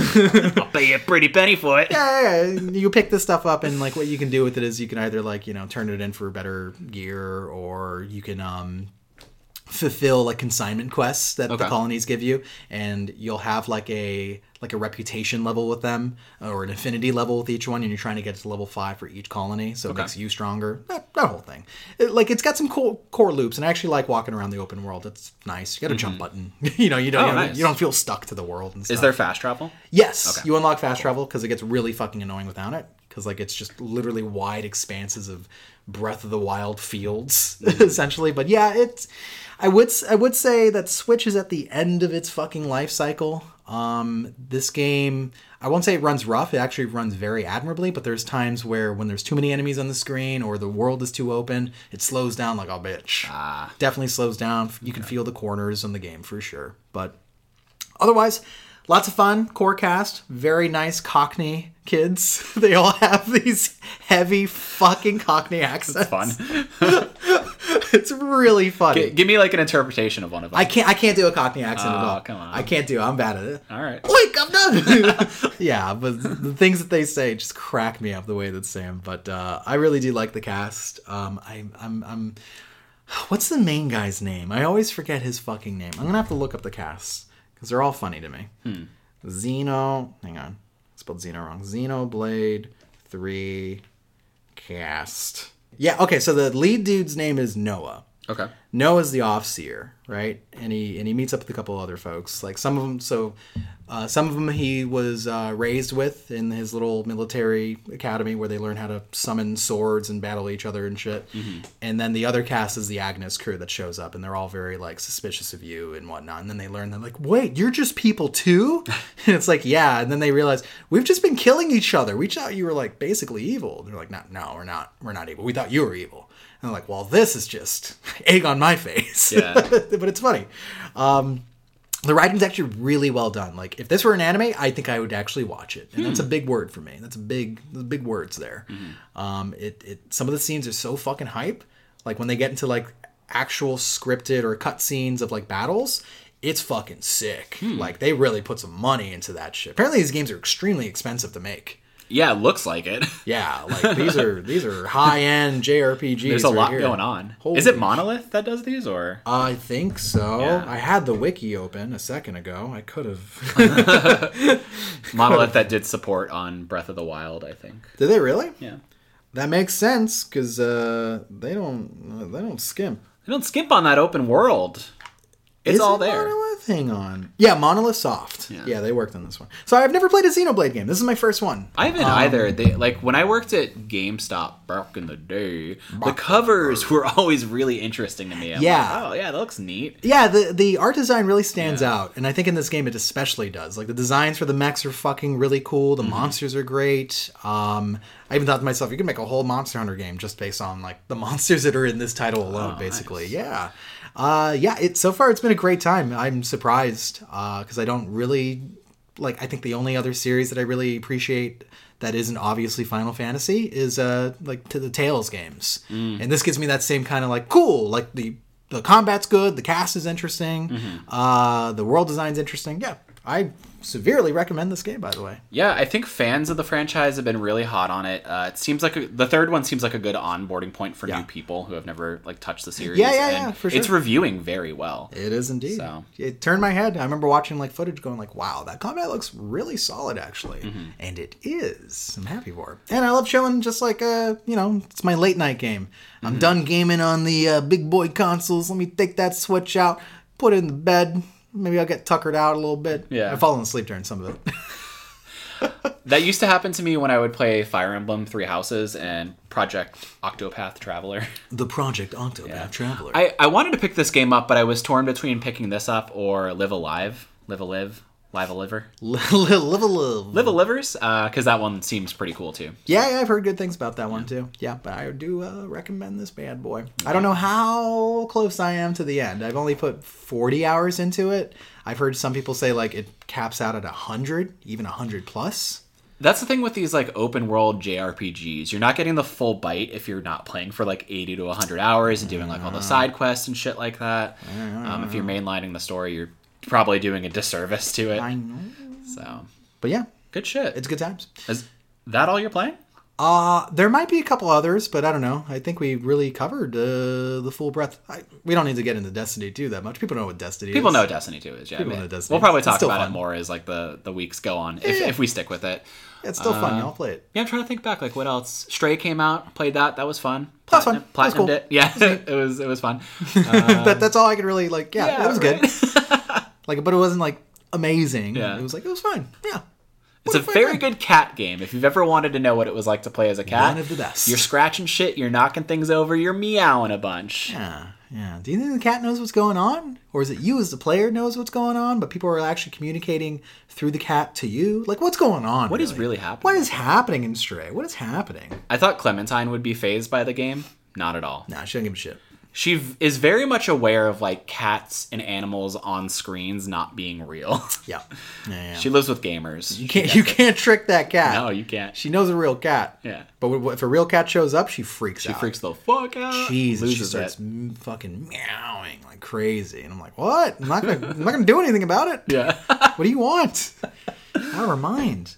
S1: (laughs)
S2: I'll pay you a pretty penny for it.
S1: yeah, yeah, yeah. you pick this stuff up and like what you can do with it is you can either like you know turn it in for better gear or you can um fulfill like consignment quests that the colonies give you and you'll have like a like a reputation level with them uh, or an affinity level with each one and you're trying to get to level five for each colony so it makes you stronger that, that whole thing It- like it's got some cool core loops and i actually like walking around the open world it's nice you got a jump mm-hmm. button (laughs) you know you don't
S2: Oh,
S1: you, don't
S2: nice.
S1: you don't feel stuck to the world and stuff.
S2: Is there fast travel?
S1: Yes, you unlock fast travel because it gets really fucking annoying without it. Because like it's just literally wide expanses of Breath of the Wild fields, (laughs) mm-hmm. essentially. But yeah, it's. I would I would say that Switch is at the end of its fucking life cycle. Um, this game, I won't say it runs rough. It actually runs very admirably. But there's times where when there's too many enemies on the screen or the world is too open, it slows down like a bitch.
S2: Ah.
S1: Definitely slows down. You can feel the corners in the game for sure. But Otherwise, lots of fun. Core cast, very nice Cockney kids. (laughs) They all have these heavy fucking Cockney accents.
S2: It's fun. (laughs) (laughs)
S1: It's really funny.
S2: G- give me like an interpretation of one of them.
S1: I can't. I can't do a Cockney accent at
S2: Oh,
S1: all.
S2: come on.
S1: I can't do. it. I'm bad at it.
S2: All right.
S1: Wait, I'm done. yeah, but the things that they say just crack me up the way that Sam. But uh, I really do like the cast. Um, I, I'm, I'm. What's the main guy's name? I always forget his fucking name. I'm gonna have to look up the cast because they're all funny to me. Xeno. Hang on, spelled Xeno wrong. Xenoblade three cast. Yeah. Okay. So the lead dude's name is Noah.
S2: Okay.
S1: Noah's the offseer, right? And he and he meets up with a couple other folks. Like some of them, so uh, some of them he was uh, raised with in his little military academy where they learn how to summon swords and battle each other and shit. And then the other cast is the Agnus crew that shows up, and they're all very like suspicious of you and whatnot. And then they learn they're like, wait, you're just people too? (laughs) and it's like, yeah. And then they realize we've just been killing each other. We thought you were like basically evil. They're like, no, no, we're not. We're not evil. We thought you were evil. And I'm like, well, this is just (laughs) egg on my face.
S2: Yeah. (laughs)
S1: but it's funny. Um, the writing's actually really well done. Like, if this were an anime, I think I would actually watch it. And that's a big word for me. That's a big, big words there. Um, it, it, some of the scenes are so fucking hype. Like when they get into like actual scripted or cut scenes of like battles, it's fucking sick. Like they really put some money into that shit. Apparently, these games are extremely expensive to make.
S2: Yeah, it looks like it. (laughs)
S1: Yeah, like these are these are high end JRPGs.
S2: There's a
S1: right
S2: lot
S1: here.
S2: going on.
S1: Holy
S2: Is it Monolith that does these or?
S1: I think so.
S2: Yeah.
S1: I had the wiki open a second ago. I could have. (laughs)
S2: Monolith (laughs) that did support on Breath of the Wild, I think.
S1: Did they really?
S2: Yeah.
S1: That makes sense because uh, they don't they don't skimp.
S2: They don't skimp on that open world. It's
S1: Is
S2: all
S1: it
S2: there.
S1: Monolith? Hang on. Yeah, Monolith Soft.
S2: Yeah.
S1: Yeah. they worked on this one. So I've never played a Xenoblade game. This is my first one.
S2: I haven't
S1: Um,
S2: either. They like when I worked at GameStop back in the day. The covers (laughs) were always really interesting to me. I'm
S1: Yeah.
S2: like, oh yeah, that looks neat.
S1: Yeah, the the art design really stands out, and I think in this game it especially does. Like the designs for the mechs are fucking really cool.
S2: Mm-hmm.
S1: The monsters are great. Um, I even thought to myself, you could make a whole Monster Hunter game just based on like the (laughs) monsters that are in this title alone,
S2: Oh,
S1: basically. Yeah, uh, yeah. It so far it's been a great time. I'm surprised because I don't really like. I think the only other series that I really appreciate that isn't obviously Final Fantasy is uh like to the Tales games,
S2: Mm.
S1: and this gives me that same kind of like cool like the the combat's good, the cast is interesting,
S2: Mm-hmm.
S1: uh, the world design's interesting. Yeah, I severely recommend this game. By the way,
S2: Yeah, I think fans of the franchise have been really hot on it. Uh, it seems like a, the third one seems like a good onboarding point for
S1: Yeah.
S2: new people who have never like touched the series.
S1: Yeah, yeah, yeah, for
S2: It's reviewing very well.
S1: it is indeed.
S2: So.
S1: It turned my head. I remember watching like footage, going like, "Wow, that combat looks really solid, actually,"
S2: Mm-hmm.
S1: and it is. I'm happy for it, and I love showing just like uh, you know, it's my late night game.
S2: Mm-hmm.
S1: I'm done gaming on the uh, big boy consoles. Let me take that Switch out, put it in the bed. Maybe I'll get tuckered out a little bit.
S2: Yeah.
S1: I've fallen asleep during some of it. (laughs)
S2: That used to happen to me when I would play Fire Emblem Three Houses and Project Octopath Traveler. (laughs)
S1: the Project Octopath Traveler.
S2: I, I wanted to pick this game up, but I was torn between picking this up or Live Alive, Live a Live, Live a Liver, (laughs)
S1: live a live.
S2: Live a Livers, because that one seems pretty cool too.
S1: Yeah, yeah, I've heard good things about that one too. Yeah, but I do uh, recommend this bad boy. I don't know how close I am to the end. I've only put 40 hours into it. I've heard some people say like it caps out at 100, even 100 plus.
S2: That's the thing with these like open world JRPGs. You're not getting the full bite if you're not playing for like 80 to 100 hours and doing like all the side quests and shit like that. Um, if you're mainlining the story, you're probably doing a disservice to it.
S1: I know.
S2: So
S1: But yeah,
S2: good shit.
S1: it's good times.
S2: Is that all you're playing?
S1: Uh, there might be a couple others, but I don't know. I think we really covered uh, the full breadth. I, we don't need to get into Destiny 2 that much. People know what Destiny
S2: People
S1: is.
S2: know what Destiny 2 is. Yeah,
S1: People
S2: I mean,
S1: know Destiny.
S2: we'll probably talk about
S1: fun.
S2: it more as like the the weeks go on if,
S1: Yeah.
S2: if we stick with it.
S1: It's still
S2: Uh,
S1: fun. Y'all play it.
S2: Yeah, I'm trying to think back. Like what else? Stray came out. Played that. That was fun.
S1: That was fun.
S2: Platinum,
S1: That was cool.
S2: It. Yeah, (laughs) it was it was fun. (laughs)
S1: that, that's all I could really like. Yeah,
S2: yeah,
S1: it was
S2: right.
S1: good. (laughs) Like, but it wasn't like amazing.
S2: Yeah.
S1: It was like it was fine. Yeah.
S2: It's a very good cat game. If you've ever wanted to know what it was like to play as a cat,
S1: One of the best.
S2: You're scratching shit. You're knocking things over. You're meowing a bunch.
S1: Yeah, yeah. Do you think the cat knows what's going on, or is it you as the player knows what's going on, but people are actually communicating through the cat to you? Like, what's going on?
S2: What is really happening?
S1: What is happening in Stray? What is happening?
S2: I thought Clementine would be phased by the game. Not at all.
S1: Nah, she doesn't give a shit.
S2: She v- is very much aware of like cats and animals on screens not being real. (laughs)
S1: Yeah, yeah. yeah.
S2: she lives with gamers.
S1: you can't. You can't trick that cat.
S2: No, you can't.
S1: She knows a real cat.
S2: Yeah.
S1: But if a real cat shows up, she freaks out.
S2: She
S1: out.
S2: freaks the fuck out.
S1: Jesus, she
S2: loses
S1: starts
S2: it.
S1: m- fucking meowing like crazy, and I'm like, "What? I'm not gonna, I'm not gonna do anything about it.
S2: Yeah. (laughs)
S1: What do you want? Out of her mind."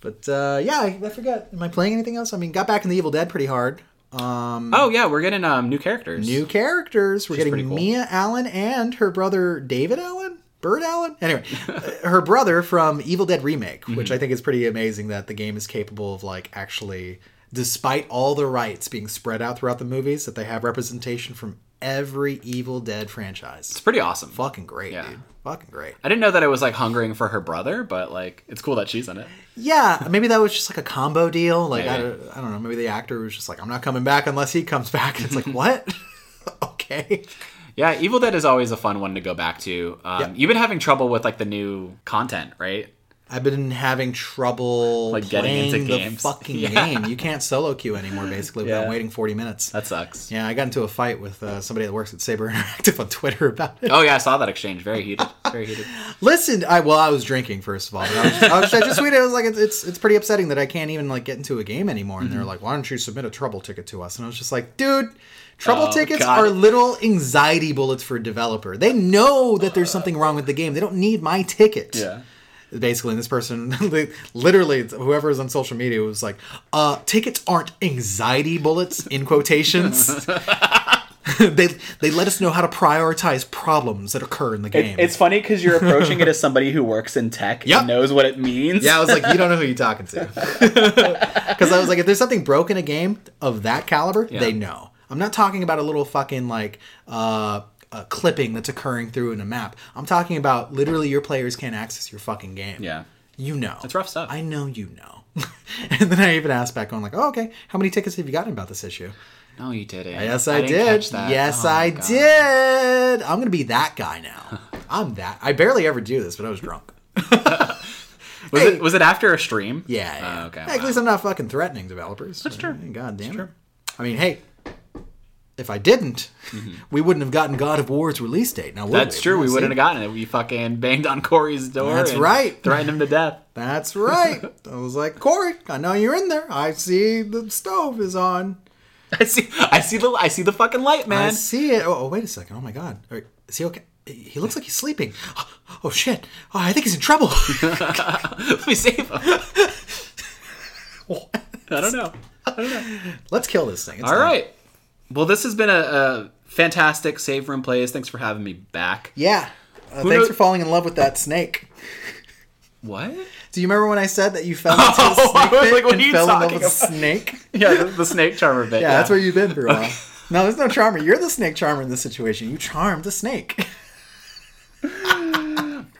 S1: But uh, yeah, I, I forgot. Am I playing anything else? I mean, got back in the Evil Dead pretty hard. Um,
S2: oh yeah, we're getting um new characters.
S1: new characters. We're
S2: pretty
S1: getting
S2: cool.
S1: Mia Allen and her brother David Allen. Bird Allen? Anyway, uh, her brother from Evil Dead Remake, which
S2: Mm-hmm.
S1: I think is pretty amazing that the game is capable of, like, actually, despite all the rights being spread out throughout the movies, that they have representation from every Evil Dead franchise.
S2: It's pretty awesome.
S1: Fucking great,
S2: Yeah.
S1: dude. Fucking great.
S2: I didn't know that it was like hungering for her brother, but like it's cool that she's in it.
S1: Yeah, maybe that was just like a combo deal. Like, I don't, I don't know. Maybe the actor was just like, I'm not coming back unless he comes back. And it's like, (laughs) what? (laughs) okay.
S2: Yeah, Evil Dead is always a fun one to go back to. Um,
S1: Yeah.
S2: You've been having trouble with like the new content, right?
S1: I've been having trouble
S2: Like, getting
S1: playing
S2: into
S1: the
S2: games. (laughs)
S1: fucking
S2: Yeah.
S1: game. You can't solo queue anymore, basically, without
S2: Yeah.
S1: waiting 40 minutes.
S2: That sucks.
S1: Yeah, I got into a fight with uh, somebody that works at Saber (laughs) Interactive on Twitter about it.
S2: Oh yeah, I saw that exchange. Very heated. Very heated. (laughs)
S1: Listen, I well, I was drinking first of all. But I, was, I, was, I just tweeted. I was like, it's, it's it's pretty upsetting that I can't even like get into a game anymore. And
S2: Mm-hmm.
S1: they're like, why don't you submit a trouble ticket to us? And I was just like, dude. Trouble
S2: Oh,
S1: tickets
S2: God.
S1: are little anxiety bullets for a developer. They know that there's something wrong with the game. They don't need my ticket.
S2: Yeah.
S1: Basically and this person (laughs) literally whoever is on social media was like uh tickets aren't anxiety bullets in quotations. (laughs) They they let us know how to prioritize problems that occur in the game.
S2: It's funny because you're approaching it as (laughs) somebody who works in tech
S1: Yep.
S2: and knows what it means.
S1: yeah i was like you don't know who you're talking to. Because i was like if there's something broken in a game of that caliber they know. I'm not talking about a little fucking like uh a clipping that's occurring through in a map. I'm talking about literally your players can't access your fucking game.
S2: Yeah.
S1: You know.
S2: It's rough stuff.
S1: I know you know. (laughs) and then I even asked back on like, oh, okay, how many tickets have you gotten about this issue?
S2: No, you didn't.
S1: Yes, I,
S2: didn't
S1: did. Yes,
S2: Oh,
S1: I
S2: God.
S1: did. I'm gonna be that guy (laughs) now. I'm that. I barely ever do this, but I was drunk. (laughs)
S2: Was
S1: Hey.
S2: it was it after a stream?
S1: Yeah. yeah.
S2: Oh, okay.
S1: At
S2: wow.
S1: least I'm not fucking threatening developers. That's
S2: true.
S1: God damn it. I mean, hey, if I didn't, we wouldn't have gotten God of War's release date. Now,
S2: Mm-hmm. That's
S1: we?
S2: true. We
S1: See?
S2: wouldn't have gotten it. We fucking banged on Corey's door.
S1: That's
S2: and
S1: right.
S2: Threatened him to death. (laughs)
S1: That's right. (laughs) I was like, Corey, I know you're in there. I see the stove is on.
S2: I see. I see the. I see the fucking light, man.
S1: I see it. Oh, oh, wait a second. Oh my god. Right, Is he okay? He looks like he's sleeping. (gasps) Oh shit. Oh, I think he's in trouble. (laughs)
S2: Let me save him. I don't know. I don't know.
S1: Let's kill this thing. It's
S2: All
S1: done.
S2: right. Well, this has been a, a fantastic save room plays. Thanks for having me back.
S1: Yeah. Uh, thanks
S2: knows-
S1: for falling in love with that snake.
S2: What?
S1: Do you remember when I said that you fell into (laughs)
S2: Oh, I
S1: snake
S2: was
S1: pit
S2: like,
S1: and fell in love with a snake? (laughs)
S2: Yeah, the, the snake charmer bit.
S1: Yeah, that's where you've been for a while. (laughs) No, there's no charmer. You're the snake charmer in this situation. You charmed the snake.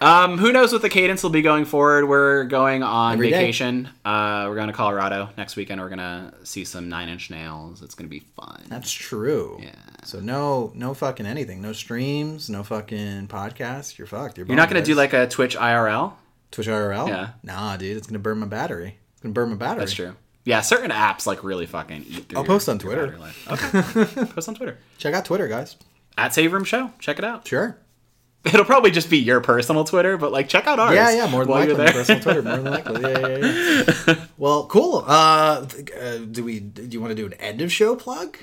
S2: Um, who knows what the cadence will be going forward? We're going on
S1: Every
S2: vacation. Uh, we're going to Colorado next weekend. We're gonna see some Nine Inch Nails. It's gonna be fun.
S1: That's true.
S2: Yeah.
S1: So no, no fucking anything. No streams. No fucking podcasts. You're fucked. You're,
S2: You're not gonna do like a Twitch IRL.
S1: Twitch IRL.
S2: Yeah.
S1: Nah, dude. It's gonna burn my battery. It's gonna burn my battery.
S2: That's true. Yeah, certain apps like really fucking eat through.
S1: I'll
S2: your-
S1: post on Twitter.
S2: Okay, (laughs) post on Twitter
S1: Check out Twitter, guys.
S2: at Save Room Show. Check it out.
S1: Sure. (laughs)
S2: It'll probably just be your personal Twitter, but like check out ours.
S1: Yeah, yeah, more than likely. personal Twitter, more than likely. Yeah, yeah, yeah. (laughs) well, cool. Uh, uh, do we? Do you want to do an end of show plug?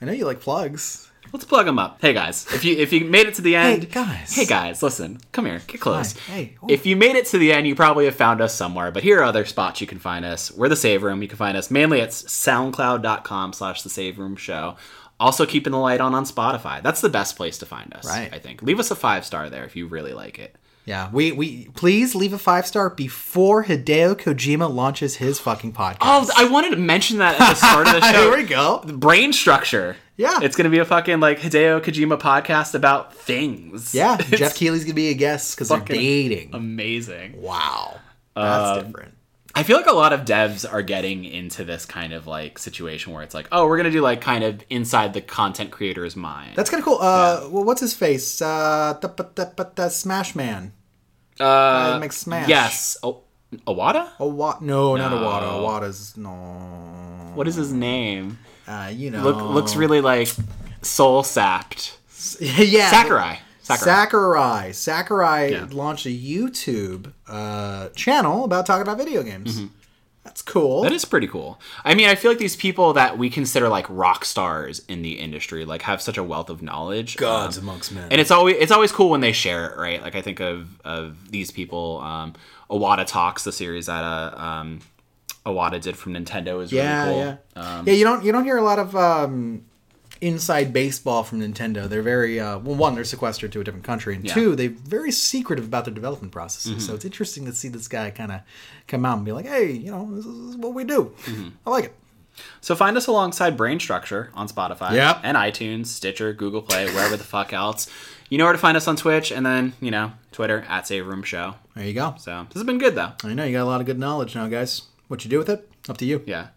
S1: I know you like plugs.
S2: Let's plug them up. Hey guys, if you if you made it to the end, hey
S1: guys.
S2: hey guys, listen, come here, get close.
S1: Hi. Hey. Oh.
S2: If you made it to the end, you probably have found us somewhere. But here are other spots you can find us. We're the Save Room. You can find us mainly at SoundCloud.com/slash The Save Room Show. Also, keeping the light on on Spotify. That's the best place to find us.
S1: Right.
S2: I think. Leave us a five star there if you really like it.
S1: Yeah, we we please leave a five star before Hideo Kojima launches his fucking podcast.
S2: Oh, I wanted to mention that at the start of the (laughs) show.
S1: Here we go.
S2: Brain structure.
S1: Yeah.
S2: It's gonna be a fucking like Hideo Kojima podcast about things.
S1: Yeah, (laughs) Jeff Keighley's gonna be a guest because they're dating.
S2: amazing.
S1: wow, that's
S2: Um,
S1: different.
S2: I feel like a lot of devs are getting into this kind of like situation where it's like, oh, we're gonna do like kind of inside the content creator's mind.
S1: That's kind of cool. Uh, well, what's his face? Uh, the, but the, but the Smash Man.
S2: uh,
S1: makes Smash.
S2: Yes. Oh, Iwata?
S1: Iwata? what? No, not Iwata. Iwata's no.
S2: What is his name?
S1: Uh, you know,
S2: Look, looks really like soul sapped. (laughs)
S1: yeah.
S2: Sakurai. Sakurai.
S1: Sakurai. Sakurai
S2: Yeah.
S1: launched a YouTube uh, channel about talking about video games. That's cool.
S2: Mm-hmm. That is pretty cool. I mean, I feel like these people that we consider like rock stars in the industry like have such a wealth of knowledge.
S1: Gods
S2: Um,
S1: amongst men.
S2: and it's always it's always cool when they share it, right? Like I think of of these people. Um, Iwata Talks, the series that uh, um, Iwata did from Nintendo, is
S1: yeah,
S2: really cool.
S1: yeah,
S2: Um,
S1: yeah. You don't you don't hear a lot of um, inside baseball from Nintendo. They're very uh, well. One, they're sequestered to a different country, and
S2: Yeah. Mm-hmm.
S1: two, they're very secretive about their development processes. So it's interesting to see this guy kind of come out and be like, "Hey, you know, this is what we do.
S2: Mm-hmm.
S1: I like it."
S2: So find us alongside Brain Structure on Spotify
S1: Yep.
S2: and iTunes, Stitcher, Google Play, wherever the fuck else. You know where to find us on Twitch, and then you know Twitter at Save Room Show.
S1: There you go.
S2: So this has been good though.
S1: I know you got a lot of good knowledge now, guys. What you do with it, up to you.
S2: Yeah.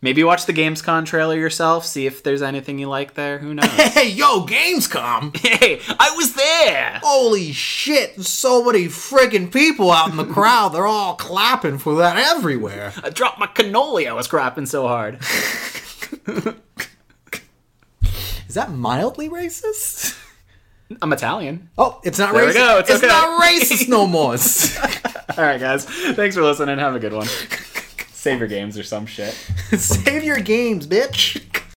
S2: Maybe watch the Gamescom trailer yourself. See if there's anything you like there. Who knows? (laughs)
S1: Hey, yo, Gamescom! (laughs)
S2: hey, I was there.
S1: Holy shit! So many friggin' people out in the crowd. They're all clapping for that everywhere.
S2: I dropped my cannoli. I was crapping so hard.
S1: Is that mildly racist?
S2: I'm Italian.
S1: Oh, it's not
S2: There we
S1: racist.
S2: go, it's okay.
S1: not racist no more. (laughs)
S2: All right, guys. Thanks for listening. Have a good one. Save your games or some shit. (laughs)
S1: Save your games, bitch.